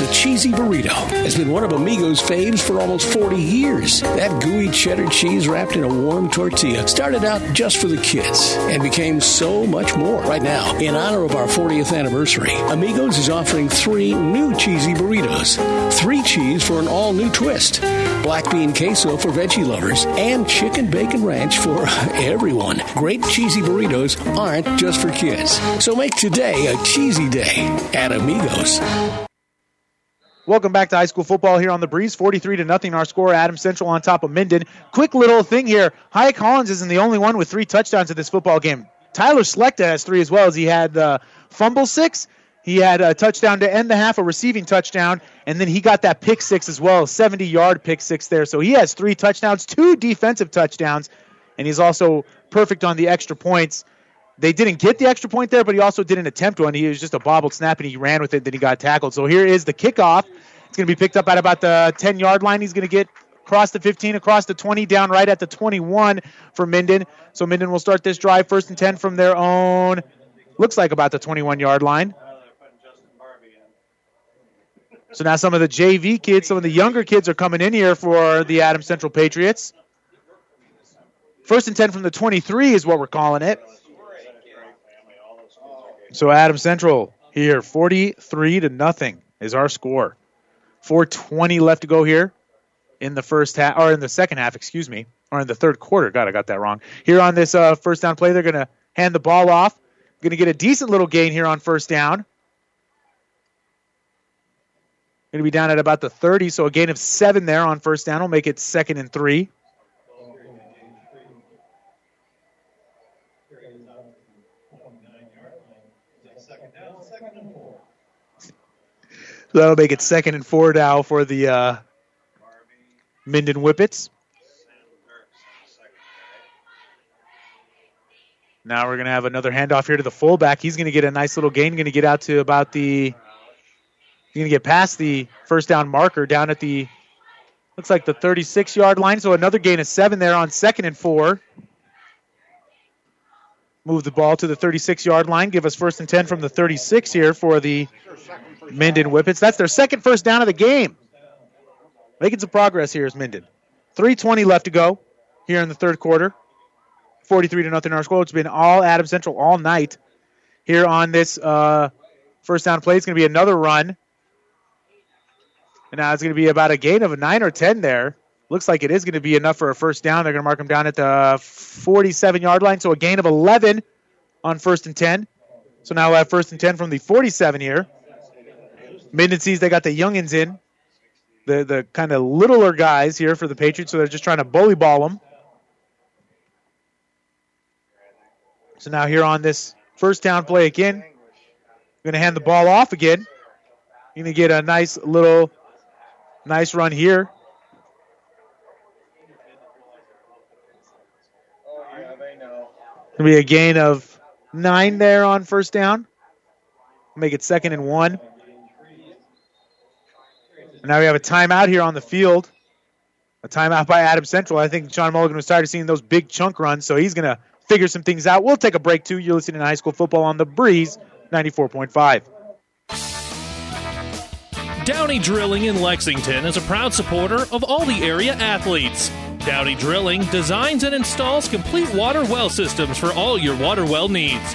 The cheesy burrito has been one of Amigo's faves for almost 40 years. That gooey cheddar cheese wrapped in a warm tortilla started out just for the kids and became so much more. Right now, in honor of our 40th anniversary, Amigos is offering three new cheesy burritos. Three cheese for an all new twist, black bean queso for veggie lovers, and chicken bacon ranch for everyone. Great cheesy burritos aren't just for kids. So make today a cheesy day at Amigos. Welcome back to high school football here on the breeze. 43 to nothing. Our score. Adam Central on top of Minden. Quick little thing here. Hyatt Collins isn't the only one with three touchdowns in this football game. Tyler Slechta has three as well as he had uh, fumble six. He had a touchdown to end the half, a receiving touchdown, and then he got that pick six as well, 70 yard pick six there. So he has three touchdowns, two defensive touchdowns, and he's also perfect on the extra points. They didn't get the extra point there, but he also didn't attempt one. He was just a bobbled snap and he ran with it. Then he got tackled. So here is the kickoff. It's going to be picked up at about the 10 yard line. He's going to get across the 15, across the 20, down right at the 21 for Minden. So Minden will start this drive first and 10 from their own, looks like about the 21 yard line. So now some of the JV kids, some of the younger kids are coming in here for the Adams Central Patriots. First and 10 from the 23 is what we're calling it. So Adams Central here, 43 to nothing is our score. 420 left to go here in the first half, or in the second half, excuse me, or in the third quarter. God, I got that wrong. Here on this uh, first down play, they're going to hand the ball off. Going to get a decent little gain here on first down. Going to be down at about the 30, so a gain of seven there on first down will make it second and three. That'll make it second and four now for the uh, Minden Whippets. Now we're going to have another handoff here to the fullback. He's going to get a nice little gain. Going to get out to about the. He's going to get past the first down marker down at the. Looks like the 36 yard line. So another gain of seven there on second and four. Move the ball to the 36 yard line. Give us first and 10 from the 36 here for the Minden Whippets. That's their second first down of the game. Making some progress here is Minden. 3.20 left to go here in the third quarter. 43 to nothing our score. It's been all Adams Central all night here on this uh, first down play. It's going to be another run. And now it's going to be about a gain of a 9 or 10 there. Looks like it is going to be enough for a first down. They're going to mark them down at the 47 yard line. So a gain of 11 on first and 10. So now we'll have first and 10 from the 47 here. Minden sees they got the youngins in, the the kind of littler guys here for the Patriots, so they're just trying to bully ball them. So now here on this first down play again, going to hand the ball off again. Going to get a nice little, nice run here. Going to be a gain of nine there on first down. Make it second and one. Now we have a timeout here on the field. A timeout by Adams Central. I think Sean Mulligan was tired of seeing those big chunk runs, so he's going to figure some things out. We'll take a break too. You're listening to high school football on the Breeze 94.5. Downey Drilling in Lexington is a proud supporter of all the area athletes. Downey Drilling designs and installs complete water well systems for all your water well needs.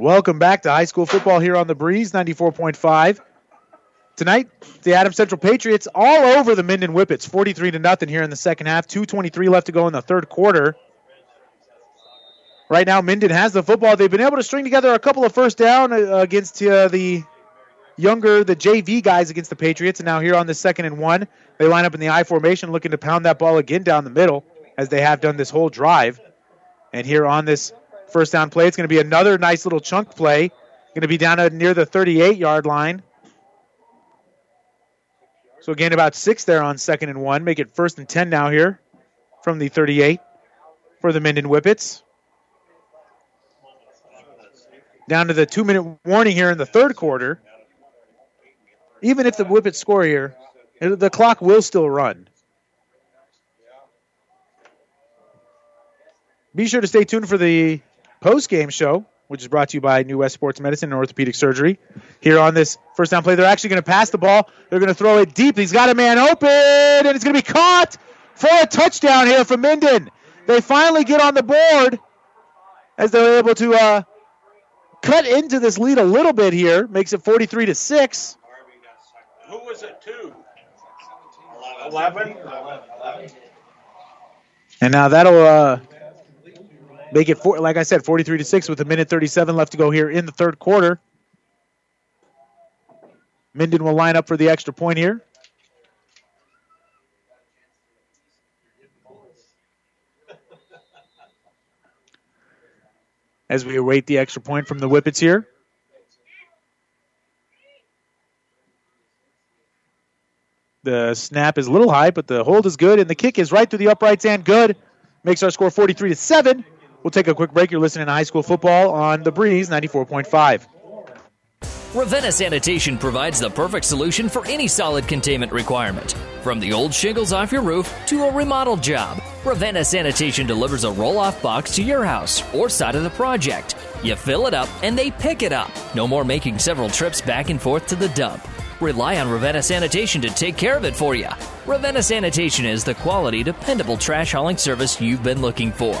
Welcome back to high school football here on the Breeze 94.5. Tonight, the Adams Central Patriots all over the Minden Whippets, 43 to nothing here in the second half. 2:23 left to go in the third quarter. Right now, Minden has the football. They've been able to string together a couple of first down uh, against uh, the younger, the JV guys against the Patriots. And now here on the second and one, they line up in the I formation, looking to pound that ball again down the middle, as they have done this whole drive. And here on this first down play. It's going to be another nice little chunk play. Going to be down near the 38 yard line. So again, about six there on second and one. Make it first and 10 now here from the 38 for the Minden Whippets. Down to the two minute warning here in the third quarter. Even if the Whippets score here, the clock will still run. Be sure to stay tuned for the post game show, which is brought to you by New West Sports Medicine and Orthopedic Surgery. Here on this first down play, they're actually going to pass the ball. They're going to throw it deep. He's got a man open, and it's going to be caught for a touchdown here from Minden. They finally get on the board as they're able to uh, cut into this lead a little bit here. Makes it 43 to six. Who was it to? 11. 11. And now that'll uh, Make it four, like I said, 43 to 6 with a minute 37 left to go here in the third quarter. Minden will line up for the extra point here. As we await the extra point from the Whippets here. The snap is a little high, but the hold is good, and the kick is right through the uprights and good. Makes our score 43 to 7. We'll take a quick break. You're listening to high school football on the Breeze 94.5. Ravenna Sanitation provides the perfect solution for any solid containment requirement. From the old shingles off your roof to a remodel job, Ravenna Sanitation delivers a roll off box to your house or side of the project. You fill it up and they pick it up. No more making several trips back and forth to the dump. Rely on Ravenna Sanitation to take care of it for you. Ravenna Sanitation is the quality, dependable trash hauling service you've been looking for.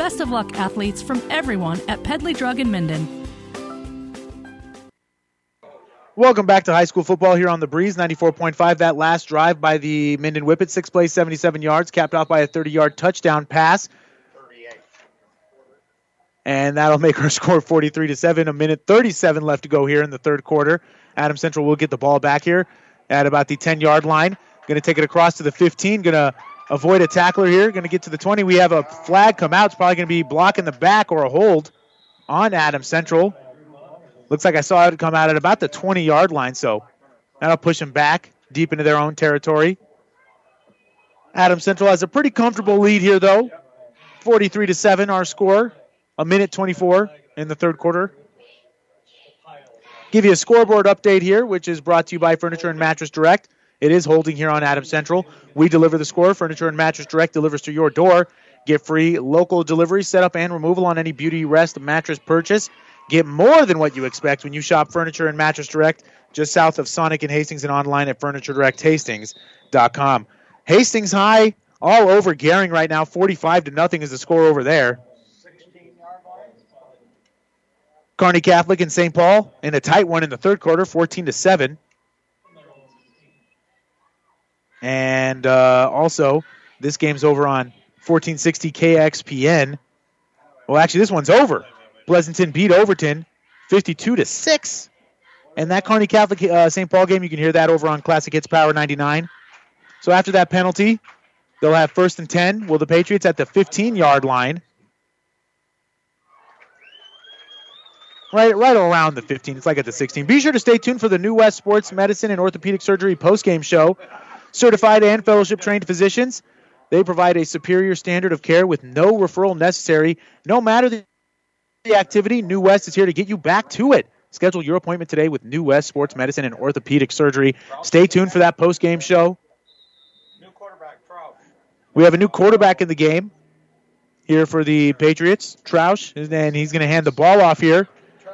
Best of luck, athletes, from everyone at Pedley Drug in Minden. Welcome back to high school football here on the Breeze 94.5. That last drive by the Minden Whippets, six plays, 77 yards, capped off by a 30 yard touchdown pass. And that'll make our score 43 to 7. A minute 37 left to go here in the third quarter. Adams Central will get the ball back here at about the 10 yard line. Going to take it across to the 15. Going to avoid a tackler here. Going to get to the 20. We have a flag come out. It's probably going to be blocking the back or a hold on Adams Central. Looks like I saw it come out at about the 20 yard line, so that'll push them back deep into their own territory. Adams Central has a pretty comfortable lead here, though. 43 to 7, our score. A minute 24 in the third quarter. Give you a scoreboard update here, which is brought to you by Furniture and Mattress Direct. It is holding here on Adams Central. We deliver the score. Furniture and Mattress Direct delivers to your door. Get free local delivery, setup, and removal on any Beautyrest mattress purchase. Get more than what you expect when you shop Furniture and Mattress Direct just south of Sonic and Hastings and online at FurnitureDirectHastings.com. Hastings High all over Gering right now. 45 to nothing is the score over there. Kearney Catholic and St. Paul in a tight one in the third quarter, 14 to 7. And uh, also, this game's over on 1460 KXPN. Well, actually, this one's over. Pleasanton beat Overton 52 to 6. And that Kearney Catholic uh, St. Paul game, you can hear that over on Classic Hits Power 99. So after that penalty, they'll have first and 10. Will the Patriots at the 15 yard line? Right, right around the 15. It's like at the 16. Be sure to stay tuned for the New West Sports Medicine and Orthopedic Surgery post-game show. Certified and fellowship trained physicians. They provide a superior standard of care with no referral necessary, no matter the activity, New West is here to get you back to it. Schedule your appointment today with New West Sports Medicine and Orthopedic Surgery. Stay tuned for that post-game show. We have a new quarterback in the game here for the Patriots, Troush, and he's going to hand the ball off here.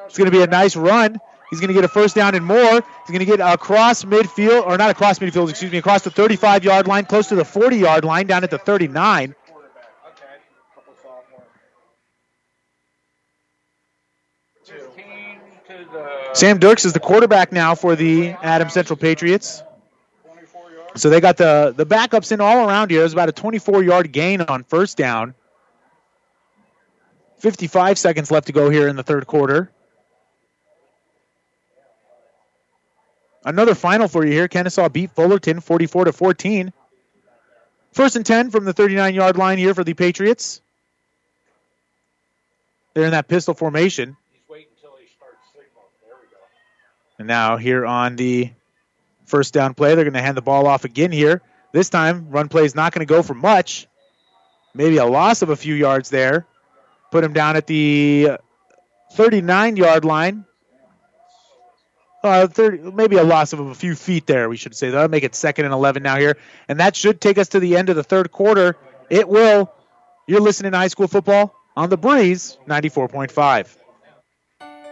It's going to be a nice run. He's going to get a first down and more. He's going to get across midfield, or not across midfield, excuse me, across the 35 yard line, close to the 40 yard line, down at the 39. Sam Dirks is the quarterback now for the Adams Central Patriots. So they got the, the backups in all around here. It was about a 24 yard gain on first down. 55 seconds left to go here in the third quarter. Another final for you here. Kenesaw beat Fullerton 44 to 14. First and 10 from the 39 yard line here for the Patriots. They're in that pistol formation. And now here on the first down play, they're going to hand the ball off again here. This time, run play is not going to go for much. Maybe a loss of a few yards there. Put him down at the 39 yard line. Uh, 30, maybe a loss of a few feet there, we should say. That'll make it second and 11 now here. And that should take us to the end of the third quarter. It will. You're listening to high school football on the Breeze 94.5.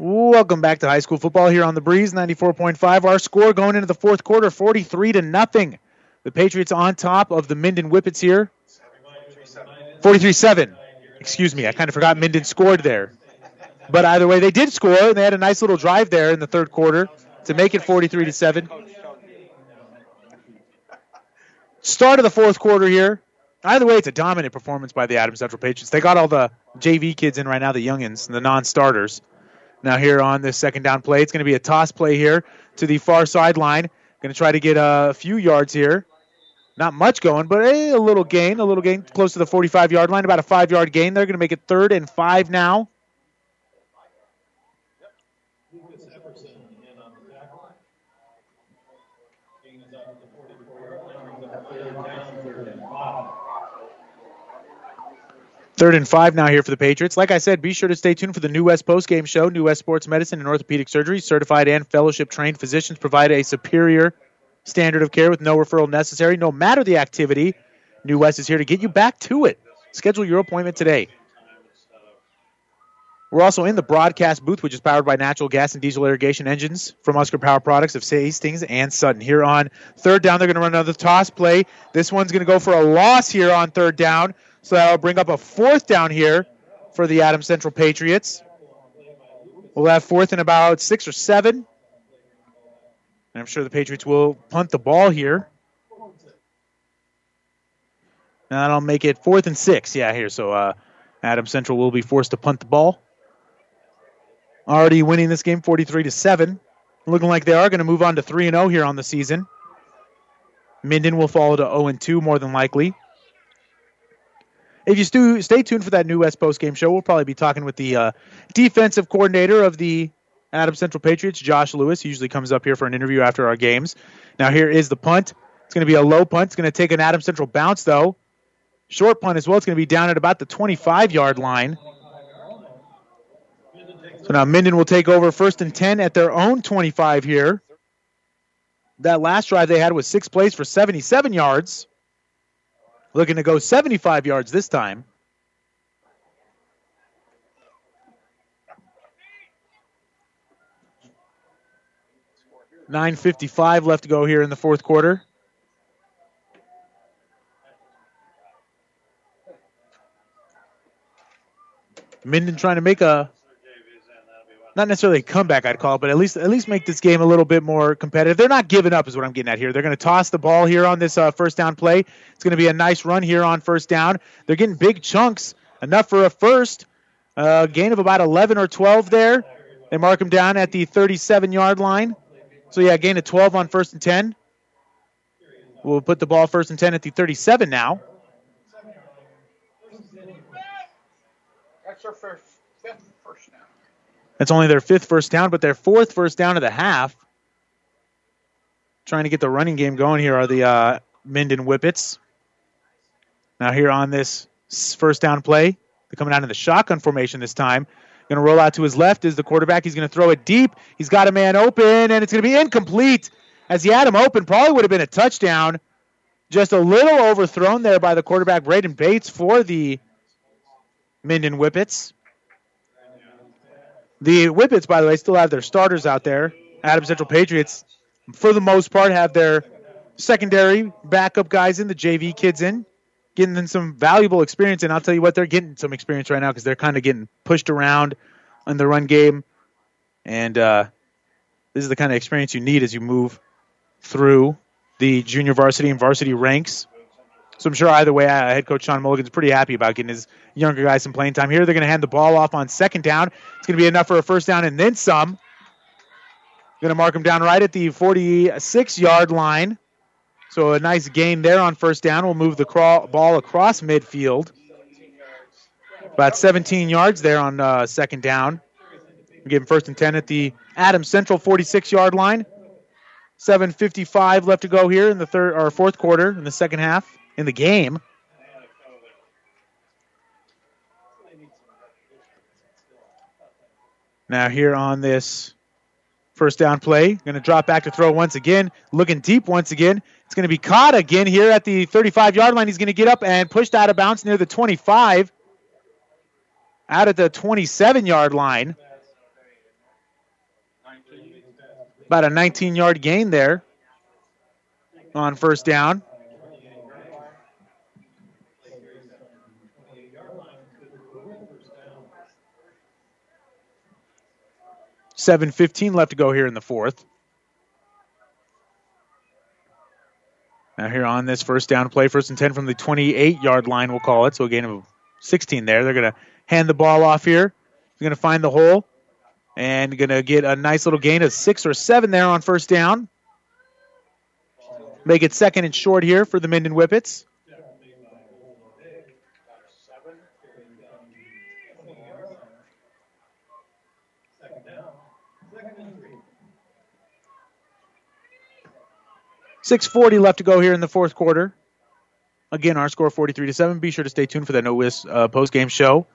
Welcome back to high school football here on the Breeze 94.5. Our score going into the fourth quarter 43 to nothing. The Patriots on top of the Minden Whippets here. 43-7. Excuse me, I kind of forgot Minden scored there. But either way, they did score, and they had a nice little drive there in the third quarter to make it 43 to 7. Start of the fourth quarter here. Either way, it's a dominant performance by the Adams Central Patriots. They got all the JV kids in right now, the youngins, the non-starters. Now here on this second down play, it's going to be a toss play here to the far sideline. Going to try to get a few yards here. Not much going, but a, little gain, a little gain close to the 45 yard line, about a five yard gain. They're going to make it third and five now. Third and five now here for the Patriots. Like I said, be sure to stay tuned for the New West Post Game Show. New West Sports Medicine and Orthopedic Surgery, certified and fellowship trained physicians provide a superior standard of care with no referral necessary, no matter the activity. New West is here to get you back to it. Schedule your appointment today. We're also in the broadcast booth, which is powered by natural gas and diesel irrigation engines from Husker Power Products of Hastings and Sutton. Here on third down, they're going to run another toss play. This one's going to go for a loss here on third down. So that'll bring up a fourth down here for the Adams Central Patriots. We'll have fourth and about six or seven. And I'm sure the Patriots will punt the ball here. Now that'll make it fourth and six. Yeah, here. So uh, Adams Central will be forced to punt the ball. Already winning this game 43 to 7. Looking like they are going to move on to 3 and 0 here on the season. Minden will fall to 0 and 2 more than likely. If you stu- stay tuned for that new West Post game show, we'll probably be talking with the uh, defensive coordinator of the Adams Central Patriots, Josh Lewis. He usually comes up here for an interview after our games. Now here is the punt. It's going to be a low punt. It's going to take an Adams Central bounce though. Short punt as well. It's going to be down at about the 25 yard line. So now Minden will take over first and 10 at their own 25 here. That last drive they had was six plays for 77 yards. Looking to go 75 yards this time. Nine fifty-five left to go here in the fourth quarter. Minden trying to make a not necessarily a comeback, I'd call it, but at least at least make this game a little bit more competitive. They're not giving up, is what I'm getting at here. They're going to toss the ball here on this uh, first down play. It's going to be a nice run here on first down. They're getting big chunks, enough for a first. Uh, gain of about 11 or 12 there. They mark him down at the 37 yard line. So yeah, gain of 12 on first and 10. We'll put the ball first and 10 at the 37 now. That's our first that's only their fifth first down, but their fourth first down of the half. Trying to get the running game going here are the uh, Minden Whippets. Now here on this first down play, they're coming out in the shotgun formation this time. Going to roll out to his left is the quarterback. He's going to throw it deep. He's got a man open, and it's going to be incomplete. As he had him open, probably would have been a touchdown. Just a little overthrown there by the quarterback, Braden Bates, for the Minden Whippets. The Whippets, by the way, still have their starters out there. Adams Central Patriots, for the most part, have their secondary backup guys in, the JV kids in. getting them some valuable experience. And I'll tell you what, they're getting some experience right now because they're kind of getting pushed around in the run game. And uh, this is the kind of experience you need as you move through the junior varsity and varsity ranks. So I'm sure either way, uh, head coach Sean Mulligan's pretty happy about getting his younger guys some playing time. Here they're going to hand the ball off on second down. It's going to be enough for a first down and then some. Going to mark him down right at the 46 yard line. So a nice gain there on first down. We'll move the crawl, ball across midfield. About 17 yards there on uh, second down. We give him first and 10 at the Adams Central 46 yard line. 7.55 left to go here in the third or fourth quarter in the second half in the game. Now, here on this first down play, going to drop back to throw once again, looking deep once again. It's going to be caught again here at the 35 yard line. He's going to get up and pushed out of bounds near the 25, out at the 27 yard line. About a 19 yard gain there on first down. 7.15 left to go here in the fourth. Now, here on this first down play, first and 10 from the 28 yard line, we'll call it. So, a gain of 16 there. They're going to hand the ball off here. They're going to find the hole and going to get a nice little gain of six or seven there on first down. Make it second and short here for the Minden Whippets. Six forty left to go here in the fourth quarter. Again, our score forty three to seven. Be sure to stay tuned for that No Whis uh, post game show.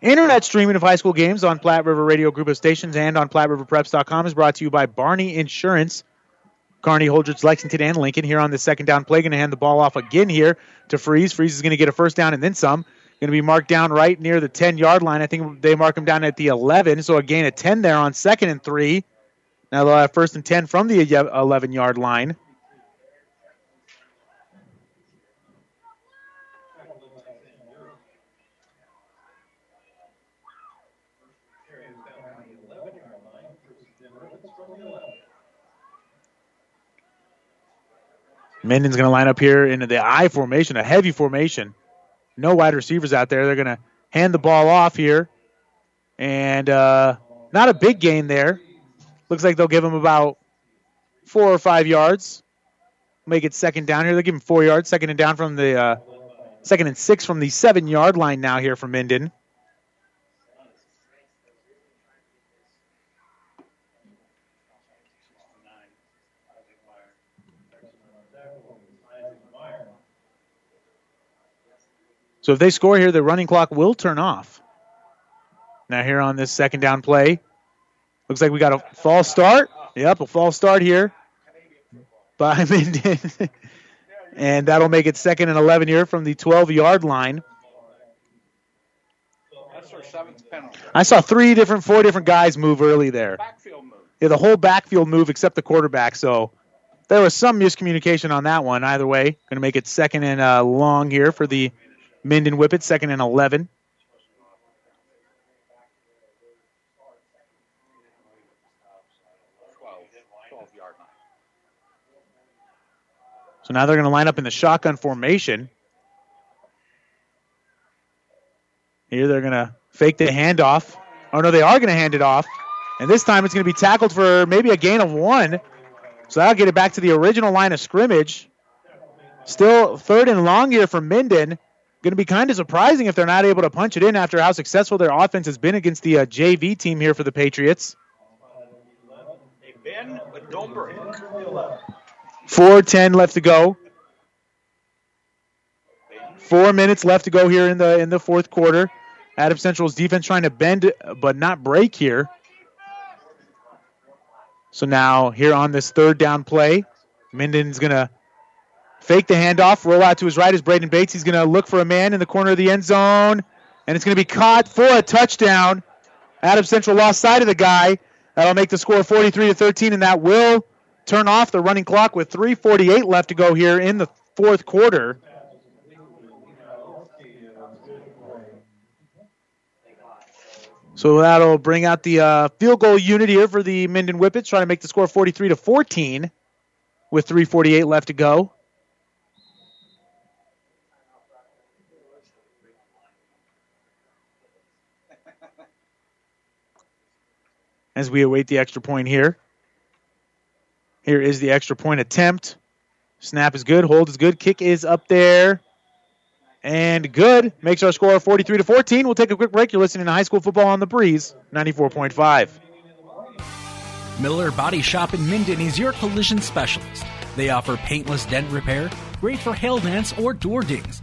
Internet streaming of high school games on Platte River Radio Group of Stations and on PlatteRiverPreps.com is brought to you by Barney Insurance. Kearney, Holdrege, Lexington, and Lincoln here on the second down play. Going to hand the ball off again here to Freeze. Freeze is going to get a first down and then some. Going to be marked down right near the 10 yard line. I think they mark him down at the 11, so a gain of 10 there on second and three. Now they'll have first and 10 from the 11 yard line. Minden's going to line up here into the I formation, a heavy formation. No wide receivers out there. They're going to hand the ball off here. And uh, not a big gain there. Looks like they'll give him about four or five yards. Make it second down here. They'll give him four yards. Second and down from the uh, second and six from the seven yard line now here for Minden. So if they score here, the running clock will turn off. Now here on this second down play, looks like we got a false start. Yep, a false start here by Minden. and that'll make it second and 11 here from the 12 yard line. I saw three different, four different guys move early there. Yeah, the whole backfield move except the quarterback. So there was some miscommunication on that one. Either way, going to make it second and uh, long here for the Minden Whippet, second and 11. So now they're going to line up in the shotgun formation. Here they're going to fake the handoff. Oh, no, they are going to hand it off. And this time it's going to be tackled for maybe a gain of one. So that'll get it back to the original line of scrimmage. Still third and long here for Minden going to be kind of surprising if they're not able to punch it in after how successful their offense has been against the uh, JV team here for the Patriots. Four ten left to go. Four minutes left to go here in the in the fourth quarter. Adams Central's defense trying to bend but not break here. So now here on this third down play, Minden's going to Fake the handoff, roll out to his right is Braden Bates. He's going to look for a man in the corner of the end zone, and it's going to be caught for a touchdown. Adams Central lost sight of the guy. That'll make the score 43 to 13, and that will turn off the running clock with 3:48 left to go here in the fourth quarter. So that'll bring out the uh, field goal unit here for the Minden Whippets, trying to make the score 43 to 14 with 3:48 left to go. As we await the extra point here. Here is the extra point attempt. Snap is good, hold is good, kick is up there. And good. Makes our score 43 to 14. We'll take a quick break. You're listening to High School Football on the Breeze, 94.5. Miller Body Shop in Minden is your collision specialist. They offer paintless dent repair, great for hail dents or door dings,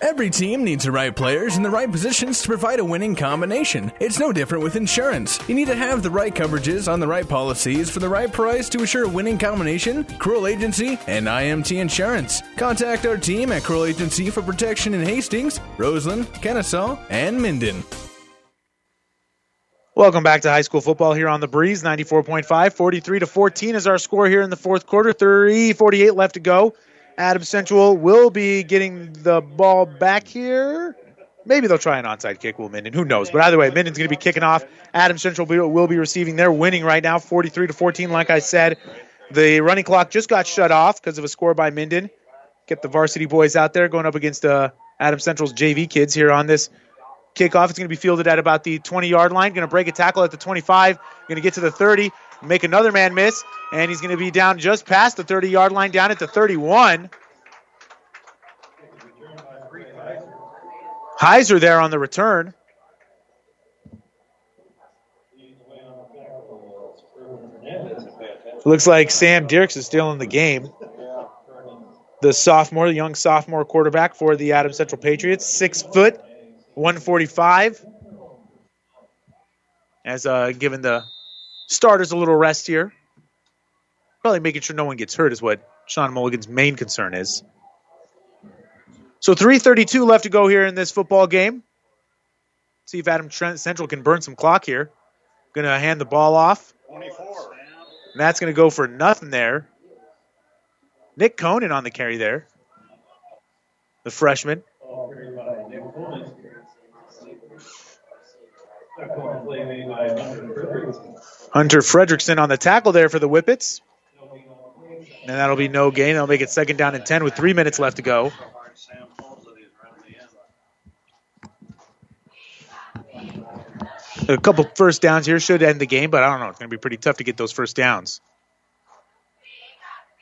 Every team needs the right players in the right positions to provide a winning combination. It's no different with insurance. You need to have the right coverages on the right policies for the right price to assure a winning combination. Cruel Agency and IMT Insurance. Contact our team at Cruel Agency for protection in Hastings, Roseland, Kenesaw, and Minden. Welcome back to high school football here on the Breeze. 94.5, 43 to 14 is our score here in the fourth quarter. 3:48 left to go. Adams Central will be getting the ball back here. Maybe they'll try an onside kick, Will Minden. Who knows? But either way, Minden's going to be kicking off. Adams Central will be receiving. They're winning right now, 43 to 14. Like I said, the running clock just got shut off because of a score by Minden. Get the varsity boys out there going up against uh, Adams Central's JV kids here on this kickoff. It's going to be fielded at about the 20 yard line. Going to break a tackle at the 25. Going to get to the 30 make another man miss, and he's going to be down just past the 30 yard line, down at the 31. Heiser there on the return. Looks like Sam Dirks is still in the game. The sophomore, the young sophomore quarterback for the Adams Central Patriots, six foot, 145. As uh, given the starters a little rest here. Probably making sure no one gets hurt is what Sean Mulligan's main concern is. So 3:32 left to go here in this football game. See if Adam Trent Central can burn some clock here. Going to hand the ball off. 24. And that's going to go for nothing there. Nick Conan on the carry there. The freshman. Hunter Fredrickson on the tackle there for the Whippets. And that'll be no gain. They'll make it second down and 10 with three minutes left to go. A couple first downs here should end the game, but I don't know. It's going to be pretty tough to get those first downs.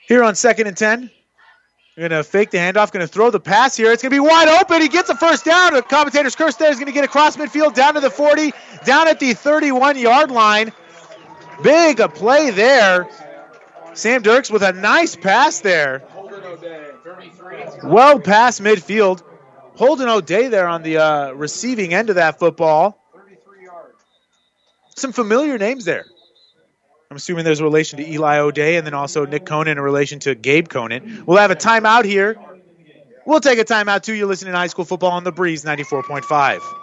Here on second and 10, going to fake the handoff, going to throw the pass here. It's going to be wide open. He gets a first down. The commentator's curse there is going to get across midfield, down to the 40, down at the 31 yard line. Big a play there. Sam Dirks with a nice pass there. Well past midfield. Holden O'Day there on the uh, receiving end of that football. Some familiar names there. I'm assuming there's a relation to Eli O'Day and then also Nick Conan in relation to Gabe Conan. We'll have a timeout here. We'll take a timeout too. You're listening to High School Football on the Breeze 94.5.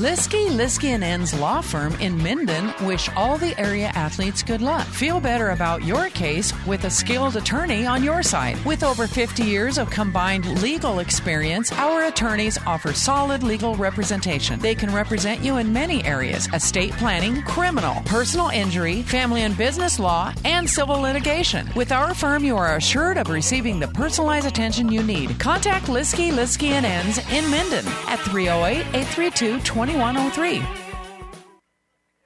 Liskey, Liskey and Ends Law Firm in Minden wish all the area athletes good luck. Feel better about your case with a skilled attorney on your side. With over 50 years of combined legal experience, our attorneys offer solid legal representation. They can represent you in many areas estate planning, criminal, personal injury, family and business law, and civil litigation. With our firm, you are assured of receiving the personalized attention you need. Contact Liskey, Liskey and Ends in Minden at 308 832 2103.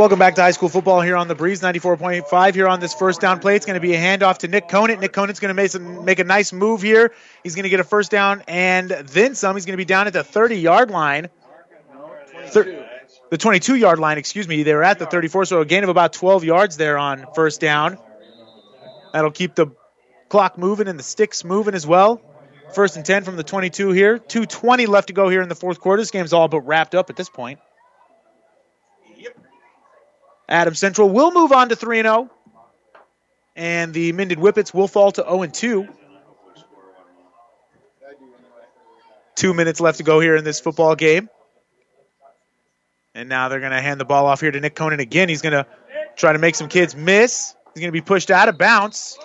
Welcome back to high school football here on the Breeze 94.5. Here on this first down play, it's going to be a handoff to Nick Conant. Nick Conant's going to make, some, make a nice move here. He's going to get a first down and then some. He's going to be down at the 30 yard line. Thir- the 22 yard line, excuse me. They were at the 34, so a gain of about 12 yards there on first down. That'll keep the clock moving and the sticks moving as well. First and 10 from the 22 here. 2.20 left to go here in the fourth quarter. This game's all but wrapped up at this point. Adams Central will move on to 3 0. And the Minden Whippets will fall to 0 2. Two minutes left to go here in this football game. And now they're going to hand the ball off here to Nick Conan again. He's going to try to make some kids miss. He's going to be pushed out of bounds.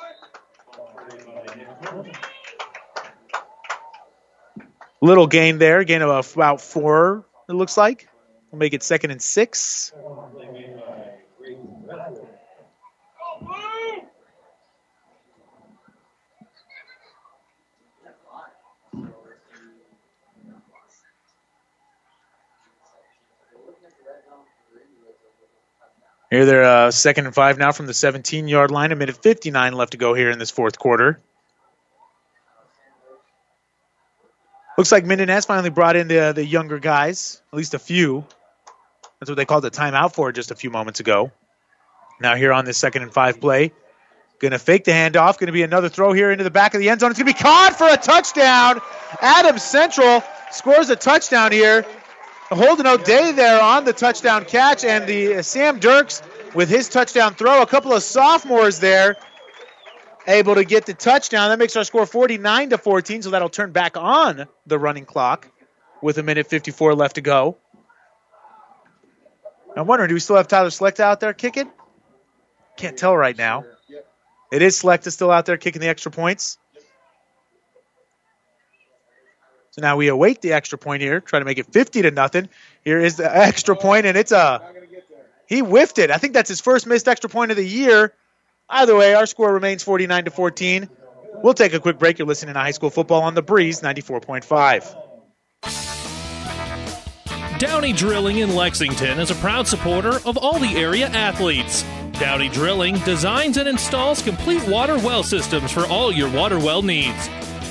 Little gain there, gain of about four, it looks like. We'll make it second and six. Here they're uh, second and five now from the 17 yard line. A minute 59 left to go here in this fourth quarter. Looks like Minden has finally brought in the, the younger guys, at least a few. That's what they called the timeout for just a few moments ago. Now here on this second and five play, going to fake the handoff. Going to be another throw here into the back of the end zone. It's going to be caught for a touchdown. Adams Central scores a touchdown here. Holden O'Day there on the touchdown catch, and the uh, Sam Dirks with his touchdown throw. A couple of sophomores there able to get the touchdown. That makes our score 49 to 14, so that'll turn back on the running clock with a minute 54 left to go. I'm wondering, do we still have Tyler Slechta out there kicking? Can't tell right now. It is Slechta still out there kicking the extra points. So now we await the extra point here, try to make it 50 to nothing. Here is the extra point, and it's a he whiffed it. I think that's his first missed extra point of the year. Either way, our score remains 49 to 14. We'll take a quick break. You're listening to high school football on the Breeze 94.5. Downey Drilling in Lexington is a proud supporter of all the area athletes. Downey Drilling designs and installs complete water well systems for all your water well needs.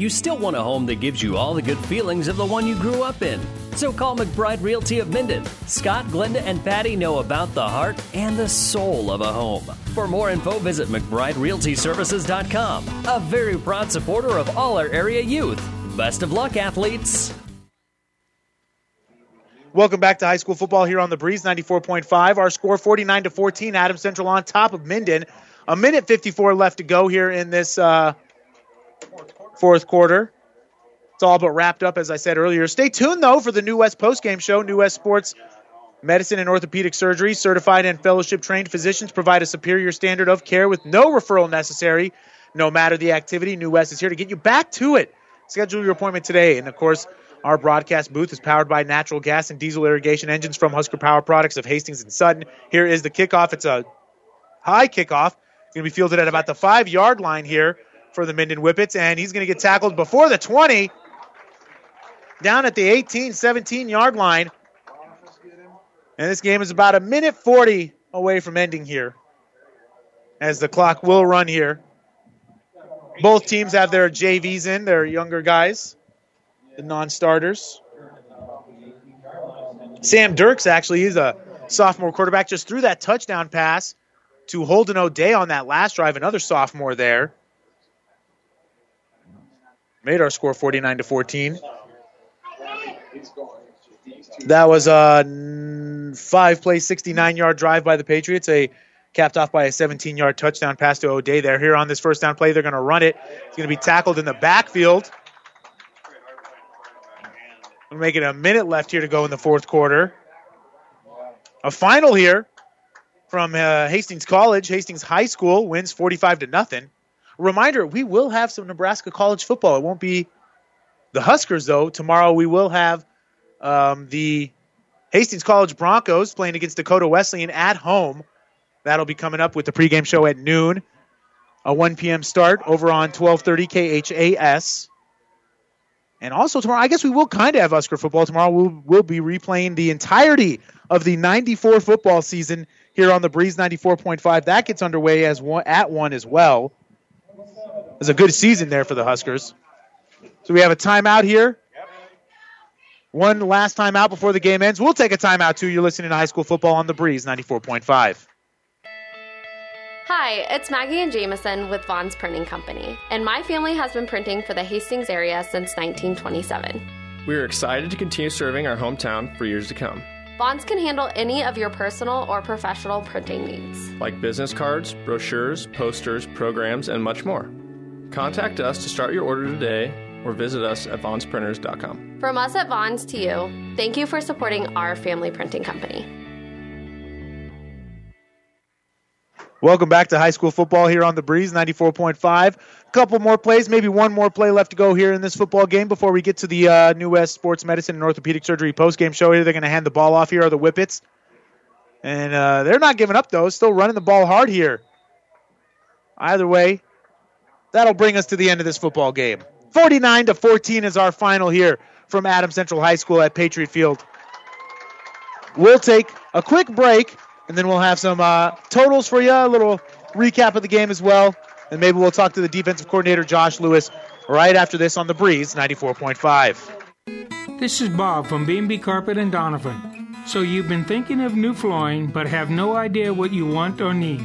You still want a home that gives you all the good feelings of the one you grew up in. So call McBride Realty of Minden. Scott, Glenda, and Patty know about the heart and the soul of a home. For more info, visit McBrideRealtyServices.com. A very proud supporter of all our area youth. Best of luck, athletes. Welcome back to high school football here on the Breeze 94.5. Our score 49 to 14. Adams Central on top of Minden. A minute 54 left to go here in this uh, fourth quarter. It's all but wrapped up, as I said earlier. Stay tuned, though, for the New West postgame show. New West Sports Medicine and Orthopedic Surgery. Certified and fellowship trained physicians provide a superior standard of care with no referral necessary, no matter the activity. New West is here to get you back to it. Schedule your appointment today. And, of course, our broadcast booth is powered by natural gas and diesel irrigation engines from Husker Power Products of Hastings and Sutton. Here is the kickoff. It's a high kickoff. It's going to be fielded at about the five yard line here for the Minden Whippets, and he's going to get tackled before the 20, down at the 18, 17 yard line. And this game is about a minute 40 away from ending here, as the clock will run here. Both teams have their JVs in, their younger guys, the non starters. Sam Dirks actually is a sophomore quarterback, just threw that touchdown pass to Holden O'Day on that last drive, another sophomore there made our score 49 to 14. That was a five play, 69 yard drive by the Patriots. A capped off by a 17 yard touchdown pass to O'Day there. Here on this first down play, they're going to run it. It's going to be tackled in the backfield. We're making a minute left here to go in the fourth quarter. A final here from uh, Hastings College. Hastings High School wins 45 to nothing. Reminder, we will have some Nebraska college football. It won't be the Huskers, though. Tomorrow we will have Um, the Hastings College Broncos playing against Dakota Wesleyan at home. That'll be coming up with the pregame show at noon. A 1 p.m. start over on 1230 KHAS. And also tomorrow, I guess we will kind of have Husker football tomorrow. We'll, we'll be replaying the entirety of the 94 football season here on the Breeze 94.5. That gets underway as one, at one as well. It's a good season there for the Huskers. So we have a timeout here. One last timeout before the game ends. We'll take a timeout too. You're listening to high school football on the Breeze 94.5. Hi, it's Maggie and Jameson with Vaughn's Printing Company, and my family has been printing for the Hastings area since 1927. We are excited to continue serving our hometown for years to come. Vaughn's can handle any of your personal or professional printing needs, like business cards, brochures, posters, programs, and much more. Contact us to start your order today or visit us at vaughnsprinters.com. From us at Vaughn's to you, thank you for supporting our family printing company. Welcome back to high school football here on the Breeze 94.5. A couple more plays, maybe one more play left to go here in this football game before we get to the uh, New West Sports Medicine and Orthopedic Surgery post-game show here. They're going to hand the ball off here are the Whippets. And uh, they're not giving up, though. Still running the ball hard here. Either way, that'll bring us to the end of this football game. 49 to 14 is our final here from Adams Central High School at Patriot Field. We'll take a quick break and then we'll have some uh, totals for you, a little recap of the game as well, and maybe we'll talk to the defensive coordinator Josh Lewis right after this on the Breeze 94.5. This is Bob from B&B Carpet and Donovan. So you've been thinking of new flooring but have no idea what you want or need.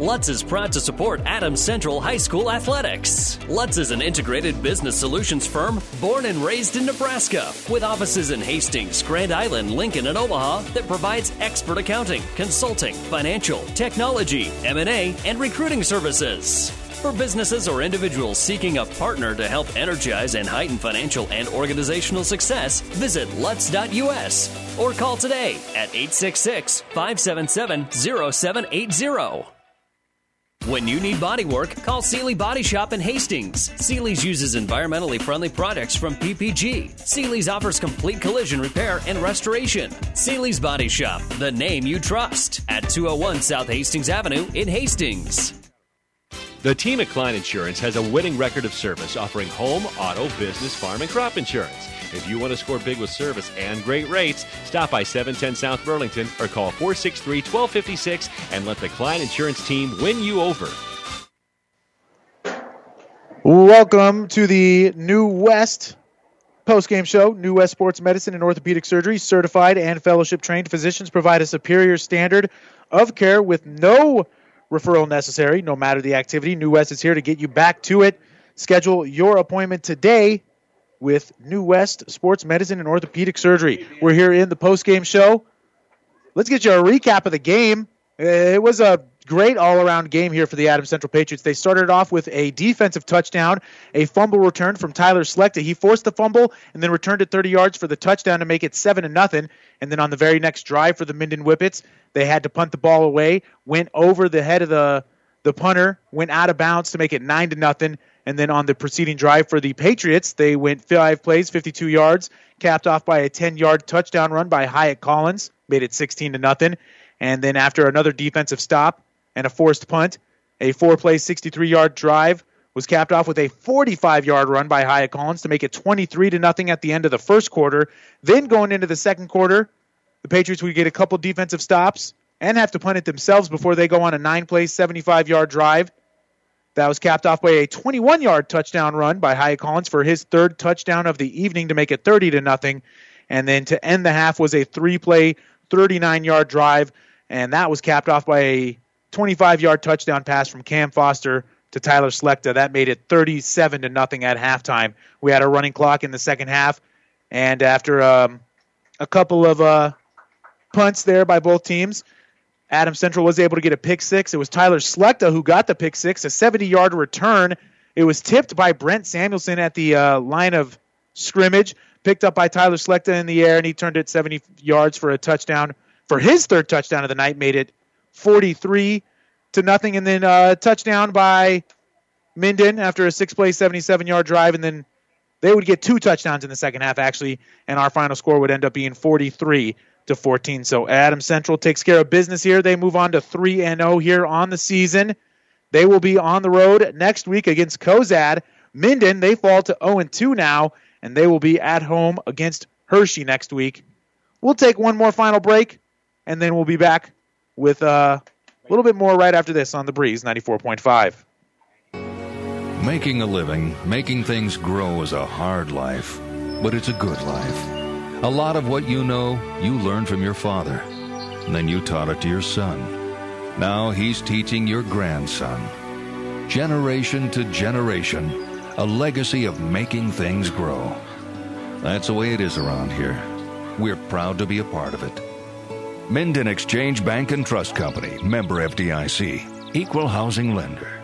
Lutz is proud to support Adams Central High School athletics. Lutz is an integrated business solutions firm born and raised in Nebraska with offices in Hastings, Grand Island, Lincoln, and Omaha that provides expert accounting, consulting, financial, technology, M&A, and recruiting services. For businesses or individuals seeking a partner to help energize and heighten financial and organizational success, visit lutz.us or call today at 866 577 0780. When you need body work, call Seely Body Shop in Hastings. Seely's uses environmentally friendly products from PPG. Seely's offers complete collision repair and restoration. Seely's Body Shop, the name you trust, at 201 South Hastings Avenue in Hastings. The team at Klein Insurance has a winning record of service offering home, auto, business, farm, and crop insurance. If you want to score big with service and great rates, stop by 710 South Burlington or call 463 1256 and let the Klein Insurance team win you over. Welcome to the New West post-game show. New West Sports Medicine and Orthopedic Surgery certified and fellowship trained physicians provide a superior standard of care with no referral necessary, no matter the activity. New West is here to get you back to it. Schedule your appointment today with New West Sports Medicine and Orthopedic Surgery. We're here in the post-game show. Let's get you a recap of the game. It was a great all-around game here for the Adams Central Patriots. They started off with a defensive touchdown, a fumble return from Tyler Slechta. He forced the fumble and then returned it 30 yards for the touchdown to make it seven to nothing. And then on the very next drive for the Minden Whippets, they had to punt the ball away, went over the head of the the punter, went out of bounds to make it nine to nothing. And then on the preceding drive for the Patriots, they went five plays, 52 yards, capped off by a 10-yard touchdown run by Hyatt Collins, made it 16 to nothing. And then after another defensive stop and a forced punt, a four-play, 63-yard drive was capped off with a 45-yard run by Hyatt Collins to make it 23 to nothing at the end of the first quarter. Then going into the second quarter, the Patriots would get a couple defensive stops and have to punt it themselves before they go on a nine play, 75 yard drive. That was capped off by a 21 yard touchdown run by Hyatt Collins for his third touchdown of the evening to make it 30 to nothing. And then to end the half was a three play, 39 yard drive, and that was capped off by a 25 yard touchdown pass from Cam Foster to Tyler Slechta. That made it 37 to nothing at halftime. We had a running clock in the second half, and after um, a couple of uh, punts there by both teams, Adams Central was able to get a pick six. It was Tyler Slechta who got the pick six, a 70 yard return. It was tipped by Brent Samuelson at the uh, line of scrimmage, picked up by Tyler Slechta in the air, and he turned it 70 yards for a touchdown. For his third touchdown of the night, made it 43 to nothing, and then uh, touchdown by Minden after a six play, 77 yard drive, and then they would get two touchdowns in the second half, actually, and our final score would end up being 43 to 14. So Adams Central takes care of business here. They move on to 3 and 0 here on the season. They will be on the road next week against Cozad. Minden, they fall to 0 and 2 now, and they will be at home against Hershey next week. We'll take one more final break, and then we'll be back with uh, a little bit more right after this on the Breeze 94.5. Making a living, making things grow is a hard life, but it's a good life. A lot of what you know, you learned from your father. And then you taught it to your son. Now he's teaching your grandson. Generation to generation, a legacy of making things grow. That's the way it is around here. We're proud to be a part of it. Minden Exchange Bank and Trust Company, member FDIC, equal housing lender.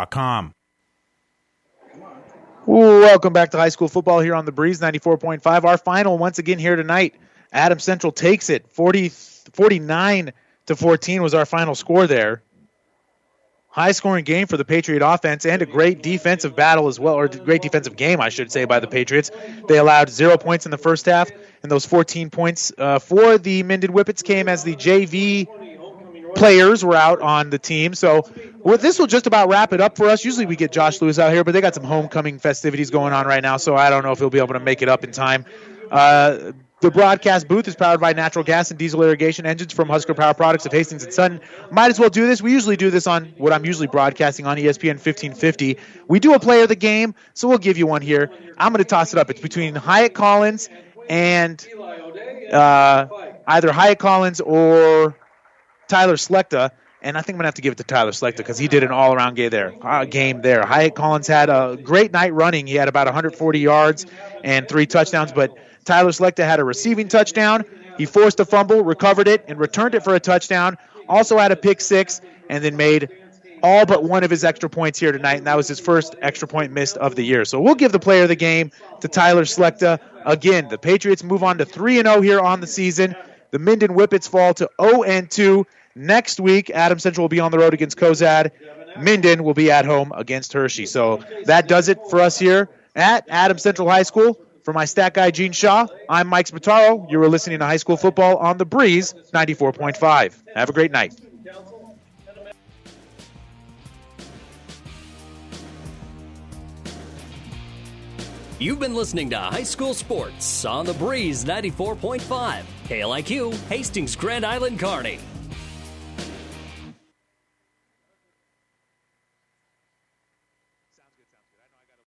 Welcome back to high school football here on the Breeze 94.5. Our final once again here tonight. Adams Central takes it 40, 49 to 14 was our final score there. High scoring game for the Patriot offense and a great defensive battle as well, or great defensive game, I should say, by the Patriots. They allowed zero points in the first half, and those 14 points uh, for the Minden Whippets came as the JV players were out on the team. So well, this will just about wrap it up for us. Usually we get Josh Lewis out here, but they got some homecoming festivities going on right now, so I don't know if he'll be able to make it up in time. Uh, the broadcast booth is powered by natural gas and diesel irrigation engines from Husker Power Products of Hastings and Sutton. Might as well do this. We usually do this on what I'm usually broadcasting on ESPN 1550. We do a player of the game, so we'll give you one here. I'm going to toss it up. It's between Hyatt Collins and uh, either Hyatt Collins or Tyler Slechta. And I think I'm gonna have to give it to Tyler Slechta because he did an all-around game there. Uh, game there. Hyatt Collins had a great night running. He had about 140 yards and three touchdowns. But Tyler Slechta had a receiving touchdown. He forced a fumble, recovered it, and returned it for a touchdown. Also had a pick six, and then made all but one of his extra points here tonight, and that was his first extra point missed of the year. So we'll give the player of the game to Tyler Slechta. Again, the Patriots move on to 3 0 here on the season. The Minden Whippets fall to 0 2. Next week, Adams Central will be on the road against Cozad. Minden will be at home against Hershey. So that does it for us here at Adams Central High School. For my stat guy, Gene Shaw, I'm Mike Spataro. You were listening to High School Football on the Breeze 94.5. Have a great night. You've been listening to High School Sports on the Breeze 94.5, KLIQ, Hastings Grand Island Kearney.